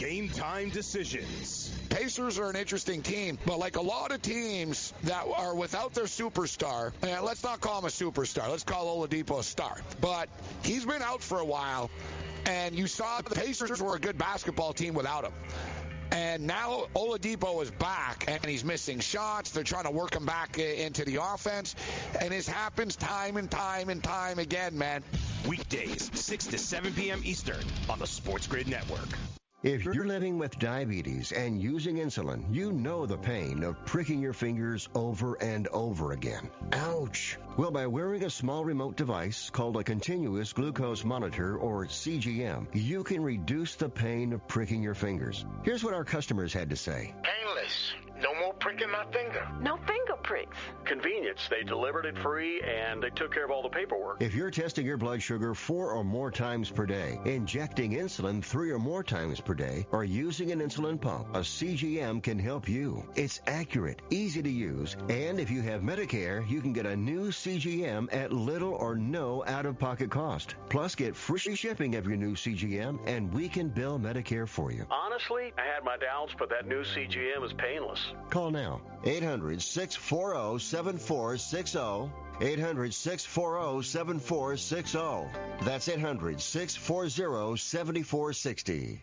Game time decisions. Pacers are an interesting team, but like a lot of teams that are without their superstar, and let's not call him a superstar, let's call Oladipo a star, but he's been out for a while, and you saw the Pacers were a good basketball team without him. And now Oladipo is back, and he's missing shots. They're trying to work him back into the offense, and this happens time and time and time again, man. Weekdays, 6 to 7 p.m. Eastern on the Sports Grid Network. If you're living with diabetes and using insulin, you know the pain of pricking your fingers over and over again. Ouch! Well, by wearing a small remote device called a continuous glucose monitor or CGM, you can reduce the pain of pricking your fingers. Here's what our customers had to say. Painless. No more pricking my finger. No finger pricks. Convenience. They delivered it free and they took care of all the paperwork. If you're testing your blood sugar four or more times per day, injecting insulin three or more times per day, or using an insulin pump, a CGM can help you. It's accurate, easy to use, and if you have Medicare, you can get a new CGM at little or no out-of-pocket cost. Plus, get free shipping of your new CGM, and we can bill Medicare for you. Honestly, I had my doubts, but that new CGM is painless. Call now. 800 640 7460. 800 640 7460. That's 800 640 7460.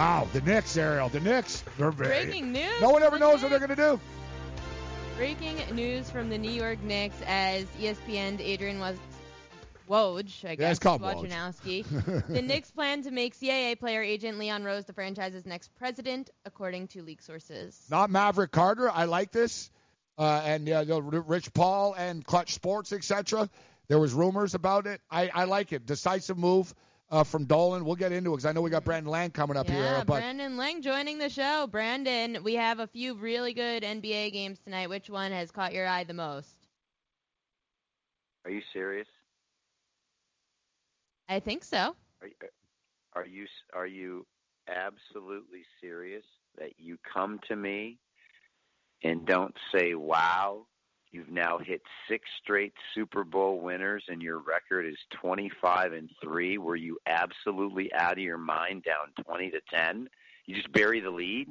Wow, the Knicks, Ariel. The Knicks. They're very, Breaking news. No one ever knows what they're going to do. Breaking news from the New York Knicks as ESPN's Adrian was Woj, I guess, it's called Woj. Wojnarowski. the Knicks plan to make CAA player agent Leon Rose the franchise's next president, according to league sources. Not Maverick Carter. I like this. Uh, and yeah, the Rich Paul and Clutch Sports, etc. There was rumors about it. I, I like it. Decisive move uh, from Dolan. We'll get into it because I know we got Brandon Lang coming up yeah, here. But Brandon Lang joining the show. Brandon, we have a few really good NBA games tonight. Which one has caught your eye the most? Are you serious? I think so. Are you, are you are you absolutely serious that you come to me and don't say, "Wow, you've now hit six straight Super Bowl winners and your record is 25 and 3." Were you absolutely out of your mind down 20 to 10? You just bury the lead?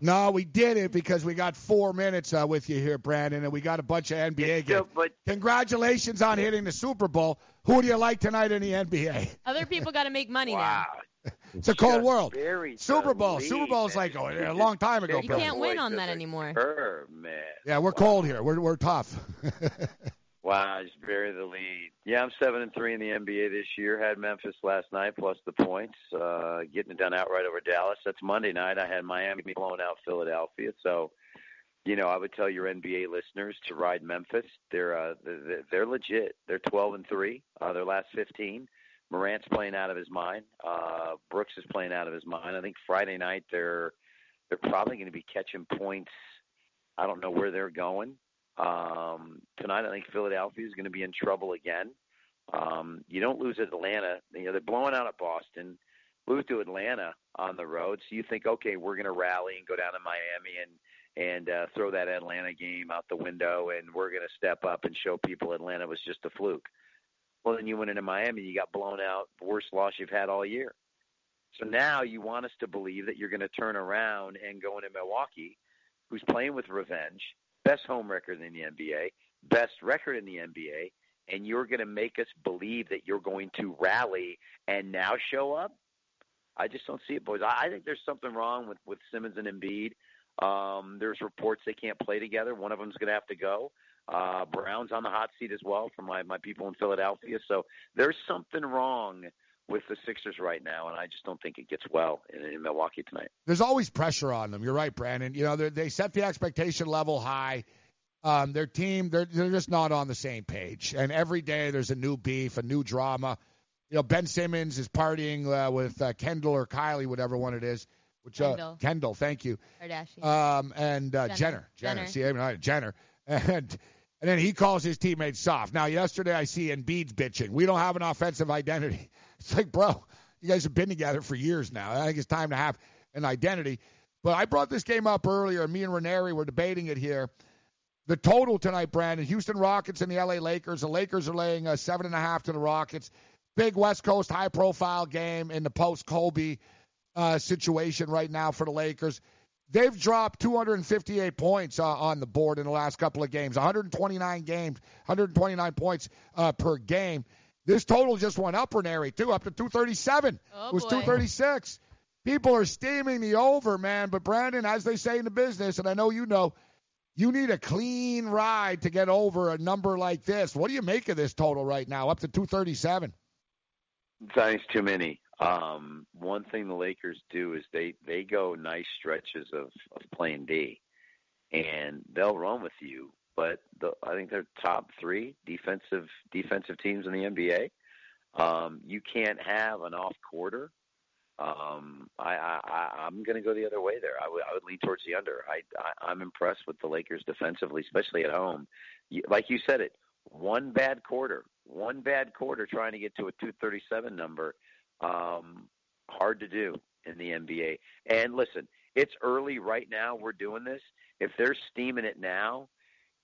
no, we did it because we got four minutes uh, with you here, Brandon, and we got a bunch of NBA games. but Congratulations on hitting the Super Bowl. Who do you like tonight in the NBA? Other people got to make money now. It's a cold world. Super Bowl. lead, Super Bowl man. like oh, You a long time ago. You Bill. can't win on that anymore. Her, man. Yeah, we're cold here. We're we're tough. Wow, just bury the lead. Yeah, I'm seven and three in the NBA this year. Had Memphis last night plus the points. Uh, getting it done outright over Dallas. That's Monday night. I had Miami blowing out Philadelphia. So, you know, I would tell your NBA listeners to ride Memphis. They're uh, they're, they're legit. They're 12 and three. Uh, their last 15. Morant's playing out of his mind. Uh, Brooks is playing out of his mind. I think Friday night they're they're probably going to be catching points. I don't know where they're going. Um, tonight, I think Philadelphia is going to be in trouble again. Um, you don't lose at Atlanta. You know they're blowing out at Boston. Lose to Atlanta on the road, so you think, okay, we're going to rally and go down to Miami and and uh, throw that Atlanta game out the window, and we're going to step up and show people Atlanta was just a fluke. Well, then you went into Miami, you got blown out, worst loss you've had all year. So now you want us to believe that you're going to turn around and go into Milwaukee, who's playing with revenge, best home record in the NBA, best record in the NBA, and you're going to make us believe that you're going to rally and now show up? I just don't see it, boys. I think there's something wrong with with Simmons and Embiid. Um, there's reports they can't play together. One of them's going to have to go. Uh, Brown's on the hot seat as well for my my people in Philadelphia. So there's something wrong with the Sixers right now, and I just don't think it gets well in, in Milwaukee tonight. There's always pressure on them. You're right, Brandon. You know they set the expectation level high. Um, their team, they're they're just not on the same page, and every day there's a new beef, a new drama. You know, Ben Simmons is partying uh, with uh, Kendall or Kylie, whatever one it is. Which uh, Kendall. Kendall, thank you. Kardashian. Um, and uh, Jenner. Jenner, Jenner. Jenner. See, I mean, Jenner, and and then he calls his teammates soft. Now, yesterday I see Embiid's bitching. We don't have an offensive identity. It's like, bro, you guys have been together for years now. I think it's time to have an identity. But I brought this game up earlier. Me and Ranieri were debating it here. The total tonight, Brandon, Houston Rockets and the LA Lakers. The Lakers are laying a seven and a half to the Rockets. Big West Coast high profile game in the post Kobe uh, situation right now for the Lakers. They've dropped 258 points uh, on the board in the last couple of games. 129 games, 129 points uh, per game. This total just went up, Ranieri, too, up to 237. Oh, it was boy. 236. People are steaming the over, man. But Brandon, as they say in the business, and I know you know, you need a clean ride to get over a number like this. What do you make of this total right now, up to 237? Thanks too many. Um, one thing the Lakers do is they they go nice stretches of of playing D, and they'll run with you. But the, I think they're top three defensive defensive teams in the NBA. Um, you can't have an off quarter. Um, I, I, I'm going to go the other way there. I would I would lean towards the under. I, I I'm impressed with the Lakers defensively, especially at home. You, like you said it, one bad quarter, one bad quarter trying to get to a 237 number. Um, hard to do in the NBA. And listen, it's early right now. We're doing this. If they're steaming it now,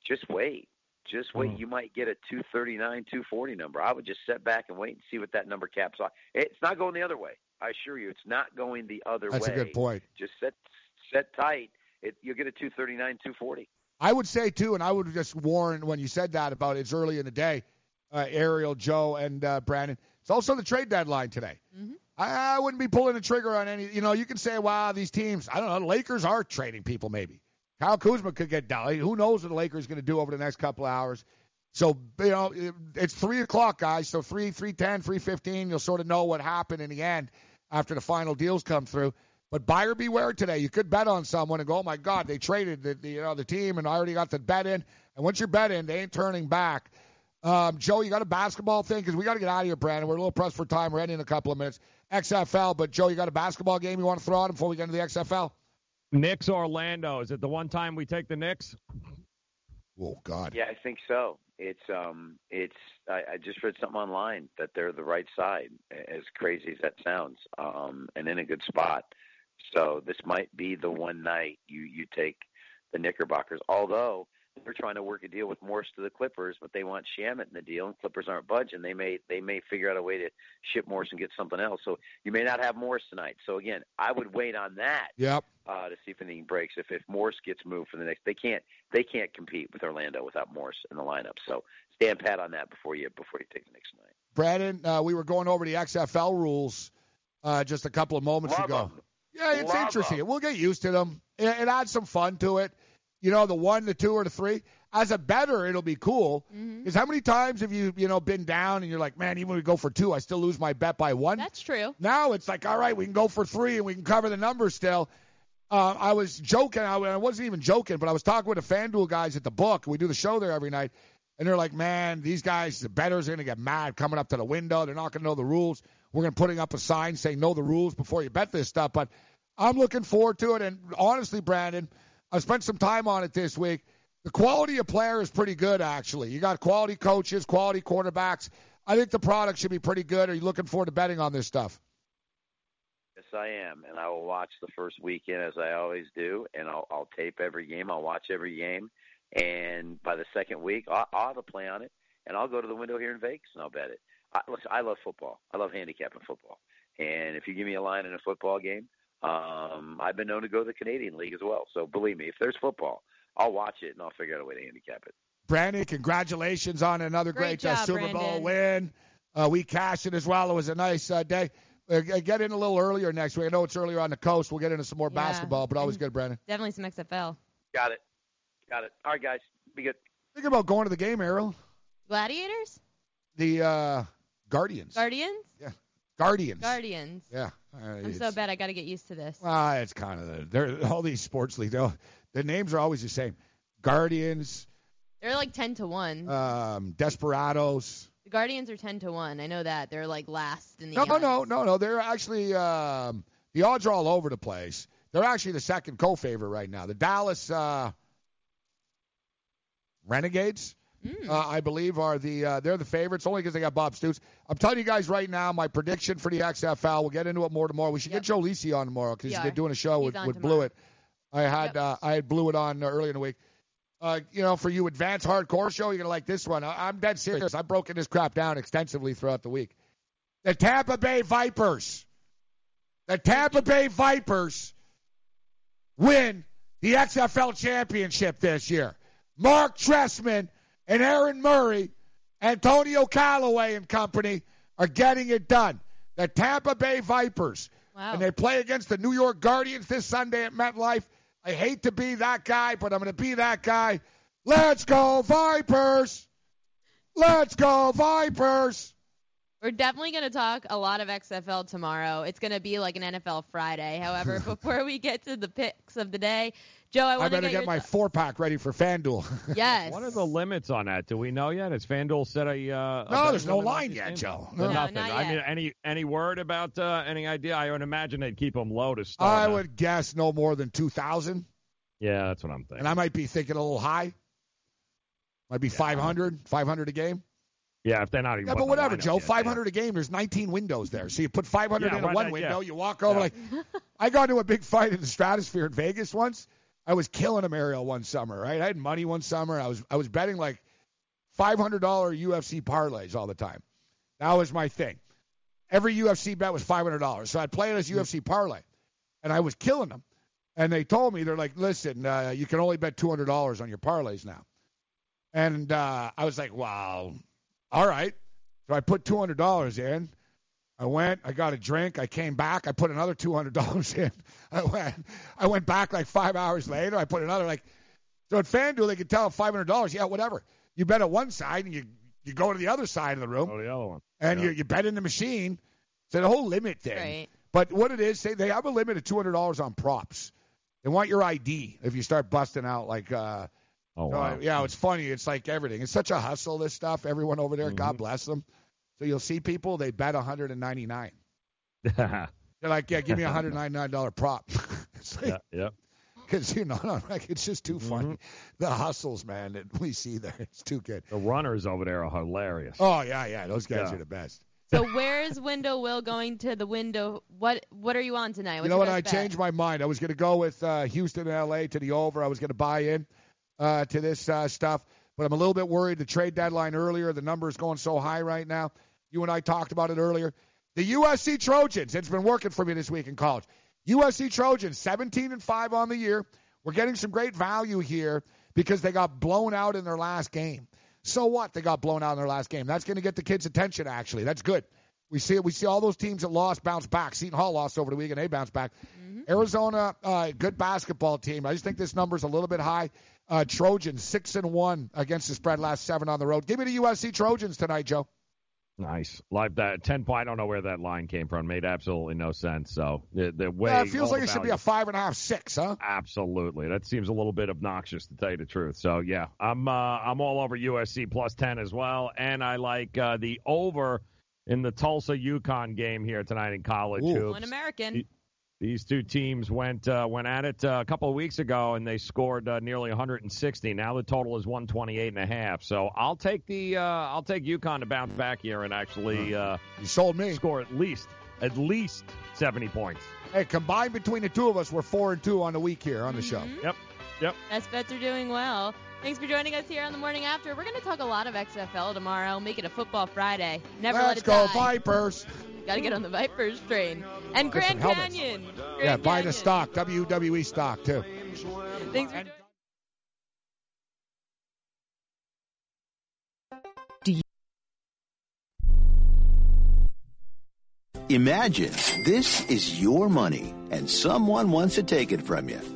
just wait. Just wait. Mm. You might get a 239, 240 number. I would just sit back and wait and see what that number caps off. It's not going the other way. I assure you, it's not going the other That's way. That's a good point. Just set set tight. It, you'll get a 239, 240. I would say too, and I would just warn when you said that about it's early in the day, uh, Ariel, Joe, and uh, Brandon. It's also the trade deadline today. Mm-hmm. I, I wouldn't be pulling the trigger on any. You know, you can say, "Wow, these teams." I don't know. The Lakers are trading people. Maybe Kyle Kuzma could get done. Who knows what the Lakers are going to do over the next couple of hours? So you know, it- it's three o'clock, guys. So three, three ten, three fifteen. You'll sort of know what happened in the end after the final deals come through. But buyer beware today. You could bet on someone and go, "Oh my God, they traded the, the you know the team, and I already got the bet in." And once you're bet in, they ain't turning back. Um, Joe, you got a basketball thing because we got to get out of here, Brandon. We're a little pressed for time. We're ending in a couple of minutes. XFL, but Joe, you got a basketball game you want to throw out before we get into the XFL? Knicks Orlando. Is it the one time we take the Knicks? Oh God. Yeah, I think so. It's um, it's. I, I just read something online that they're the right side. As crazy as that sounds, um, and in a good spot. So this might be the one night you you take the Knickerbockers. Although they're trying to work a deal with Morris to the Clippers, but they want Shamet in the deal, and Clippers aren't budging. They may they may figure out a way to ship Morris and get something else. So you may not have Morris tonight. So again, I would wait on that Yep. uh, to see if anything breaks. If if Morris gets moved for the next, they can't they can't compete with Orlando without Morris in the lineup. So stand pat on that before you before you take the next night. Brandon, uh, we were going over the XFL rules uh, just a couple of moments Love ago. 'em. Yeah, it's Love interesting. 'em. We'll get used to them. It, it adds some fun to it. You know, the one, the two, or the three. As a better, it'll be cool. Because how many times have you, you know, been down and you're like, man, even when we go for two, I still lose my bet by one. That's true. Now it's like, all right, we can go for three and we can cover the numbers still. Uh, I was joking. I, I wasn't even joking, but I was talking with the FanDuel guys at the book. We do the show there every night. And they're like, man, these guys, the bettors are going to get mad coming up to the window. They're not going to know the rules. We're going to putting up a sign saying know the rules before you bet this stuff. But I'm looking forward to it. And honestly, Brandon, I spent some time on it this week. the quality of player is pretty good, actually. You got quality coaches, quality quarterbacks. I think the product should be pretty good. Are you looking forward to betting on this stuff? Yes, I am, and I will watch the first weekend as I always do, and I'll, I'll tape every game. I'll watch every game, and by the second week, I'll, I'll have a play on it, and I'll go to the window here in Vegas and I'll bet it. I, listen, I love football. I love handicapping football, and if you give me a line in a football game, um, I've been known to go to the Canadian League as well. So believe me, if there's football, I'll watch it and I'll figure out a way to handicap it. Brandon, congratulations on another great, Great uh, Super Brandon. Bowl win. Uh, we cashed it as well. It was a nice uh, day. Uh, get in a little earlier next week. I know it's earlier on the coast. We'll get into some more Yeah. basketball, but always good, Brandon. Definitely some XFL. Got it. Got it. All right, guys. Be good. Think about going to the game, Errol. Gladiators? The uh, Guardians. Guardians? Guardians. Guardians. Yeah. Uh, I'm so bad. I got to get used to this. Ah, it's kind of the, they're all these sports leagues. The names are always the same. Guardians, They're like 10 to 1. um, Desperados. the Guardians are 10 to 1. I know that. They're like last in the no, odds. no, no, no. They're actually um, the odds are all over the place. They're actually the second co-favorite right now. The Dallas uh, Renegades, Hmm. uh, I believe, are the uh, they're the favorites only because they got Bob Stoops. I'm telling you guys right now, my prediction for the XFL. We'll get into it more tomorrow. We should get Joe Lisi on tomorrow because he's are. doing a show He's with, with tomorrow. Blew It. I had uh, I had Blew It on uh, earlier in the week. Uh, you know, for you advanced hardcore show, you're gonna like this one. I- I'm dead serious. I've broken this crap down extensively throughout the week. The Tampa Bay Vipers. The Tampa Bay Vipers win the XFL championship this year. Marc Trestman and Aaron Murray, Antonio Callaway and company are getting it done. The Tampa Bay Vipers. Wow. And they play against the New York Guardians this Sunday at MetLife. I hate to be that guy, but I'm going to be that guy. Let's go, Vipers! Let's go, Vipers! We're definitely going to talk a lot of XFL tomorrow. It's going to be like an NFL Friday. However, before we get to the picks of the day, Joe, I I, better get, get my th- four pack ready for FanDuel. Yes. What are the limits on that? Do we know yet? Has FanDuel set a? Uh, No, bet there's no line yet, games? Joe. No, No. nothing. not I mean, any any word about uh, any idea? I would imagine they'd keep them low to start. I out. would guess no more than 2,000. Yeah, that's what I'm thinking. And I might be thinking a little high. Might be 500, 500 a game. yeah, if they're not even. Yeah, but whatever, Joe. yet, 500 a game. There's 19 windows there. So you put 500 Yeah, in why one not? window. Yeah. You walk over Yeah. like. I got into a big fight in the Stratosphere in Vegas once. I was killing Ariel one summer, right? I had money one summer. I was I was betting like $500 UFC parlays all the time. That was my thing. Every UFC bet was $500. So I'd play this UFC parlay, and I was killing them. And they told me they're like, listen, uh, you can only bet $200 on your parlays now. And uh, I was like, wow, all right. So I put $200 in. I went, I got a drink, I came back, I put another $200 in. I went, I went back like five hours later, I put another like. So at FanDuel, they could tell $500, yeah, whatever. You bet at one side and you you go to the other side of the room Oh, the other one. and Yeah. you, you bet in the machine. So the whole limit thing. Right. But what it is, they, they have a limit of two hundred dollars on props. They want your ID if you start busting out like. uh Oh, so, wow. yeah, it's funny. It's like everything. It's such a hustle. This stuff. Everyone over there, Mm-hmm. God bless them. So you'll see people they bet one hundred and ninety nine. They're like, yeah, give me a hundred ninety nine dollar prop. it's like, yeah, yeah. because you know, no, like it's just too funny. Mm-hmm. The hustles, man, that we see there. It's too good. The runners over there are hilarious. Oh yeah, yeah, those guys Yeah. are the best. So where's Window Will going to the window? What What are you on tonight? What's you know what? I bet? changed my mind. I was going to go with uh, Houston and LA to the over. I was going to buy in uh, to this uh, stuff, but I'm a little bit worried. The trade deadline earlier, the number is going so high right now. You and I talked about it earlier. The USC Trojans. It's been working for me this week in college. USC Trojans, 17 and five on the year. We're getting some great value here because they got blown out in their last game. So what? They got blown out in their last game. That's going to get the kids' attention. Actually, that's good. We see we see all those teams that lost bounce back. Seton Hall lost over the weekend. They bounced back. Arizona, uh, good basketball team. I just think this number's a little bit high. Uh, Trojans six and one against the spread last seven on the road. Give me the USC Trojans tonight, Joe. Nice. Like that ten point. I don't know where that line came from. Made absolutely no sense. So the, the way Uh, it feels like it should be a five and a half, six, huh? Absolutely. That seems a little bit obnoxious to tell you the truth. So yeah, I'm uh, I'm all over USC plus ten as well, and I like uh, the over in the Tulsa UConn game here tonight in college Ooh. hoops. One American. These two teams went uh, went at it uh, a couple of weeks ago, and they scored uh, nearly 160. Now the total is 128 and a half. So I'll take the uh, I'll take UConn to bounce back here and actually uh, you sold me score at least at least 70 points. Hey, combined between the two of us, we're four and two on the week here on the show. Yep, yep. Best bets are doing well. Thanks for joining us here on the morning after. We're going to talk a lot of XFL tomorrow. Make it a football Friday. Never let Let's it go die. Vipers. Got to get on the Vipers train. And Get some Grand helmets. Canyon. Yeah, Grand buy the stock, WWE stock too. Thanks for Imagine this is your money and someone wants to take it from you.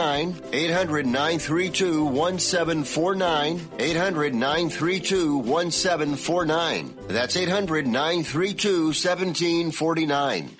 800 932 1749. 800 932 1749. That's 800 932 1749.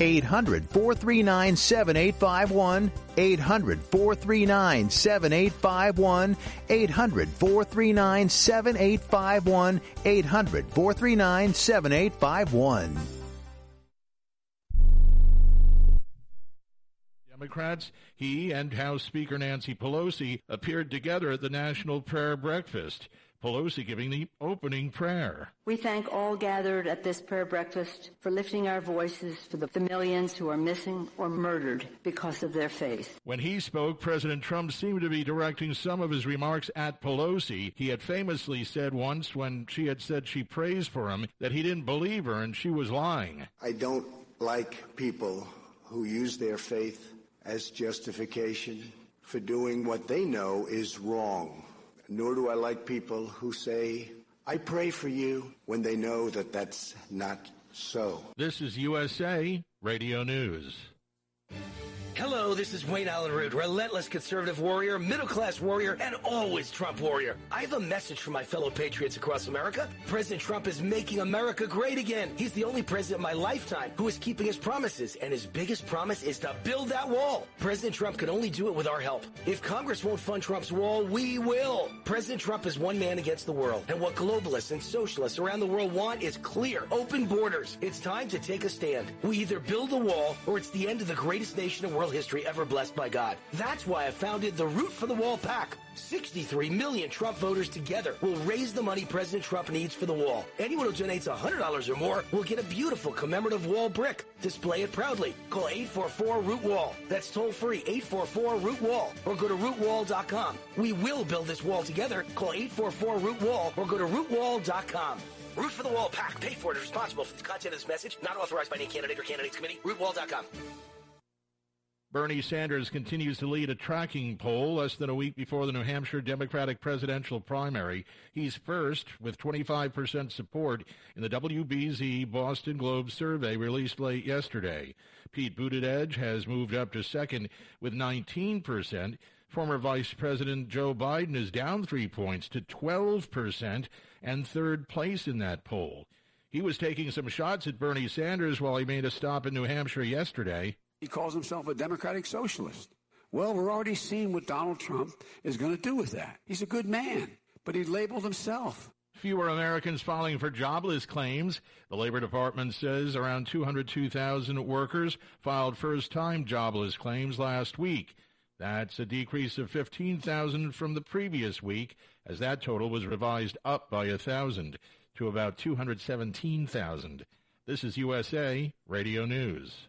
800 439 7851. 800 439 7851. 800 439 7851. 800 439 7851. Democrats, he and House Speaker Nancy Pelosi appeared together at the National Prayer Breakfast. Pelosi giving the opening prayer. We thank all gathered at this prayer breakfast for lifting our voices for the, the millions who are missing or murdered because of their faith. When he spoke, President Trump seemed to be directing some of his remarks at Pelosi. He had famously said once when she had said she prays for him that he didn't believe her and she was lying. I don't like people who use their faith as justification for doing what they know is wrong. Nor do I like people who say, I pray for you when they know that that's not so. This is USA Radio News. Hello, this is Wayne Allyn Root, relentless conservative warrior, middle class warrior, and always Trump warrior. I have a message for my fellow patriots across America. President Trump is making America great again. He's the only president in my lifetime who is keeping his promises, and his biggest promise is to build that wall. President Trump can only do it with our help. If Congress won't fund Trump's wall, we will. President Trump is one man against the world, and what globalists and socialists around the world want is clear, open borders. It's time to take a stand. We either build a wall, or it's the end of the greatest nation in world history ever blessed by God. That's why I founded the Root for the Wall PAC. 63 million Trump voters together will raise the money President Trump needs for the wall. Anyone who donates $100 or more will get a beautiful commemorative wall brick. Display it proudly. Call 844-ROOT-WALL. That's toll free, 844-ROOT-WALL. Or go to rootwall.com. We will build this wall together. Call 844-ROOT-WALL or go to rootwall.com. Root for the Wall PAC. Paid for it is responsible for the content of this message. Not authorized by any candidate or candidates committee. Rootwall.com. Bernie Sanders continues to lead a tracking poll less than a week before the New Hampshire Democratic presidential primary. He's first with 25% support in the WBZ Boston Globe survey released late yesterday. Pete Buttigieg has moved up to second with 19%. Former Vice President Joe Biden is down three points to 12% and third place in that poll. He was taking some shots at Bernie Sanders while he made a stop in New Hampshire yesterday. He calls himself a democratic socialist. Well, we're already seeing what Donald Trump is going to do with that. He's a good man, but he labeled himself. Fewer Americans filing for jobless claims. The Labor Department says around 202,000 workers filed first time jobless claims last week. That's a decrease of 15,000 from the previous week, as that total was revised up by 1,000 to about 217,000. This is USA Radio News.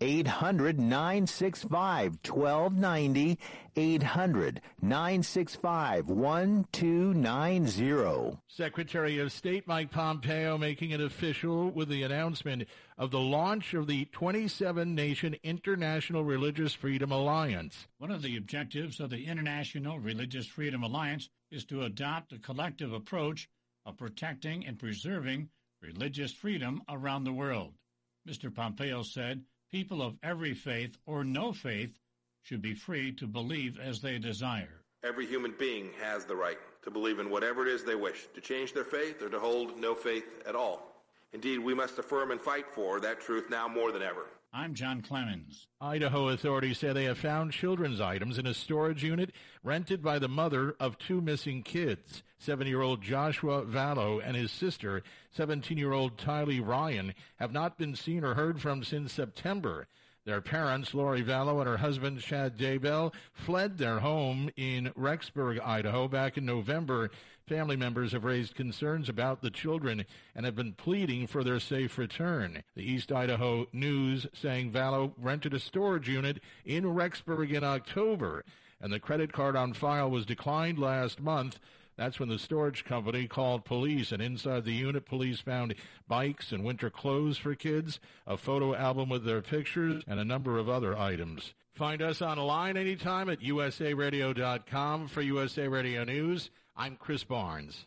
800 965 1290. 800 965 1290. Secretary of State Mike Pompeo making it official with the announcement of the launch of the 27 Nation International Religious Freedom Alliance. One of the objectives of the International Religious Freedom Alliance is to adopt a collective approach of protecting and preserving religious freedom around the world. Mr. Pompeo said people of every faith or no faith should be free to believe as they desire. Every human being has the right to believe in whatever it is they wish, to change their faith or to hold no faith at all. Indeed, we must affirm and fight for that truth now more than ever. I'm John Clemens. Idaho authorities say they have found children's items in a storage unit rented by the mother of two missing kids. Seven year old Joshua Vallow and his sister, 17 year old Tylee Ryan, have not been seen or heard from since September. Their parents, Lori Vallow and her husband, Chad Daybell, fled their home in Rexburg, Idaho back in November. Family members have raised concerns about the children and have been pleading for their safe return. The East Idaho News saying Vallow rented a storage unit in Rexburg in October, and the credit card on file was declined last month. That's when the storage company called police, and inside the unit, police found bikes and winter clothes for kids, a photo album with their pictures, and a number of other items. Find us online anytime at usaradio.com for USA Radio News. I'm Chris Barnes.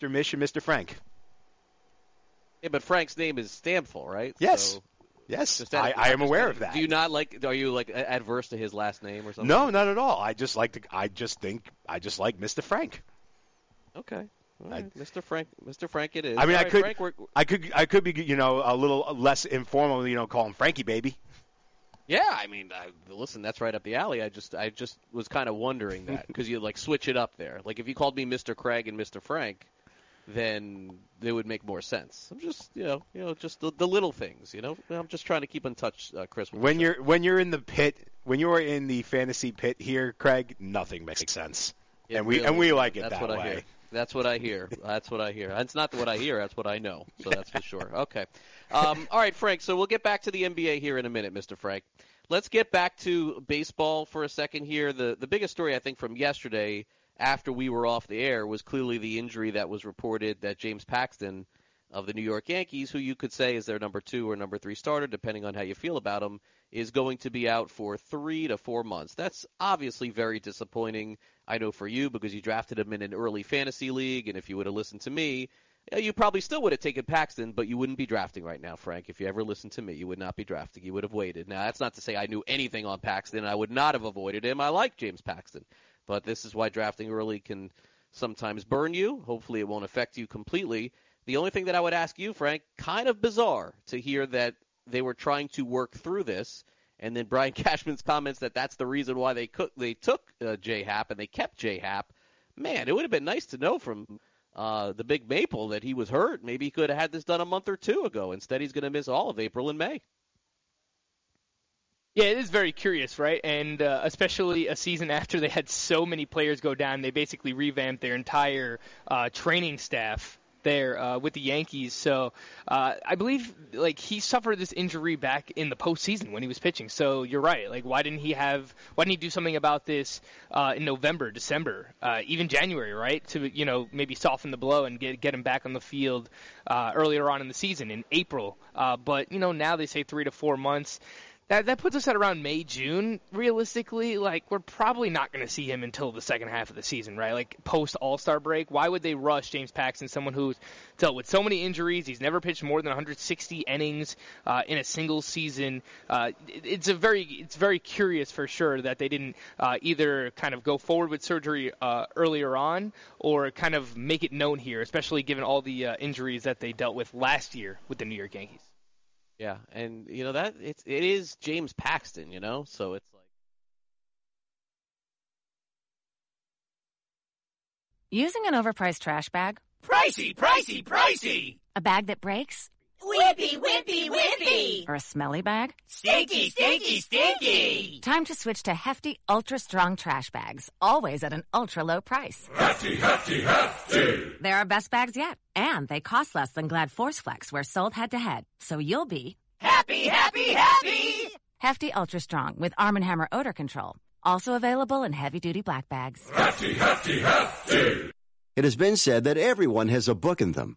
Mr. Mish and Mr. Frank. Yeah, but Frank's name is Stampfl, right? Yes. So yes, I, I am aware of that. Do you not like? Are you like adverse to his last name or something? No, not at all. I just like to. I just think I just like Mr. Frank. Okay. Right. Mr. Frank, Mr. Frank, it is. I mean, All I right, could, Frank, we're- I could, I could be, you know, a little less informal, you know, call him Frankie, baby. Yeah, I mean, I, listen, that's right up the alley. I just, I just was kind of wondering that because you like switch it up there. Like if you called me Mr. Craig and Mr. Frank, then it would make more sense. I'm just, you know, you know, just the, the little things. You know, I'm just trying to keep in touch, uh, Chris. When you're, when you're in the pit, when you're in the fantasy pit here, Craig, nothing makes sense, It and we, and we like it that's that what way. I hear. That's what I hear. That's what I hear. That's not what I hear. That's what I know. So that's for sure. Okay. Um, all right, Frank. So we'll get back to the NBA here in a minute, Mr. Frank. Let's get back to baseball for a second here. The the biggest story I think from yesterday after we were off the air was clearly the injury that was reported that James Paxton of the New York Yankees, who you could say is their number two or number three starter, depending on how you feel about him, is going to be out for three to four months. That's obviously very disappointing. I know for you because you drafted him in an early fantasy league, and if you would have listened to me, you probably still would have taken Paxton, but you wouldn't be drafting right now, Frank. If you ever listened to me, you would not be drafting. You would have waited. Now, that's not to say I knew anything on Paxton. I would not have avoided him. I like James Paxton. But this is why drafting early can sometimes burn you. Hopefully, it won't affect you completely. The only thing that I would ask you, Frank, kind of bizarre to hear that they were trying to work through this, and then Brian Cashman's comments that that's the reason why they they took uh, J Happ and they kept J Happ. Man, it would have been nice to know from uh, the Big Maple that he was hurt. Maybe he could have had this done a month or two ago. Instead, he's going to miss all of April and May. Yeah, it is very curious, right? And uh, especially a season after they had so many players go down, they basically revamped their entire uh, training staff there uh, with the Yankees. So uh, I believe like he suffered this injury back in the postseason when he was pitching. So you're right. Like why didn't he have? Why didn't he do something about this uh, in November, December, uh, even January, right? To you know maybe soften the blow and get get him back on the field uh, earlier on in the season in April. Uh, but you know now they say three to four months that that puts us at around May June. Realistically, like we're probably not going to see him until the second half of the season, right? Like post All Star break. Why would they rush James Paxton, someone who's dealt with so many injuries? He's never pitched more than 160 innings uh, in a single season. Uh, it- it's a very it's very curious for sure that they didn't uh, either kind of go forward with surgery uh, earlier on or kind of make it known here, especially given all the uh, injuries that they dealt with last year with the New York Yankees. Yeah, and you know that it's it is James Paxton, you know, so it's like Using an overpriced trash bag? Pricey, pricey, pricey! A bag that breaks? Whippy, whippy, whippy! Or a smelly bag? Stinky, stinky, stinky! Time to switch to hefty, ultra strong trash bags, always at an ultra low price. Hefty, hefty, hefty! They're our best bags yet, and they cost less than Glad Force Flex, where sold head to head. So you'll be Happy, happy, happy! hefty, ultra strong with Arm & Hammer odor control. Also available in heavy duty black bags. Hefty, hefty, hefty! It has been said that everyone has a book in them.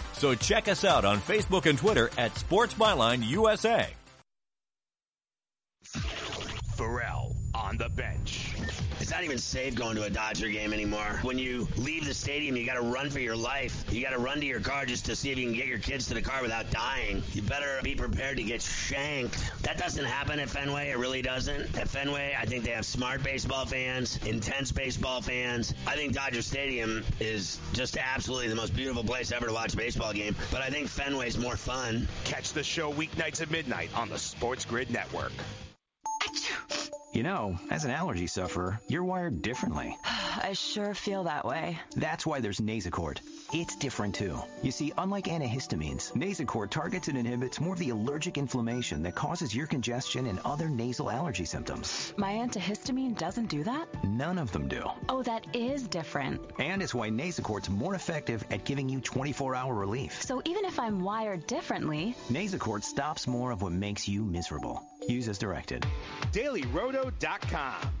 So check us out on Facebook and Twitter at Sports Byline USA. Ferrall on the bench. It's not even safe going to a Dodger game anymore. When you leave the stadium, you got to run for your life. You got to run to your car just to see if you can get your kids to the car without dying. You better be prepared to get shanked. That doesn't happen at Fenway. It really doesn't. At Fenway, I think they have smart baseball fans, intense baseball fans. I think Dodger Stadium is just absolutely the most beautiful place ever to watch a baseball game. But I think Fenway's more fun. Catch the show weeknights at midnight on the Sports Grid Network. You know, as an allergy sufferer, you're wired differently. I sure feel that way. That's why there's Nasacort. It's different too. You see, unlike antihistamines, Nasacort targets and inhibits more of the allergic inflammation that causes your congestion and other nasal allergy symptoms. My antihistamine doesn't do that? None of them do. Oh, that is different. And it's why Nasacort's more effective at giving you 24-hour relief. So even if I'm wired differently, Nasacort stops more of what makes you miserable. Use as directed. DailyRoto.com.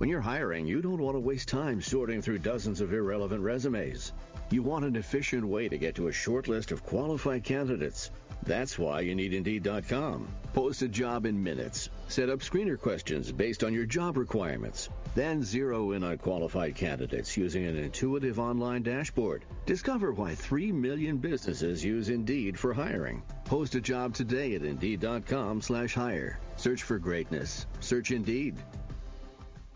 When you're hiring, you don't want to waste time sorting through dozens of irrelevant resumes. You want an efficient way to get to a short list of qualified candidates. That's why you need Indeed.com. Post a job in minutes. Set up screener questions based on your job requirements. Then zero in on qualified candidates using an intuitive online dashboard. Discover why 3 million businesses use Indeed for hiring. Post a job today at Indeed.com slash hire. Search for greatness. Search Indeed.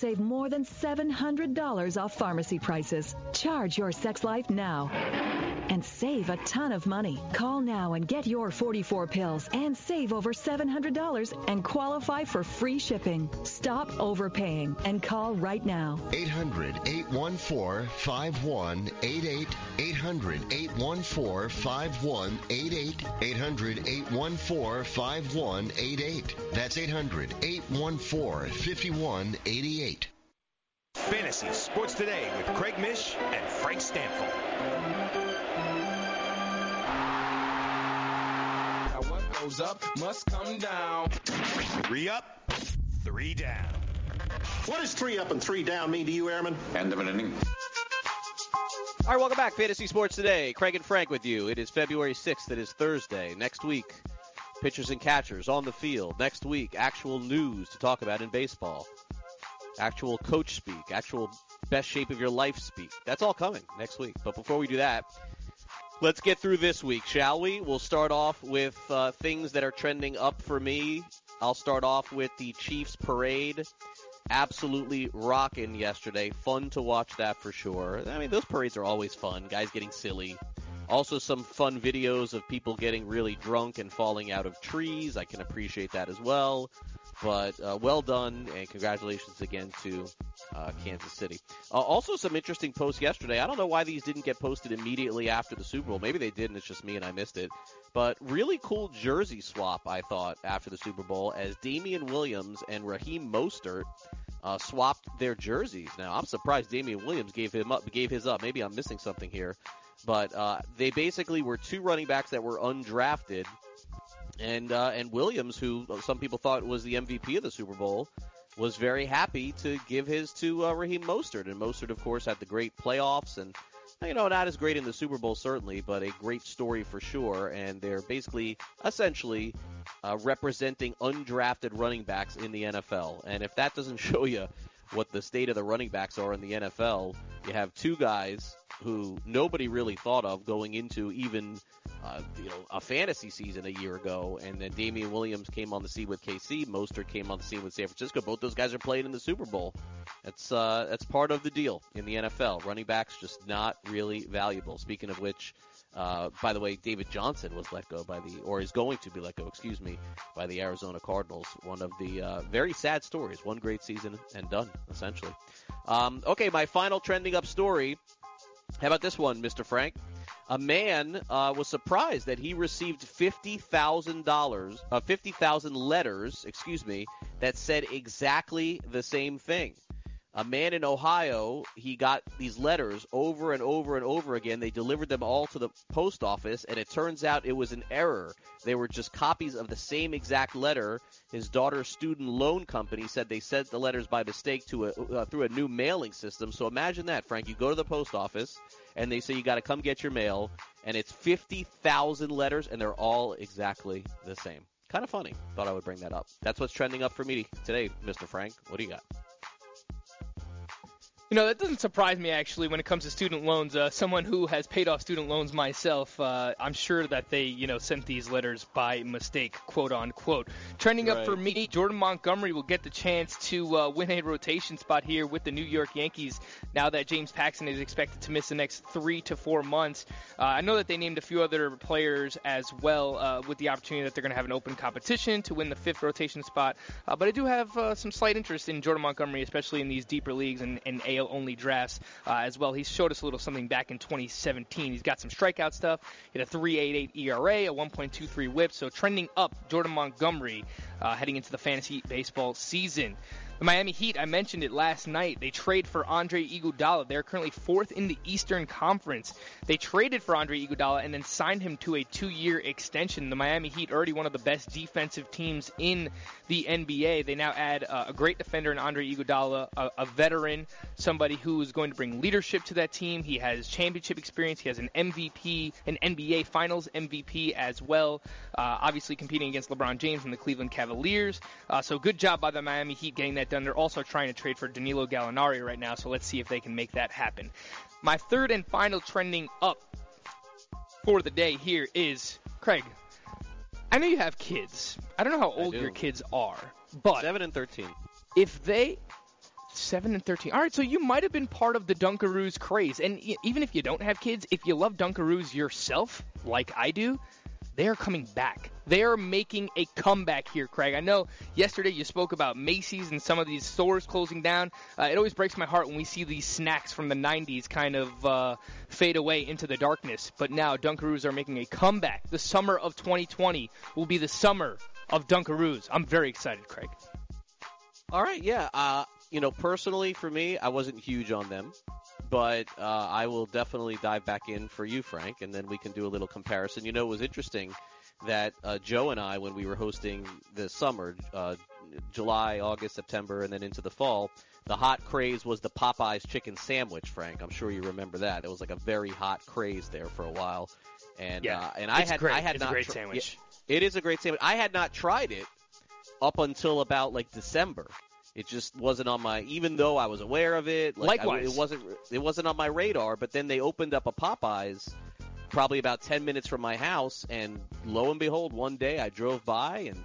save more than $700 off pharmacy prices. Charge your sex life now and save a ton of money. Call now and get your 44 pills and save over $700 and qualify for free shipping. Stop overpaying and call right now. 800 814 5188. 800 814 5188. 800 814 5188. That's 800 814 5188. Fantasy Sports Today with Craig Mish and Frank Stampfl. Goes up must come down. Three up, three down. What does three up and three down mean to you, Airman? End of an inning. All right, welcome back. Fantasy Sports Today. Craig and Frank with you. It is February 6th. It is Thursday. Next week, pitchers and catchers on the field. Next week, actual news to talk about in baseball. actual coach speak, actual best shape of your life speak. That's all coming next week. But before we do that, let's get through this week, shall we? We'll start off with uh, things that are trending up for me. I'll start off with the Chiefs parade. Absolutely rocking yesterday. Fun to watch that for sure. I mean, those parades are always fun. Guys getting silly. Also, some fun videos of people getting really drunk and falling out of trees. I can appreciate that as well. But uh, well done, and congratulations again to uh, Kansas City. Uh, also, some interesting posts yesterday. I don't know why these didn't get posted immediately after the Super Bowl. Maybe they did, and it's just me and I missed it. But really cool jersey swap, I thought, after the Super Bowl, as Damien Williams and Raheem Mostert uh, swapped their jerseys. Now, I'm surprised Damien Williams gave him up, gave his up. Maybe I'm missing something here, but uh, they basically were two running backs that were undrafted and uh, and Williams, who some people thought was the MVP of the Super Bowl, was very happy to give his to uh, Raheem Mostert. And Mostert, of course, had the great playoffs and. You know, not as great in the Super Bowl, certainly, but a great story for sure. And they're basically, essentially, uh, representing undrafted running backs in the NFL. And if that doesn't show you what the state of the running backs are in the NFL, you have two guys who nobody really thought of going into even uh, you know a fantasy season a year ago, and then Damien Williams came on the scene with KC, Mostert came on the scene with San Francisco. Both those guys are playing in the Super Bowl. That's uh, that's part of the deal in the NFL. Running backs just not really valuable. Speaking of which. Uh, by the way, David Johnson was let go by the, or is going to be let go, excuse me, by the Arizona Cardinals. One of the uh, very sad stories. One great season and done, essentially. Um, okay, my final trending up story. How about this one, Mr. Frank? A man uh, was surprised that he received fifty thousand dollars, uh, fifty thousand letters, excuse me, that said exactly the same thing a man in Ohio, he got these letters over and over and over again. They delivered them all to the post office, and it turns out it was an error. They were just copies of the same exact letter. His daughter's student loan company said they sent the letters by mistake to a, uh, through a new mailing system. So imagine that, Frank. You go to the post office, and they say you got to come get your mail, and it's 50,000 letters, and they're all exactly the same. Kind of funny. Thought I would bring that up. That's what's trending up for me today, Mr. Frank. What do you got? You know, that doesn't surprise me actually when it comes to student loans. Uh, someone who has paid off student loans myself, uh, I'm sure that they, you know, sent these letters by mistake, quote unquote. Trending right. up for me, Jordan Montgomery will get the chance to uh, win a rotation spot here with the New York Yankees now that James Paxton is expected to miss the next three to four months. Uh, I know that they named a few other players as well uh, with the opportunity that they're going to have an open competition to win the fifth rotation spot. Uh, but I do have some slight interest in Jordan Montgomery, especially in these deeper leagues and, and AL only drafts uh, as well. He showed us a little something back in 2017. He's got some strikeout stuff. He had a 3.88 ERA, a 1.23 WHIP, so trending up. Jordan Montgomery uh, heading into the fantasy baseball season. The Miami Heat, I mentioned it last night. They trade for Andre Iguodala. They're currently fourth in the Eastern Conference. They traded for Andre Iguodala and then signed him to a two-year extension. The Miami Heat, already one of the best defensive teams in the NBA, they now add uh, a great defender in Andre Iguodala, a, a veteran, somebody who is going to bring leadership to that team. He has championship experience. He has an MVP, an NBA Finals MVP as well. Uh, obviously competing against LeBron James and the Cleveland Cavaliers. Uh, so good job by the Miami Heat getting that done. They're also trying to trade for Danilo Gallinari right now, so let's see if they can make that happen. My third and final trending up for the day here is Craig. I know you have kids. I don't know how old your kids are, but seven and thirteen. If they seven and thirteen, all right. So you might have been part of the Dunkaroos craze, and even if you don't have kids, if you love Dunkaroos yourself, like I do, they are coming back. They are making a comeback here, Craig. I know yesterday you spoke about Macy's and some of these stores closing down. Uh, it always breaks my heart when we see these snacks from the 90s kind of uh, fade away into the darkness. But now Dunkaroos are making a comeback. The summer of 2020 will be the summer of Dunkaroos. I'm very excited, Craig. All right, yeah. Uh, you know, personally for me, I wasn't huge on them but uh, I will definitely dive back in for you, Frank, and then we can do a little comparison. You know, it was interesting that uh, Joe and I, when we were hosting the summer, uh, July, August, September, and then into the fall, the hot craze was the Popeyes chicken sandwich, Frank. I'm sure you remember that. It was like a very hot craze there for a while. And yeah, uh, and I had great. I had it's not a great tr- sandwich. Yeah, it is a great sandwich. I had not tried it up until about like December It just wasn't on my. Even though I was aware of it, like I- Likewise. it wasn't. It wasn't on my radar. But then they opened up a Popeyes, probably about ten minutes from my house, and lo and behold, one day I drove by and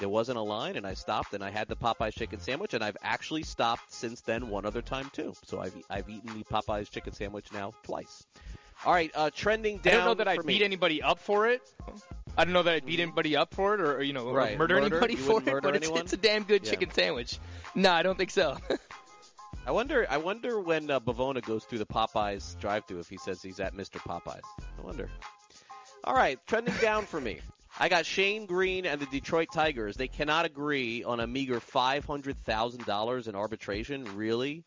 there wasn't a line, and I stopped and I had the Popeyes chicken sandwich, and I've actually stopped since then one other time too. So I've I've eaten the Popeyes chicken sandwich now twice. All right, uh, trending down. I don't know that I'd beat anybody up for it. I don't know that I'd beat anybody up for it, or, or, you know, Right. murder, Murder? anybody You for it. But it's, it's a damn good Yeah. chicken sandwich. No, I don't think so. I wonder. I wonder when uh, Bavona goes through the Popeyes drive-through if he says he's at Mr. Popeyes. I wonder. All right, trending down for me. I got Shane Greene and the Detroit Tigers. They cannot agree on a meager five hundred thousand dollars in arbitration. Really?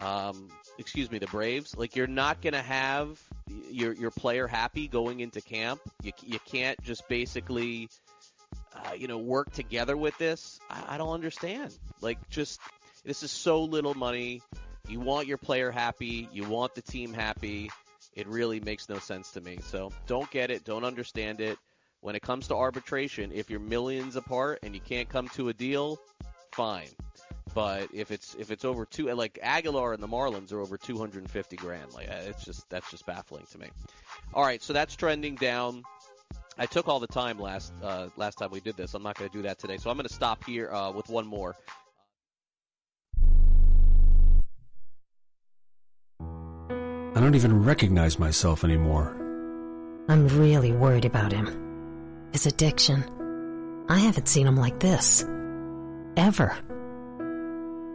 Um, excuse me, the Braves. Like you're not going to have your your player happy going into camp. You you can't just basically, uh, you know, work together with this. I, I don't understand. Like just this is so little money. You want your player happy. You want the team happy. It really makes no sense to me. So don't get it. Don't understand it. When it comes to arbitration, if you're millions apart and you can't come to a deal, fine. But if it's if it's over two, like Aguilar and the Marlins are over 250 grand, like uh, it's just that's just baffling to me. All right, so that's trending down. I took all the time last uh, last time we did this. I'm not going to do that today, so I'm going to stop here uh, with one more. I don't even recognize myself anymore. I'm really worried about him. His addiction. I haven't seen him like this. Ever.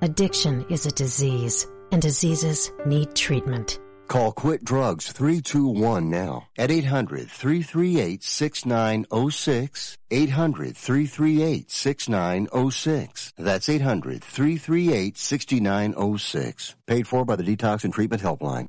Addiction is a disease, and diseases need treatment. Call Quit Drugs 321 now at 800 338 6906. 800 338 6906. That's 800 338 6906. Paid for by the Detox and Treatment Helpline.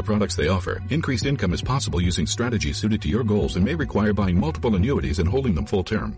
products they offer. Increased income is possible using strategies suited to your goals and may require buying multiple annuities and holding them full term.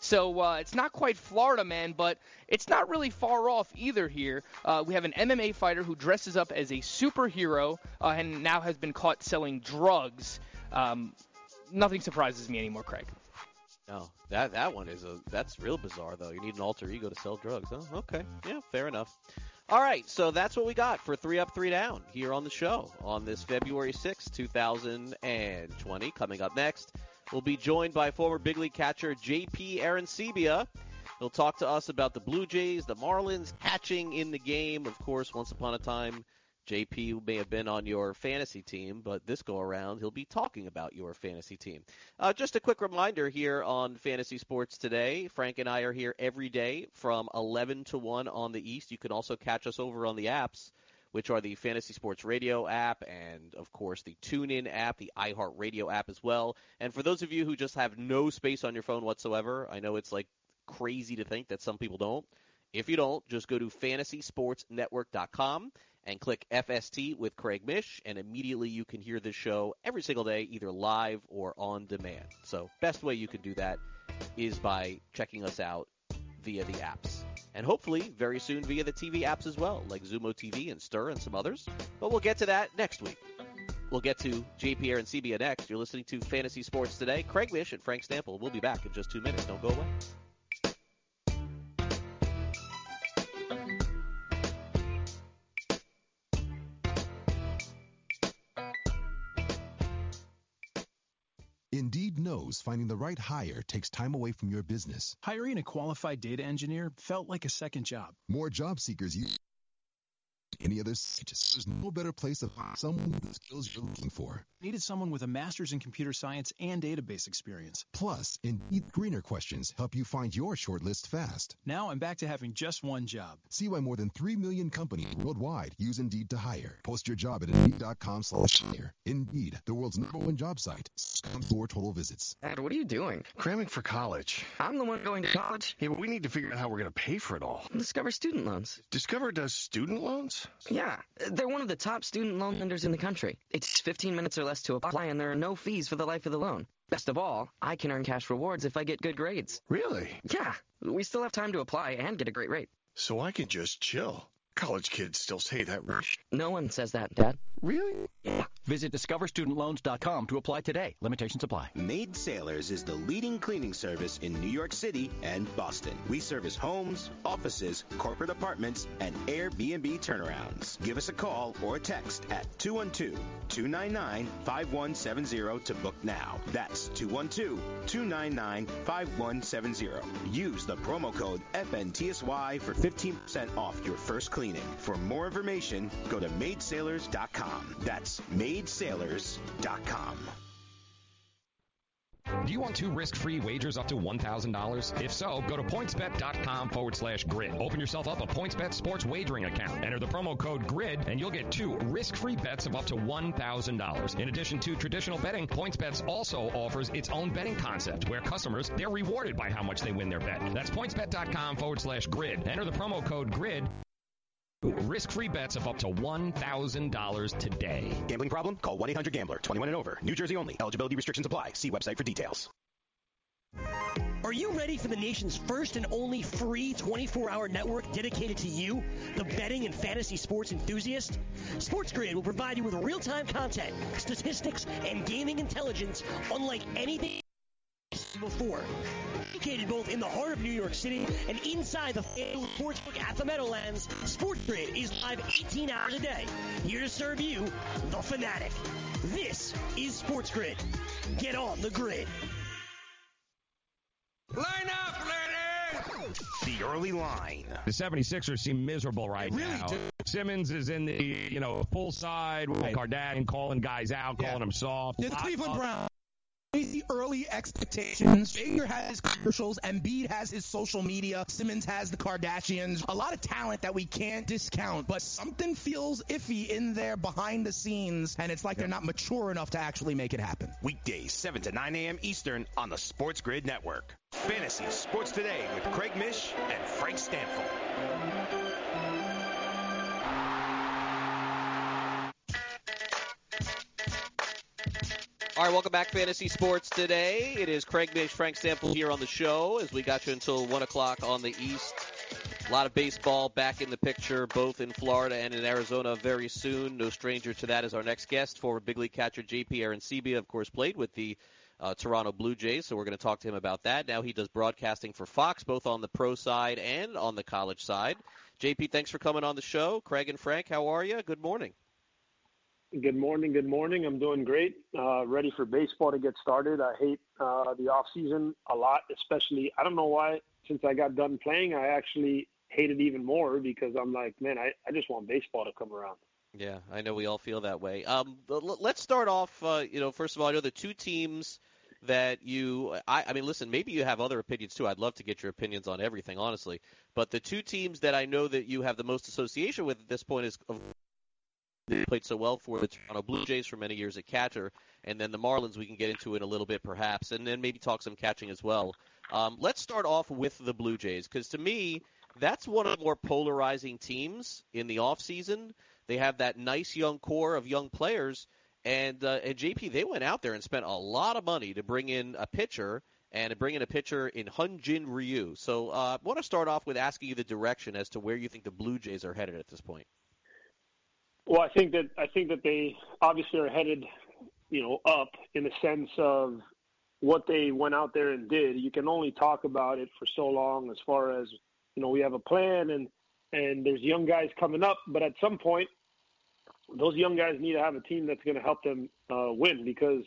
So uh, it's not quite Florida Man, but it's not really far off either here. Uh, we have an MMA fighter who dresses up as a superhero uh, and now has been caught selling drugs. Um, nothing surprises me anymore, Craig. No, that that one is a that's real bizarre though. You need an alter ego to sell drugs. Oh, okay, yeah, fair enough. All right, so that's what we got for three up, three down here on the show on this February sixth, 2020. Coming up next, we'll be joined by former big league catcher JP Arencibia. He'll talk to us about the Blue Jays, the Marlins catching in the game. Of course, once upon a time, JP may have been on your fantasy team, but this go around, he'll be talking about your fantasy team. Uh, just a quick reminder here on Fantasy Sports Today. Frank and I are here every day from 11 to 1 on the East. You can also catch us over on the apps, which are the Fantasy Sports Radio app and, of course, the TuneIn app, the iHeartRadio app as well. And for those of you who just have no space on your phone whatsoever, I know it's like crazy to think that some people don't. If you don't, just go to fantasysportsnetwork.com and click FST with Craig Mish, and immediately you can hear this show every single day, either live or on demand. So, best way you can do that is by checking us out via the apps. And hopefully, very soon via the TV apps as well, like Xumo TV and Stirr and some others. But we'll get to that next week. We'll get to JP Arencibia next. You're listening to Fantasy Sports Today. Craig Mish and Frank Stampfl We'll be back in just two minutes. Don't go away. Finding the right hire takes time away from your business. Hiring a qualified data engineer felt like a second job. More job seekers use any other scientist. There's no better place to find someone with the skills you're looking for. Needed someone with a master's in computer science and database experience. Plus, Indeed Greener questions help you find your shortlist fast. Now I'm back to having just one job. See why more than 3 million companies worldwide use Indeed to hire. Post your job at Indeed.com slash hire. Indeed, the world's number one job site. Comes more total visits. Dad, what are you doing? Cramming for college. I'm the one going to college. Yeah, but we need to figure out how we're going to pay for it all. Discover Student Loans. Discover does student loans? Yeah, they're one of the top student loan mm. lenders in the country. It's 15 minutes or less to apply, and there are no fees for the life of the loan. Best of all, I can earn cash rewards if I get good grades. Really? Yeah, we still have time to apply and get a great rate. So I can just chill. College kids still say that, Rush. No one says that, Dad. Really? Yeah. Visit discoverstudentloans.com to apply today. Limitations apply. Maid Sailors is the leading cleaning service in New York City and Boston. We service homes, offices, corporate apartments, and Airbnb turnarounds. Give us a call or a text at 212-299-5170 to book now. That's 212-299-5170. Use the promo code FNTSY for 15% off your first cleaning. For more information, go to maidsailors.com. That's maidsailors.com. Do you want two risk-free wagers up to $1,000? If so, go to pointsbet.com forward slash grid. Open yourself up a PointsBet sports wagering account. Enter the promo code GRID and you'll get two risk-free bets of up to $1,000. In addition to traditional betting, PointsBet also offers its own betting concept where customers, they're rewarded by how much they win their bet. That's pointsbet.com forward slash grid. Enter the promo code GRID Risk-free bets of up to $1,000 today. Gambling problem? Call 1-800-GAMBLER. 21 and over. New Jersey only. Eligibility restrictions apply. See website for details. Are you ready for the nation's first and only free 24-hour network dedicated to you, the betting and fantasy sports enthusiast? SportsGrid will provide you with real-time content, statistics, and gaming intelligence unlike anything before. Located both in the heart of New York City and inside the FanDuel Sportsbook at the Meadowlands, SportsGrid is live 18 hours a day, here to serve you, the fanatic. This is SportsGrid. Get on the grid. Line up, ladies! The early line. The 76ers seem miserable right really now. do. Simmons is in the, you know, full side with Right. Kardashian calling guys out, Yeah. calling them soft. It's Cleveland Brown. Crazy early expectations. Baker has his commercials. Embiid has his social media. Simmons has the Kardashians. A lot of talent that we can't discount, but something feels iffy in there behind the scenes, and it's like they're not mature enough to actually make it happen. Weekdays, 7 to 9 a.m. Eastern on the Sports Grid Network. Fantasy Sports Today with Craig Mish and Frank Stampfl. All right, welcome back, Fantasy Sports Today. It is Craig Mish, Frank Stampfl here on the show as we got you until 1 o'clock on the East. A lot of baseball back in the picture, both in Florida and in Arizona very soon. No stranger to that is our next guest, former big league catcher JP Arencibia, of course, played with the uh, Toronto Blue Jays, so we're going to talk to him about that. Now he does broadcasting for Fox, both on the pro side and on the college side. JP, thanks for coming on the show. Craig and Frank, how are you? Good morning. Good morning. Good morning. I'm doing great. Uh, ready for baseball to get started. I hate uh, the off season a lot, especially. I don't know why. Since I got done playing, I actually hate it even more because I'm like, man, I, I just want baseball to come around. Yeah, I know we all feel that way. Um, let's start off. Uh, you know, first of all, I know the two teams that you. I, I mean, listen, maybe you have other opinions too. I'd love to get your opinions on everything, honestly. But the two teams that I know that you have the most association with at this point is played so well for the Toronto Blue Jays for many years at catcher, and then the Marlins we can get into in a little bit perhaps, and then maybe talk some catching as well. Um, let's start off with the Blue Jays because to me that's one of the more polarizing teams in the off season. They have that nice young core of young players, and uh, and JP they went out there and spent a lot of money to bring in a pitcher and bring in a pitcher in Hyun-Jin Ryu. So uh, I want to start off with asking you the direction as to where you think the Blue Jays are headed at this point. Well, I think that I think that they obviously are headed, you know, up in the sense of what they went out there and did. You can only talk about it for so long as far as, you know, we have a plan and and there's young guys coming up, but at some point those young guys need to have a team that's going to help them uh, win because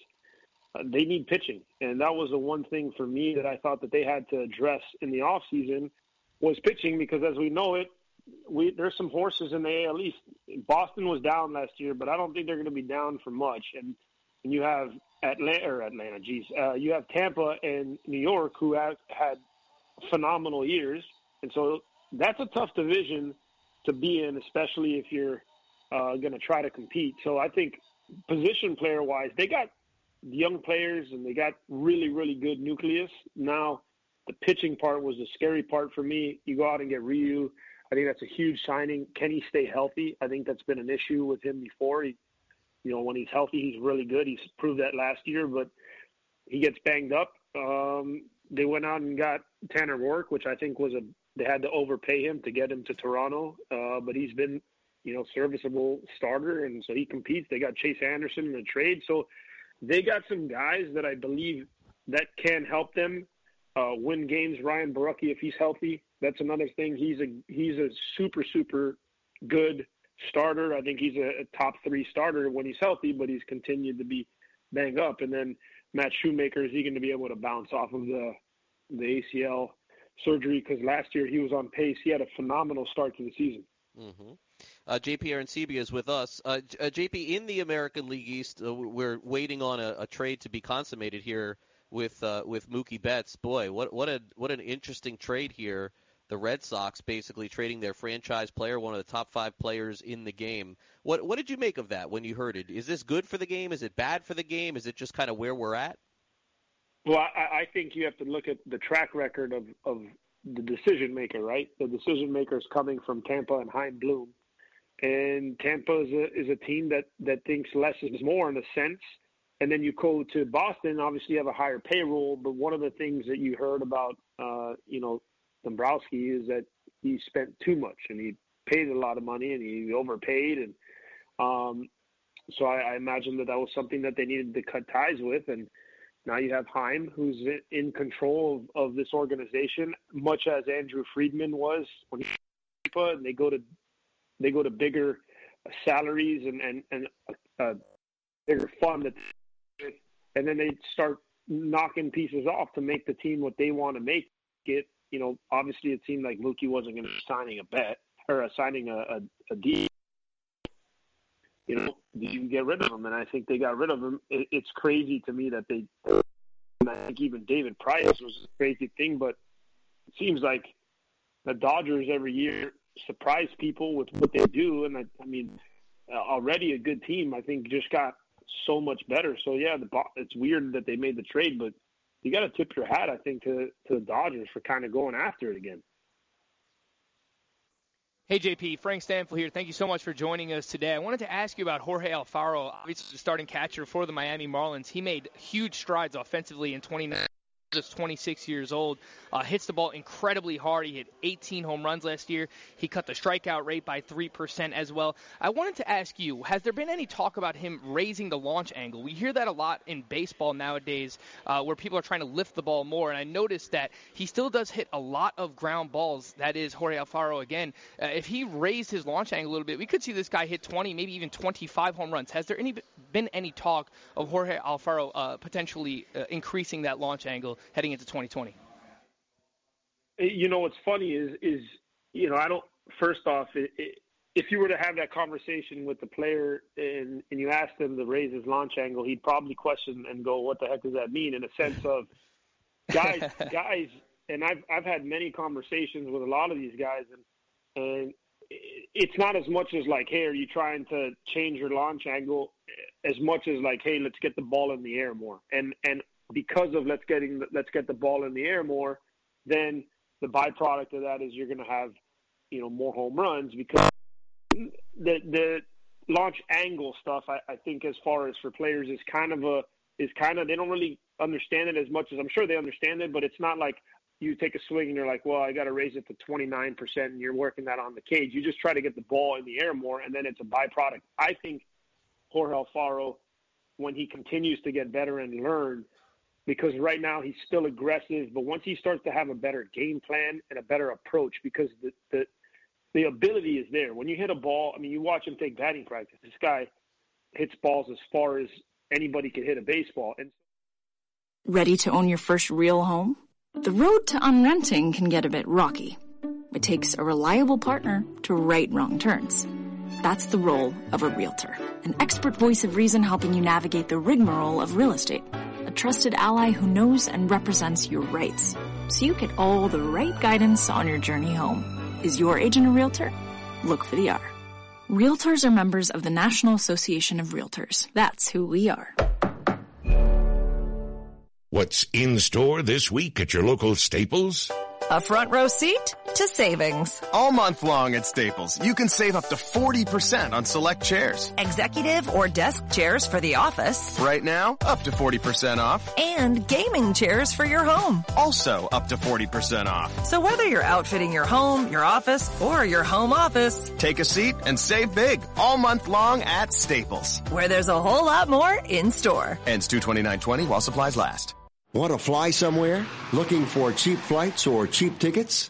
uh, they need pitching. And that was the one thing for me that I thought that they had to address in the off season was pitching because as we know it, we there's some horses in the AL East. Boston was down last year, but I don't think they're going to be down for much. And and you have Atlanta or Atlanta, geez, uh, you have Tampa and New York who have had phenomenal years, and so that's a tough division to be in, especially if you're uh, going to try to compete. So I think position player wise, they got young players and they got really really good nucleus. Now the pitching part was the scary part for me. You go out and get Ryu I think that's a huge signing. Can he stay healthy? I think that's been an issue with him before. He, you know, when he's healthy, he's really good. He's proved that last year, but he gets banged up. Um, they went out and got Tanner Roark, which I think was a they had to overpay him to get him to Toronto, uh, but he's been, you know, serviceable starter, and so he competes. They got Chase Anderson in a trade, so they got some guys that I believe that can help them uh, win games. Ryan Borucki, if he's healthy, that's another thing. He's a he's a super super good starter. I think he's a, a top three starter when he's healthy, but he's continued to be banged up. And then Matt Shoemaker is he going to be able to bounce off of the the ACL surgery? Because last year he was on pace. He had a phenomenal start to the season. Mm-hmm. Uh, JP Arencibia is with us. Uh, uh, JP, in the American League East, uh, we're waiting on a, a, trade to be consummated here with uh, with Mookie Betts. Boy, what what a what an interesting trade here the Red Sox basically trading their franchise player, one of the top five players in the game. What what did you make of that when you heard it? Is this good for the game? Is it bad for the game? Is it just kind of where we're at? Well, I, I think you have to look at the track record of, of the decision maker, right? The decision maker is coming from Tampa and Chaim Bloom, and Tampa is a, is a team that that thinks less is more in a sense. And then you go to Boston, obviously you have a higher payroll, but one of the things that you heard about, uh, you know, Dombrowski is that he spent too much and he paid a lot of money and he overpaid and um, so I, I imagine that that was something that they needed to cut ties with. And now you have Chaim who's in control of, of this organization much as Andrew Friedman was when he and they go to they go to bigger salaries and and and a, a bigger fund and then they start knocking pieces off to make the team what they want to make it you know, obviously it seemed like Mookie wasn't going to be signing a bet or signing a, a, a deal. You know, you get rid of him, and I think they got rid of him. It, it's crazy to me that they. I think even David Price was a crazy thing, but it seems like the Dodgers every year surprise people with what they do, and I, I mean, uh, already a good team. I think just got so much better. So yeah, the it's weird that they made the trade, but you got to tip your hat, I think, to to the Dodgers for kind of going after it again. Hey JP, Frank Stampfl here. Thank you so much for joining us today. I wanted to ask you about Jorge Alfaro, obviously the starting catcher for the Miami Marlins. He made huge strides offensively in 2019 just 26 years old, uh, hits the ball incredibly hard. He hit 18 home runs last year. He cut the strikeout rate by 3% as well. I wanted to ask you, has there been any talk about him raising the launch angle? We hear that a lot in baseball nowadays uh, where people are trying to lift the ball more, and I noticed that he still does hit a lot of ground balls. That is Jorge Alfaro again. Uh, if he raised his launch angle a little bit, we could see this guy hit 20, maybe even 25 home runs. Has there any, been any talk of Jorge Alfaro uh, potentially uh, increasing that launch angle heading into 2020? Uh, you know what's funny is is you know I don't. First off, it, it, if you were to have that conversation with the player and and you asked him to raise his launch angle, he'd probably question and go, "What the heck does that mean?" In a sense of guys, guys, and I've I've had many conversations with a lot of these guys, and and it's not as much as like, hey, are you trying to change your launch angle? As much as like, hey, let's get the ball in the air more. And and because of let's getting let's get the ball in the air more, then the byproduct of that is you're going to have you know more home runs because the the launch angle stuff I, I think as far as for players is kind of a is kind of they don't really understand it as much as I'm sure they understand it, but it's not like you take a swing and you're like, well, I got to raise it to 29% and you're working that on the cage. You just try to get the ball in the air more, and then it's a byproduct. I think Jorge Alfaro, when he continues to get better and learn, because right now he's still aggressive, but once he starts to have a better game plan and a better approach, because the the the ability is there. When you hit a ball, I mean, you watch him take batting practice. This guy hits balls as far as anybody can hit a baseball. And ready to own your first real home? The road to unrenting can get a bit rocky. It takes a reliable partner to right wrong turns. That's the role of a realtor, an expert voice of reason helping you navigate the rigmarole of real estate a trusted ally who knows and represents your rights, so you get all the right guidance on your journey home. Is your agent a realtor? Look for the R. Realtors are members of the National Association of Realtors. That's who we are. What's in store this week at your local Staples? A front row seat to savings. All month long at Staples, you can save up to 40% on select chairs. Executive or desk chairs for the office. Right now, up to 40% off. And gaming chairs for your home. Also up to 40% off. So whether you're outfitting your home, your office, or your home office, take a seat and save big all month long at Staples. Where there's a whole lot more in store. Ends 229.20 while supplies last. Want to fly somewhere? Looking for cheap flights or cheap tickets?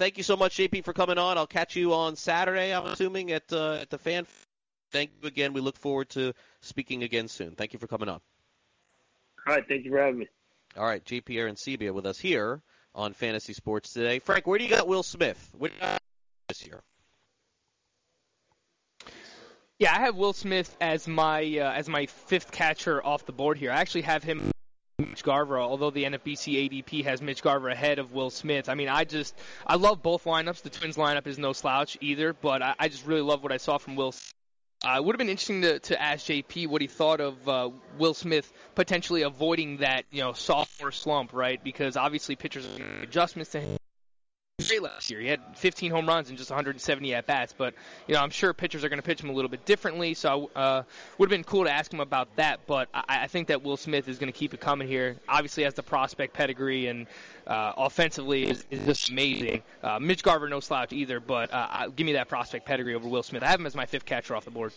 Thank you so much, JP, for coming on. I'll catch you on Saturday. I'm assuming at uh, at the fan. Thank you again. We look forward to speaking again soon. Thank you for coming on. All right, thank you for having me. All right, JP Arencibia with us here on Fantasy Sports today. Frank, where do you got Will Smith? What this year? Yeah, I have Will Smith as my uh, as my fifth catcher off the board here. I actually have him Mitch Garver, although the NFBC ADP has Mitch Garver ahead of Will Smith. I mean, I just I love both lineups. The Twins lineup is no slouch either, but I, I just really love what I saw from Will. Uh, it would have been interesting to, to ask JP what he thought of uh, Will Smith potentially avoiding that you know sophomore slump, right? Because obviously pitchers are adjustments to him great last year. He had 15 home runs and just 170 at bats. But you know, I'm sure pitchers are going to pitch him a little bit differently. So uh, would have been cool to ask him about that. But I, I think that Will Smith is going to keep it coming here. Obviously, has the prospect pedigree and uh, offensively is, is just amazing. Uh, Mitch Garver, no slouch either. But uh, give me that prospect pedigree over Will Smith. I have him as my fifth catcher off the board.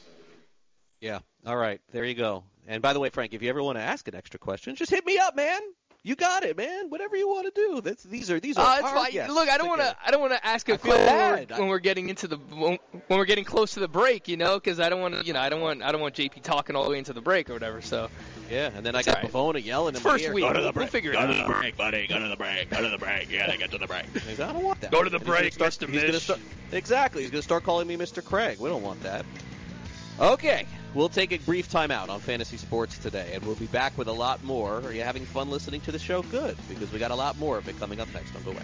Yeah. All right. There you go. And by the way, Frank, if you ever want to ask an extra question, just hit me up, man. You got it, man. Whatever you want to do. That's these are these are. Uh, our guests. Look, I don't want to. I don't want to ask a question when, when, we're getting into the when, when we're getting close to the break, you know, because I don't want to. You know, I don't want. I don't want JP talking all the way into the break or whatever. So. Yeah, and then I got right. Pavona yelling in First ear. week. Go to the break. We'll figure go it out. Go to the break, buddy. Go to the break. Go to the break. You gotta get to the break. I don't want that. Go to the and break, start, Mr. He's Mitch. Start, exactly. He's gonna start calling me Mr. Craig. We don't want that. Okay, we'll take a brief timeout on fantasy sports today, and we'll be back with a lot more. Are you having fun listening to the show? Good, because we got a lot more of it coming up next. Don't go away.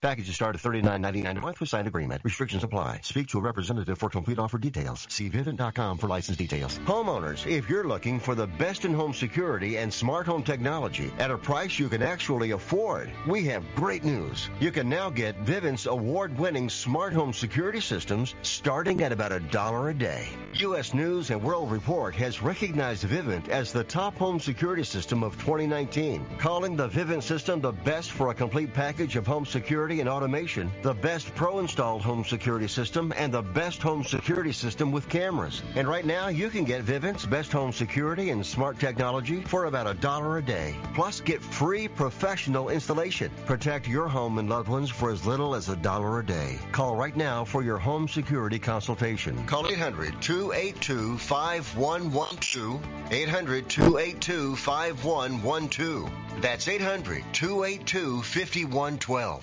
Packages start at $39.99 a month with signed agreement. Restrictions apply. Speak to a representative for complete offer details. See Vivint.com for license details. Homeowners, if you're looking for the best in home security and smart home technology at a price you can actually afford, we have great news. You can now get Vivint's award-winning smart home security systems starting at about a dollar a day. U.S. News and World Report has recognized Vivint as the top home security system of 2019, calling the Vivint system the best for a complete package of home security and automation, the best pro-installed home security system, and the best home security system with cameras. And right now, you can get Vivint's best home security and smart technology for about a dollar a day. Plus, get free professional installation. Protect your home and loved ones for as little as a dollar a day. Call right now for your home security consultation. Call 800-282-5112. 800-282-5112. That's 800-282-5112.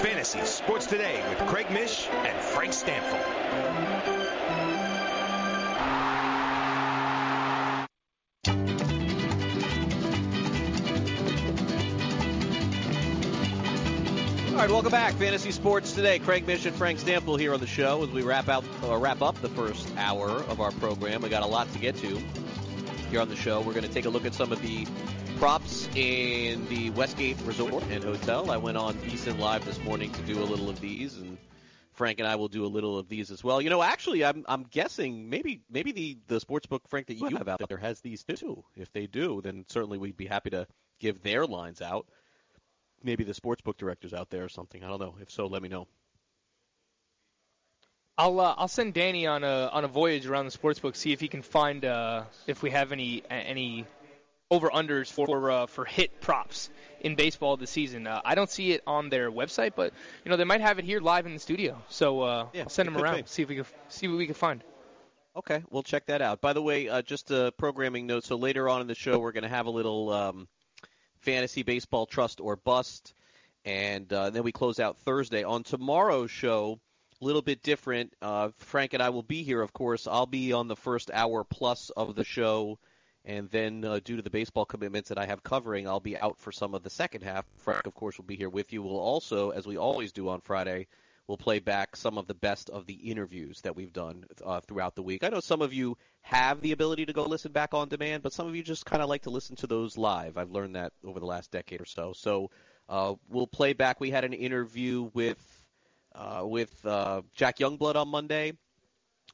Fantasy Sports Today with Craig Mish and Frank Stampfl. All right, welcome back. Fantasy Sports Today. Craig Mish and Frank Stampfl here on the show as we wrap out uh, wrap up the first hour of our program. We got a lot to get to here on the show. We're going to take a look at some of the props in the Westgate Resort and Hotel. I went on VSiN Live this morning to do a little of these, and Frank and I will do a little of these as well. You know, actually, I'm I'm guessing maybe maybe the the sports book Frank that you have out there has these too. If they do, then certainly we'd be happy to give their lines out maybe the sports book directors out there or something. I don't know. If so, let me know. I'll uh, I'll send Danny on a on a voyage around the sports book, see if he can find uh, if we have any any over unders for uh, for hit props in baseball this season. Uh, I don't see it on their website, but you know they might have it here live in the studio. So uh, Yeah, I'll send them around, be. see if we can see what we can find. Okay, we'll check that out. By the way, uh, just a programming note. So later on in the show, we're going to have a little um, fantasy baseball trust or bust, and uh, then we close out Thursday. On tomorrow's show, a little bit different. Uh, Frank and I will be here, of course. I'll be on the first hour plus of the show, and then uh, due to the baseball commitments that I have covering, I'll be out for some of the second half. Frank, of course, will be here with you. We'll also, as we always do on Friday, we'll play back some of the best of the interviews that we've done uh, throughout the week. I know some of you have the ability to go listen back on demand, but some of you just kind of like to listen to those live. I've learned that over the last decade or so. So uh, we'll play back. We had an interview with uh, with uh, Jack Youngblood on Monday.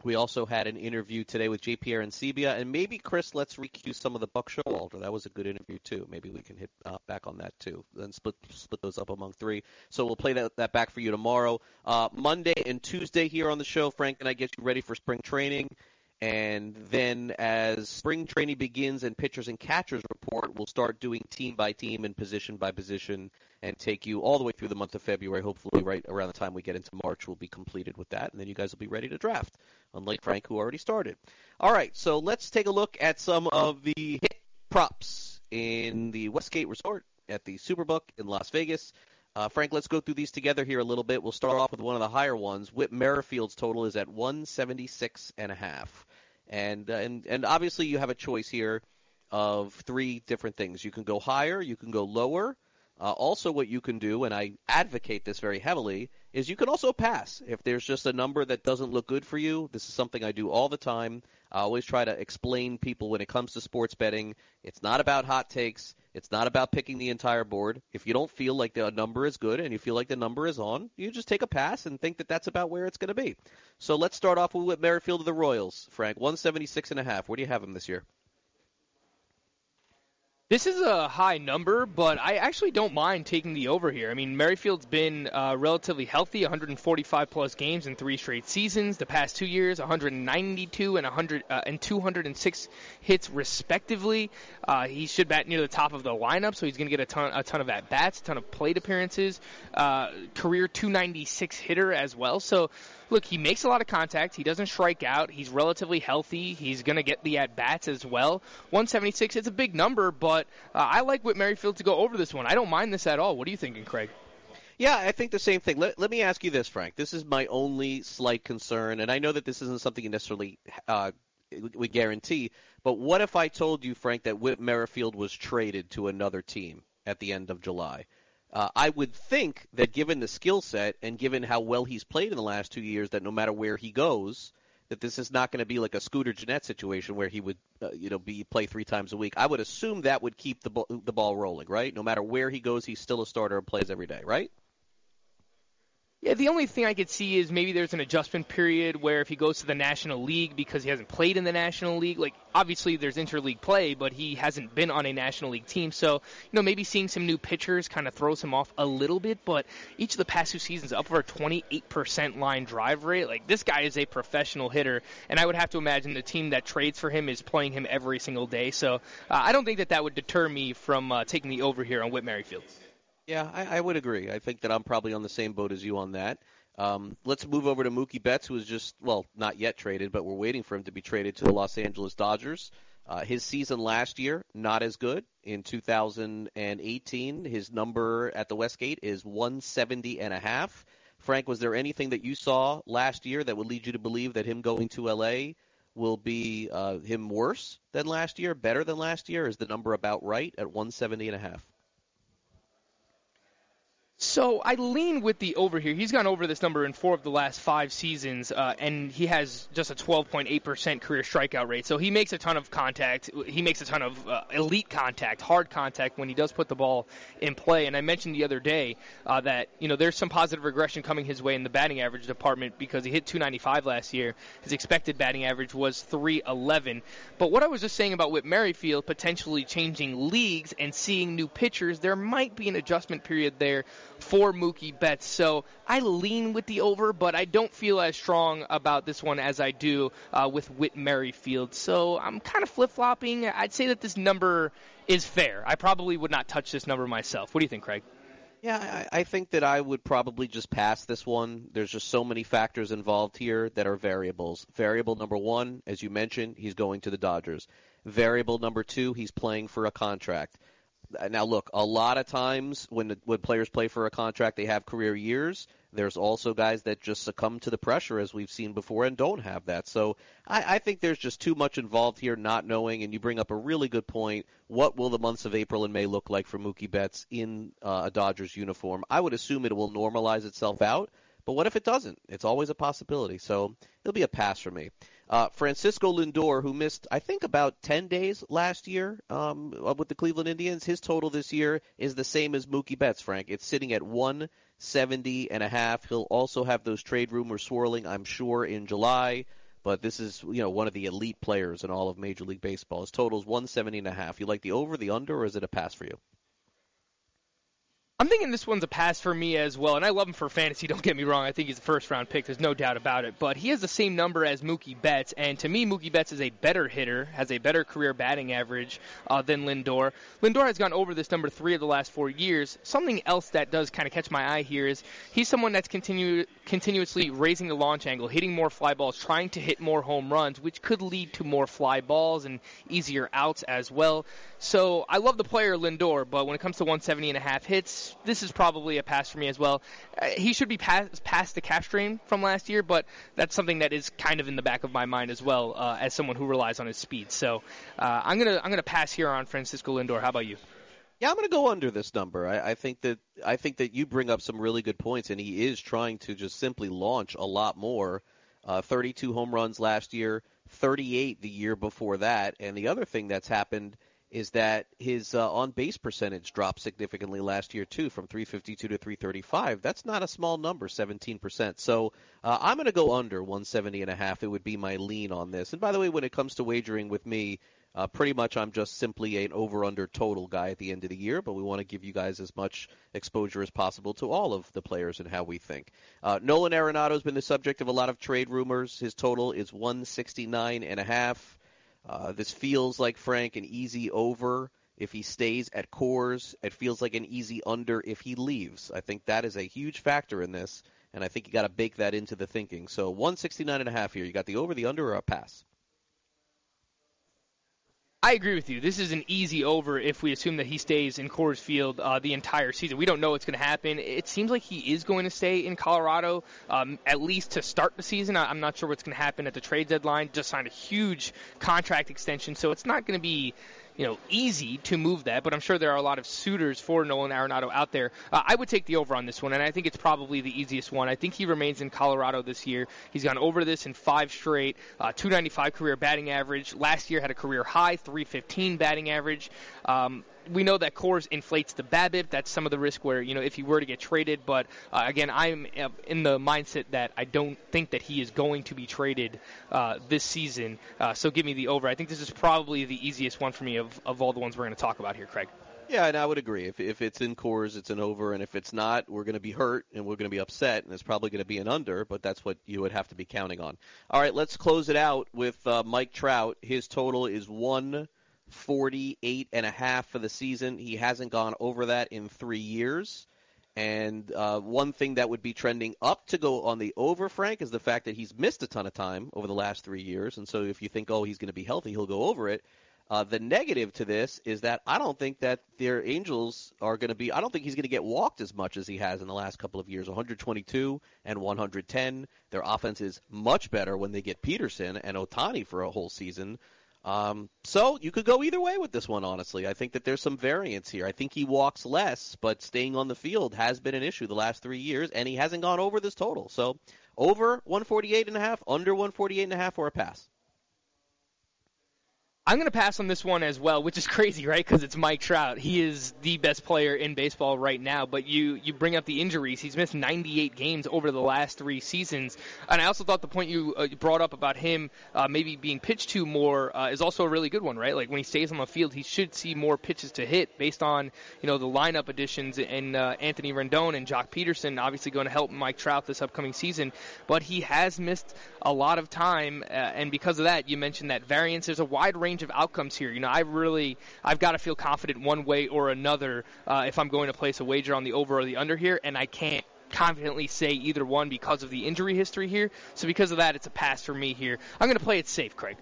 We also had an interview today with JP Arencibia, and maybe Chris, let's recue some of the Buck Showalter. That was a good interview too. Maybe we can hit uh, back on that too, and split split those up among three. So we'll play that that back for you tomorrow, uh, Monday and Tuesday here on the show. Frank and I get you ready for spring training, and then as spring training begins and pitchers and catchers report, we'll start doing team by team and position by position and take you all the way through the month of February. Hopefully, right around the time we get into March, we'll be completed with that, and then you guys will be ready to draft, unlike Frank, who already started. All right, so let's take a look at some of the hit props in the Westgate Resort at the Superbook in Las Vegas. Uh, Frank, let's go through these together here a little bit. We'll start off with one of the higher ones. Whit Merrifield's total is at 176 and a half, and uh, and and obviously you have a choice here of three different things. You can go higher, you can go lower. Uh, also, what you can do, and I advocate this very heavily, is you can also pass. If there's just a number that doesn't look good for you, this is something I do all the time. I always try to explain people when it comes to sports betting. It's not about hot takes. It's not about picking the entire board. If you don't feel like the number is good and you feel like the number is on, you just take a pass and think that that's about where it's going to be. So let's start off with Merrifield of the Royals. Frank, 176 and a half. Where do you have him this year? This is a high number, but I actually don't mind taking the over here. I mean, Merrifield's been uh, relatively healthy, 145 plus games in three straight seasons. The past two years, 192 and 100 uh, and 206 hits respectively. Uh, he should bat near the top of the lineup, so he's going to get a ton, a ton of at bats, a ton of plate appearances. Uh, career 296 hitter as well. So look, he makes a lot of contact. He doesn't strike out. He's relatively healthy. He's going to get the at bats as well. 176, it's a big number, but uh, I like Whit Merrifield to go over this one. I don't mind this at all. What are you thinking, Craig? Yeah, I think the same thing. Let, let me ask you this, Frank. This is my only slight concern, and I know that this isn't something you necessarily uh, would guarantee, but what if I told you, Frank, that Whit Merrifield was traded to another team at the end of July? Uh, I would think that given the skill set and given how well he's played in the last two years, that no matter where he goes, that this is not going to be like a Scooter Gennett situation where he would, uh, you know, be play three times a week. I would assume that would keep the ball, the ball rolling, right? No matter where he goes, he's still a starter and plays every day, right? Yeah, the only thing I could see is maybe there's an adjustment period where if he goes to the National League because he hasn't played in the National League, like obviously there's interleague play, but he hasn't been on a National League team. So, you know, maybe seeing some new pitchers kind of throws him off a little bit, but each of the past two seasons up a 28% line drive rate. Like this guy is a professional hitter, and I would have to imagine the team that trades for him is playing him every single day. So, uh, I don't think that that would deter me from uh, taking the over here on Whit Merrifield. Yeah, I, I would agree. I think that I'm probably on the same boat as you on that. Um, let's move over to Mookie Betts, who was just, well, not yet traded, but we're waiting for him to be traded to the Los Angeles Dodgers. Uh, his season last year, not as good. In 2018, his number at the Westgate is 170 and a half. Frank, was there anything that you saw last year that would lead you to believe that him going to LA will be uh, him worse than last year, better than last year? Is the number about right at 170 and a half? So I lean with the over here. He's gone over this number in four of the last five seasons, uh, and he has just a 12.8% career strikeout rate. So he makes a ton of contact. He makes a ton of uh, elite contact, hard contact when he does put the ball in play. And I mentioned the other day uh, that you know there's some positive regression coming his way in the batting average department because he hit 295 last year. His expected batting average was 311. But what I was just saying about Whit Merrifield potentially changing leagues and seeing new pitchers, there might be an adjustment period there for Mookie Betts. So I lean with the over, but I don't feel as strong about this one as I do uh, with Whit Merrifield. So I'm kind of flip flopping. I'd say that this number is fair. I probably would not touch this number myself. What do you think, Craig? Yeah, I, I think that I would probably just pass this one. There's just so many factors involved here that are variables. Variable number one, as you mentioned, he's going to the Dodgers. Variable number two, he's playing for a contract. Now, look, a lot of times when when players play for a contract, they have career years. There's also guys that just succumb to the pressure, as we've seen before, and don't have that. So I, I think there's just too much involved here, not knowing. And you bring up a really good point. What will the months of April and May look like for Mookie Betts in uh, a Dodgers uniform? I would assume it will normalize itself out. But what if it doesn't? It's always a possibility. So it'll be a pass for me. Uh, Francisco Lindor, who missed, I think, about 10 days last year um, with the Cleveland Indians, his total this year is the same as Mookie Betts, Frank. It's sitting at 170 and a half. He'll also have those trade rumors swirling, I'm sure, in July. But this is, you know, one of the elite players in all of Major League Baseball. His total is 170 and a half. You like the over, the under, or is it a pass for you? I'm thinking this one's a pass for me as well, and I love him for fantasy. Don't get me wrong; I think he's a first-round pick. There's no doubt about it. But he has the same number as Mookie Betts, and to me, Mookie Betts is a better hitter, has a better career batting average uh, than Lindor. Lindor has gone over this number three of the last four years. Something else that does kind of catch my eye here is he's someone that's continue, continuously raising the launch angle, hitting more fly balls, trying to hit more home runs, which could lead to more fly balls and easier outs as well. So I love the player Lindor, but when it comes to 170 and a half hits, this is probably a pass for me as well. Uh, he should be past, past the cap strain from last year, but that's something that is kind of in the back of my mind as well uh, as someone who relies on his speed. So uh, I'm gonna I'm gonna pass here on Francisco Lindor. How about you? Yeah, I'm going to go under this number. I, I think that I think that you bring up some really good points, and he is trying to just simply launch a lot more. Uh, 32 home runs last year, 38 the year before that, and the other thing that's happened is that his uh, on base percentage dropped significantly last year too, from 352 to 335. That's not a small number, 17%. So uh, I'm going to go under 170 and a half. It would be my lean on this. And by the way, when it comes to wagering with me, uh, pretty much I'm just simply an over/under total guy at the end of the year, but we want to give you guys as much exposure as possible to all of the players and how we think. Uh, Nolan Arenado has been the subject of a lot of trade rumors. His total is 169 and a half. Uh, this feels like Frank an easy over if he stays at Coors. It feels like an easy under if he leaves. I think that is a huge factor in this, and I think you got to bake that into the thinking. So 169 and a half here. You got the over, the under, or a pass? I agree with you. This is an easy over if we assume that he stays in Coors Field uh, the entire season. We don't know what's going to happen. It seems like he is going to stay in Colorado um, at least to start the season. I'm not sure what's going to happen at the trade deadline. Just signed a huge contract extension, so it's not going to be you know, easy to move that, but I'm sure there are a lot of suitors for Nolan Arenado out there. Uh, I would take the over on this one, and I think it's probably the easiest one. I think he remains in Colorado this year. He's gone over this in five straight, uh, 295 career batting average. Last year had a career high, 315 batting average. Um, we know that Coors inflates the BABIP. That's some of the risk where you know if he were to get traded. But uh, again, I'm uh, in the mindset that I don't think that he is going to be traded uh, this season. Uh, so give me the over. I think this is probably the easiest one for me of, of all the ones we're going to talk about here, Craig. Yeah, and I would agree. If if it's in Coors, it's an over, and if it's not, we're going to be hurt and we're going to be upset, and it's probably going to be an under. But that's what you would have to be counting on. All right, let's close it out with uh, Mike Trout. His total is one 48 and a half for the season. He hasn't gone over that in three years. And uh, one thing that would be trending up to go on the over, Frank, is the fact that he's missed a ton of time over the last three years. And so if you think, oh, he's going to be healthy, he'll go over it. Uh, the negative to this is that I don't think that their Angels are going to be. I don't think he's going to get walked as much as he has in the last couple of years. 122 and 110. Their offense is much better when they get Pederson and Ohtani for a whole season. Um, so you could go either way with this one, honestly. I think that there's some variance here. I think he walks less, but staying on the field has been an issue the last three years, and he hasn't gone over this total. So over 148 and a half, under 148 and a half, or a pass. I'm going to pass on this one as well, which is crazy, right? Because it's Mike Trout. He is the best player in baseball right now. But you you bring up the injuries. He's missed 98 games over the last three seasons. And I also thought the point you uh, brought up about him uh, maybe being pitched to more uh, is also a really good one, right? Like when he stays on the field, he should see more pitches to hit based on you know the lineup additions and uh, Anthony Rendon and Joc Pederson obviously going to help Mike Trout this upcoming season. But he has missed a lot of time, uh, and because of that, you mentioned that variance. There's a wide range range of outcomes here. You know, I really I've got to feel confident one way or another uh, if I'm going to place a wager on the over or the under here, and I can't confidently say either one because of the injury history here. So because of that, it's a pass for me here. I'm going to play it safe, Craig.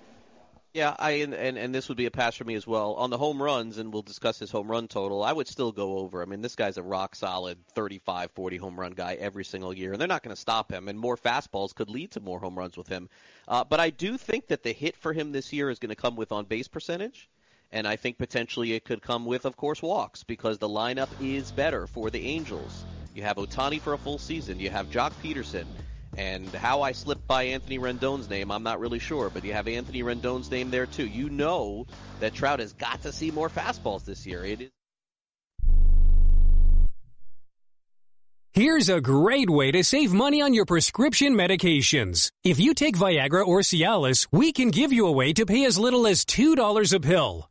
Yeah, I and, and and this would be a pass for me as well on the home runs, and we'll discuss his home run total. I would still go over. I mean, this guy's a rock solid 35, 40 home run guy every single year, and they're not going to stop him. And more fastballs could lead to more home runs with him. Uh, but I do think that the hit for him this year is going to come with on base percentage, and I think potentially it could come with, of course, walks because the lineup is better for the Angels. You have Ohtani for a full season. You have Joc Pederson. And how I slipped by Anthony Rendon's name, I'm not really sure, but you have Anthony Rendon's name there too. You know that Trout has got to see more fastballs this year. It is. Here's a great way to save money on your prescription medications. If you take Viagra or Cialis, we can give you a way to pay as little as $2 a pill.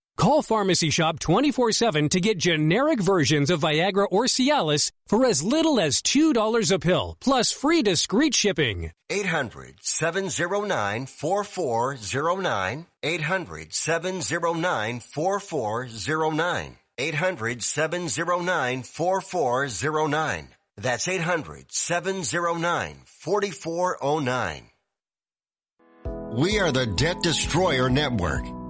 Call Pharmacy Shop 24-7 to get generic versions of Viagra or Cialis for as little as $2 a pill, plus free discreet shipping. 800-709-4409. 800-709-4409. 800-709-4409. That's 800-709-4409. We are the Debt Destroyer Network.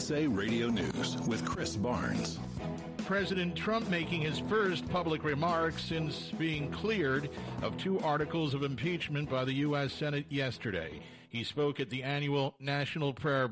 USA Radio News with Chris Barnes. President Trump making his first public remarks since being cleared of two articles of impeachment by the U.S. Senate yesterday. He spoke at the annual National Prayer